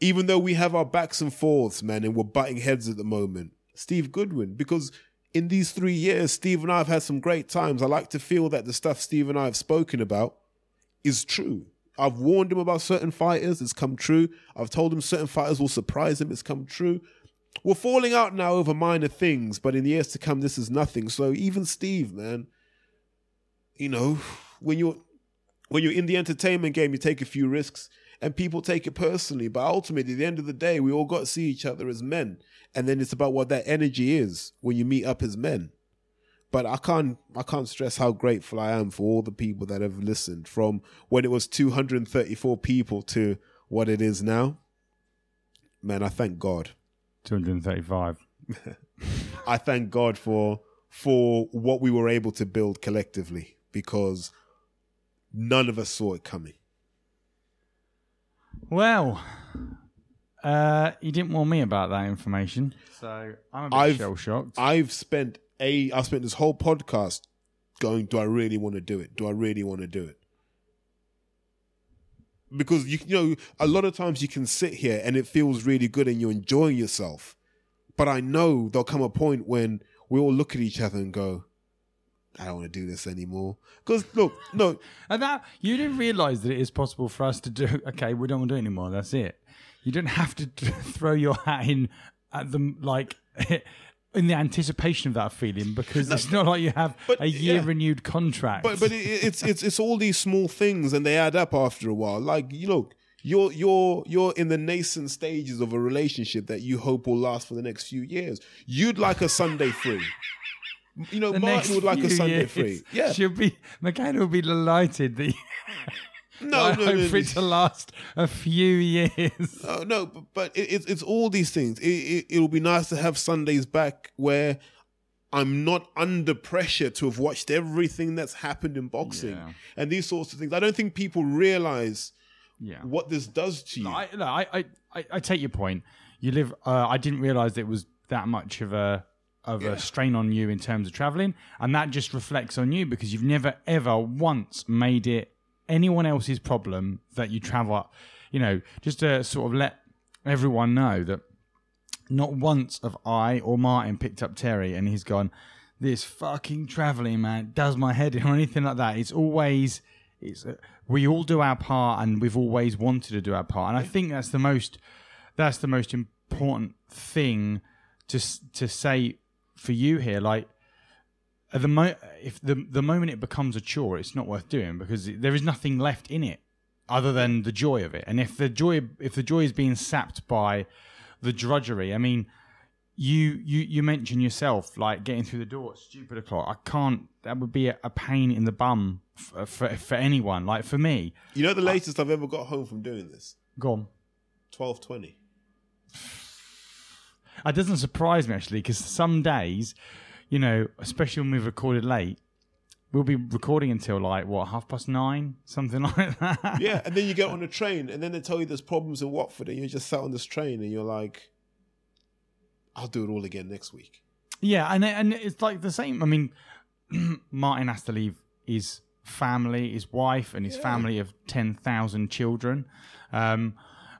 Speaker 2: even though we have our backs and forths, man, and we're butting heads at the moment, Steve Goodwin, because in these three years, Steve and I have had some great times. I like to feel that the stuff Steve and I have spoken about is true. I've warned him about certain fighters, it's come true. I've told him certain fighters will surprise him, it's come true. We're falling out now over minor things, but in the years to come, this is nothing. So even Steve, man, you know, when you're when you're in the entertainment game, you take a few risks and people take it personally. But ultimately, at the end of the day, we all got to see each other as men and then it's about what that energy is when you meet up as men. But I can't I can't stress how grateful I am for all the people that have listened from when it was 234 people to what it is now. Man, I thank God.
Speaker 1: 235.
Speaker 2: I thank God for for what we were able to build collectively because none of us saw it coming.
Speaker 1: Well, uh, you didn't warn me about that information, so I'm a bit shell shocked.
Speaker 2: I've spent a I've spent this whole podcast going, do I really want to do it? Do I really want to do it? Because you you know, a lot of times you can sit here and it feels really good and you're enjoying yourself. But I know there'll come a point when we all look at each other and go, I don't want to do this anymore. Because look, no,
Speaker 1: And that you didn't realise that it is possible for us to do. Okay, we don't want to do it anymore. That's it. You don't have to throw your hat in at them like in the anticipation of that feeling because it's not like you have
Speaker 2: But,
Speaker 1: a year
Speaker 2: yeah.
Speaker 1: renewed contract.
Speaker 2: but but it, it's it's it's all these small things and they add up after a while. Like you know, you're you're you're in the nascent stages of a relationship that you hope will last for the next few years. You'd like a Sunday free. You know,
Speaker 1: the
Speaker 2: Martin would like a Sunday
Speaker 1: years,
Speaker 2: free. Yeah.
Speaker 1: she'll be McKenna will be delighted that.
Speaker 2: No,
Speaker 1: I
Speaker 2: no,
Speaker 1: hope
Speaker 2: no,
Speaker 1: for it to last a few years.
Speaker 2: Oh no, but, but it, it's it's all these things. It, it it'll be nice to have Sundays back where I'm not under pressure to have watched everything that's happened in boxing
Speaker 1: Yeah.
Speaker 2: and these sorts of things. I don't think people realize
Speaker 1: Yeah.
Speaker 2: what this does to you.
Speaker 1: I, no, I, I, I, I take your point. You live. Uh, I didn't realize it was that much of a of
Speaker 2: Yeah.
Speaker 1: a strain on you in terms of traveling, and that just reflects on you because you've never ever once made it anyone else's problem that you travel. You know, just to sort of let everyone know that not once have I or Martin picked up Terry and he's gone, this fucking traveling man does my head in or anything like that. It's always, it's uh, we all do our part and we've always wanted to do our part. And I think that's the most, that's the most important thing to to say for you here. Like at the mo- if the the moment it becomes a chore, it's not worth doing because there is nothing left in it other than the joy of it. And if the joy if the joy is being sapped by the drudgery, I mean, you you you mentioned yourself like getting through the door at stupid o'clock. I can't. That would be a, a pain in the bum for, uh, for for anyone. Like for me,
Speaker 2: You know the latest I've ever got home from doing this?
Speaker 1: Gone.
Speaker 2: Twelve twenty.
Speaker 1: It doesn't surprise me actually because some days, you know, especially when we've recorded late, we'll be recording until like what half past nine, something like that.
Speaker 2: Yeah, and then you get on a train, and then they tell you there's problems in Watford, and you just sat on this train, and you're like, "I'll do it all again next week."
Speaker 1: Yeah, and and it's like the same. I mean, Martin has to leave his family, his wife, and his family of ten thousand children, um,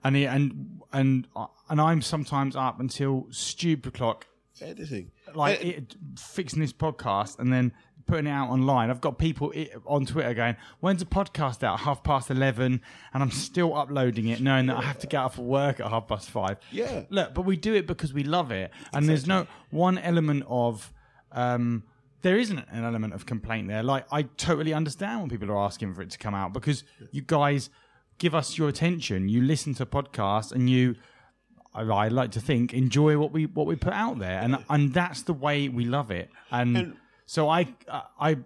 Speaker 1: and he, and and uh, and I'm sometimes up until stupid o'clock,
Speaker 2: Editing.
Speaker 1: like it, fixing this podcast, and then putting it out online. I've got people on Twitter going, "When's the podcast out?" Half past eleven, and I'm still uploading it, knowing that I have to get off of work at half past five.
Speaker 2: Yeah.
Speaker 1: Look, but we do it because we love it, and there's no one element of. Um, there isn't an element of complaint there. Like I totally understand when people are asking for it to come out because you guys give us your attention. You listen to podcasts and you, I, I like to think, enjoy what we what we put out there, and and that's the way we love it. And,
Speaker 2: And-
Speaker 1: so I I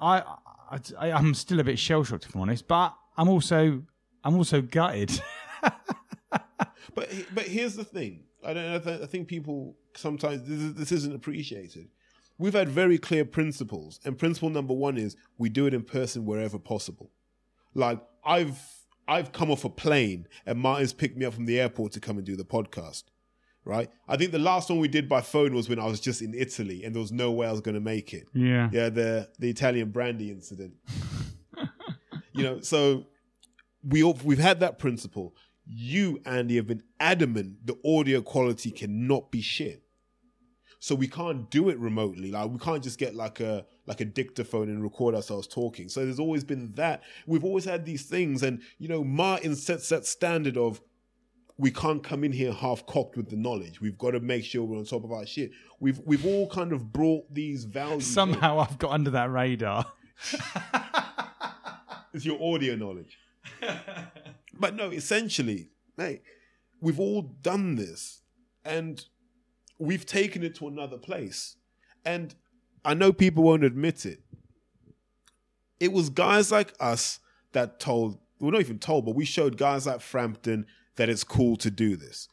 Speaker 1: I I I'm still a bit shell shocked if I'm honest, but I'm also I'm also gutted.
Speaker 2: But but here's the thing. I don't. I, th- I think people sometimes this, is, this isn't appreciated. We've had very clear principles, and principle number one is we do it in person wherever possible. Like I've I've come off a plane, and Martin's picked me up from the airport to come and do the podcast. Right. I think the last one we did by phone was when I was just in Italy, and there was no way I was going to make it.
Speaker 1: yeah.
Speaker 2: Yeah, the the Italian brandy incident. you know, so we all, we've had that principle. You, Andy, have been adamant the audio quality cannot be shit. So we can't do it remotely. Like we can't just get like a like a dictaphone and record ourselves talking. So there's always been that. We've always had these things, and you know, Martin sets that standard of we can't come in here half cocked with the knowledge. We've got to make sure we're on top of our shit. We've we've all kind of brought these values. in.
Speaker 1: Somehow I've got under that radar.
Speaker 2: It's your audio knowledge. but no, essentially, mate, we've all done this and we've taken it to another place. And I know people won't admit it. It was guys like us that told, well, not even told, but we showed guys like Frampton that it's cool to do this.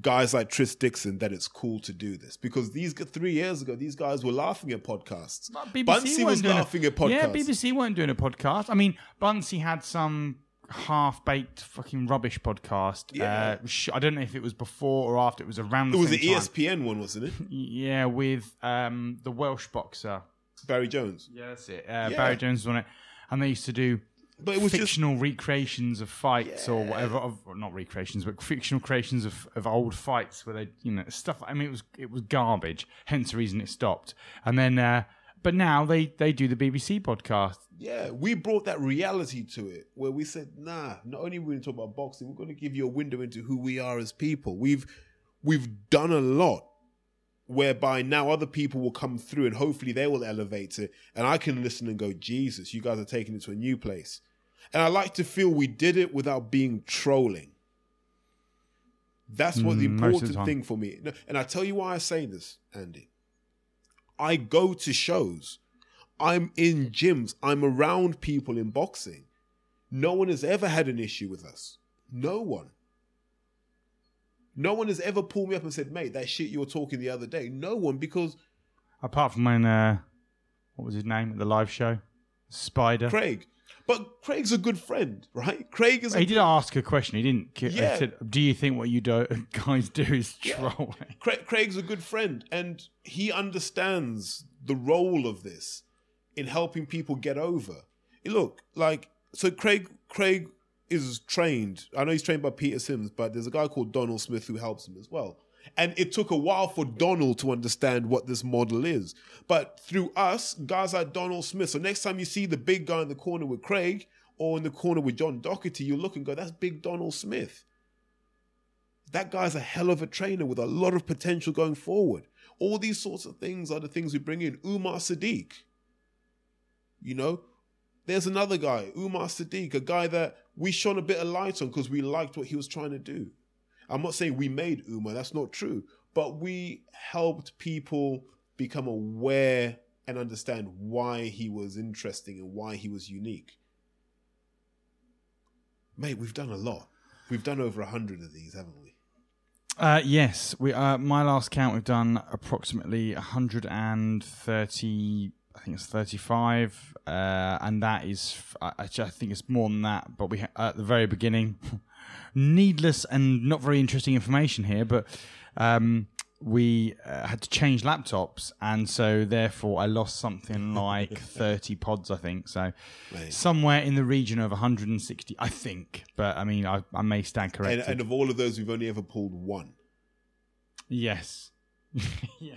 Speaker 2: Guys like Tris Dixon that it's cool to do this because these three years ago these guys were laughing at podcasts.
Speaker 1: BBC weren't
Speaker 2: was
Speaker 1: doing a-
Speaker 2: laughing at podcasts.
Speaker 1: Yeah, BBC weren't doing a podcast. I mean, Buncey had some half-baked fucking rubbish podcast.
Speaker 2: Yeah.
Speaker 1: Uh, sh- I don't know if it was before or after. It was around the
Speaker 2: It was the
Speaker 1: time.
Speaker 2: ESPN one, wasn't it?
Speaker 1: Yeah, with um, the Welsh boxer.
Speaker 2: Barry Jones.
Speaker 1: Yeah, that's it. Uh,
Speaker 2: Yeah.
Speaker 1: Barry Jones was on it, and they used to do
Speaker 2: But it was just
Speaker 1: fictional recreations of fights or whatever. Of, or not recreations, but fictional creations of, of old fights where they, you know, stuff. I mean, it was it was garbage. Hence the reason it stopped. And then, uh, but now they they do the BBC podcast.
Speaker 2: yeah, we brought that reality to it where we said, nah, not only are we going to talk about boxing, we're going to give you a window into who we are as people. We've we've done a lot whereby now other people will come through and hopefully they will elevate it and I can listen and go, Jesus, you guys are taking it to a new place. And I like to feel we did it without being trolling. That's what the
Speaker 1: Mm,
Speaker 2: important thing for me. And I tell you why I say this, Andy. I go to shows. I'm in gyms. I'm around people in boxing. No one has ever had an issue with us. No one. No one has ever pulled me up and said, mate, that shit you were talking the other day. No one, because
Speaker 1: Apart from when, uh, what was his name at the live show? Spider.
Speaker 2: Craig. But Craig's a good friend, right? Craig is a
Speaker 1: He did ask a question. He didn't. He
Speaker 2: Yeah.
Speaker 1: said, "Do you think what you do, guys do is trolling?"
Speaker 2: Craig, Craig's a good friend, and he understands the role of this in helping people get over. Look, like so, Craig Craig is trained. I know he's trained by Peter Sims, but there's a guy called Donald Smith who helps him as well. And it took a while for Donald to understand what this model is. But through us, guys like Donald Smith. So next time you see the big guy in the corner with Craig or in the corner with John Doherty, you look and go, that's big Donald Smith that guy's a hell of a trainer with a lot of potential going forward. All these sorts of things are the things we bring in. Umar Sadiq. You know, there's another guy, Umar Sadiq, a guy that we shone a bit of light on because we liked what he was trying to do. I'm not saying we made Umar, that's not true, but we helped people become aware and understand why he was interesting and why he was unique. Mate, we've done a lot. We've done over a hundred of these, haven't we?
Speaker 1: Uh, yes, we. Uh, my last count, we've done approximately 130. I think it's 35, uh, and that is. I, I think it's more than that. But we at the very beginning, needless and not very interesting information here. But um, we uh, had to change laptops, and so therefore I lost something like 30 pods, I think. So
Speaker 2: Mate.
Speaker 1: somewhere in the region of 160, I think. But I mean, I, I may stand
Speaker 2: And,
Speaker 1: corrected.
Speaker 2: and of all of those, we've only ever pulled one.
Speaker 1: yes. yeah.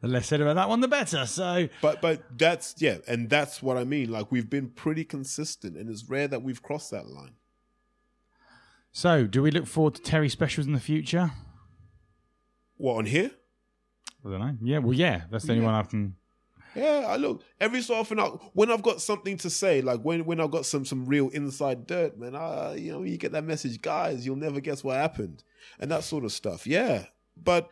Speaker 1: the less said about that one, the better. So
Speaker 2: But but that's yeah, and that's what I mean. Like we've been pretty consistent, and it's rare that we've crossed that line.
Speaker 1: So, do we look forward to Terry specials in the future?
Speaker 2: What on here?
Speaker 1: I don't know. Yeah, well, yeah, that's the only one I can.
Speaker 2: Yeah, I look every so often. I, when I've got something to say, like when when I've got some some real inside dirt, man. I, you know, you get that message, guys. You'll never guess what happened, and that sort of stuff. Yeah, but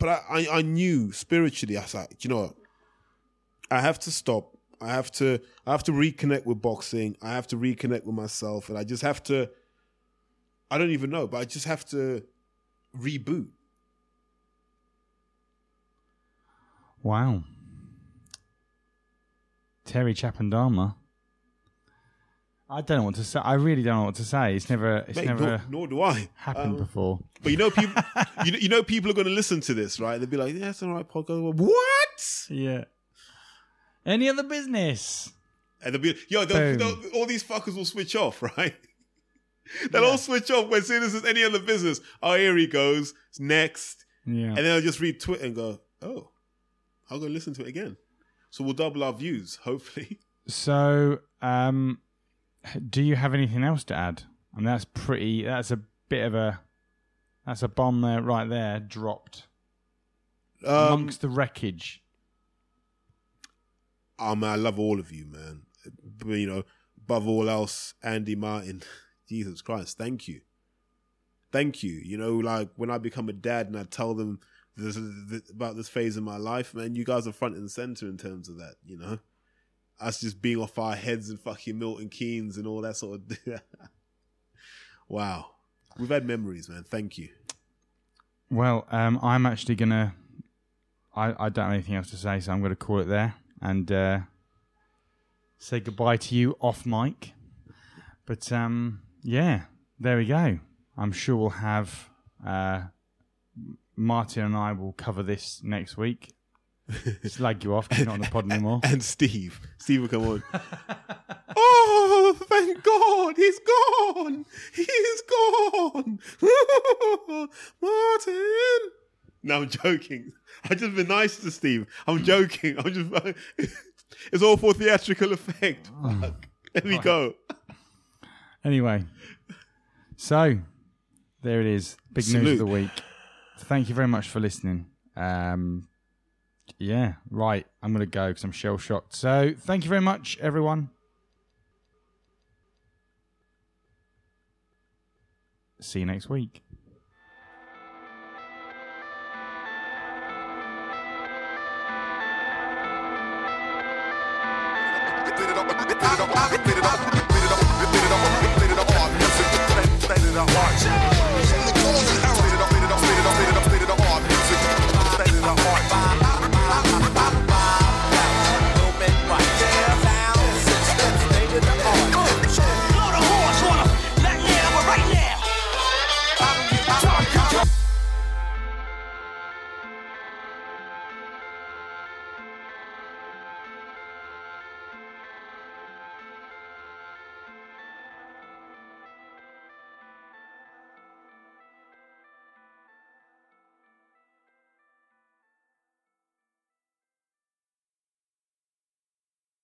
Speaker 2: but I I, I knew spiritually. I was like, you know, what? I have to stop. I have to I have to reconnect with boxing. I have to reconnect with myself, and I just have to. I don't even know, but I just have to reboot.
Speaker 1: Wow. Terry Chapandama. I don't know what to say. I really don't know what to say. It's never, it's
Speaker 2: Mate,
Speaker 1: never
Speaker 2: nor, nor do I.
Speaker 1: happened
Speaker 2: Um,
Speaker 1: before.
Speaker 2: But you know, people, you know, you know, people are going to listen to this, right? They'll be like, "Yeah, it's all right, podcast." What?
Speaker 1: Yeah. Any other business?
Speaker 2: And they'll be, yo, they'll, they'll, all these fuckers will switch off, right? They'll all switch off when soon as there's any other business. Oh, here he goes. It's next,
Speaker 1: Yeah.
Speaker 2: and then I'll just read Twitter and go, "Oh, I'll go listen to it again." So we'll double our views, hopefully.
Speaker 1: So, um, do you have anything else to add? I mean, that's pretty. That's a bit of a. That's a bomb there, right there, dropped
Speaker 2: Um,
Speaker 1: amongst the wreckage.
Speaker 2: oh man, I love all of you, man. But, you know, above all else, Andy Martin. Jesus Christ, thank you, thank you. You know, like when I become a dad and I tell them this, this, about this phase of my life, man, you guys are front and center in terms of that. You know, us just being off our heads and fucking Milton Keynes and all that sort of. wow, we've had memories, man. Thank you.
Speaker 1: Well, um, I'm actually gonna. I, I don't have anything else to say, so I'm going to call it there and uh, say goodbye to you off mic. But um, yeah, there we go. I'm sure we'll have uh, Martin and I will cover this next week. Slag you off you're not on the pod anymore.
Speaker 2: And Steve, Steve will come on. oh, thank God, he's gone. He's gone. Martin. No, I'm joking. I've just been nice to Steve. I'm joking. I'm just. it's all for theatrical effect. Fuck. There we go.
Speaker 1: Anyway, so there it is. Big news of the week. Thank you very much for listening. Um, yeah, right. I'm going to go because I'm shell shocked. So thank you very much, everyone. See you next week.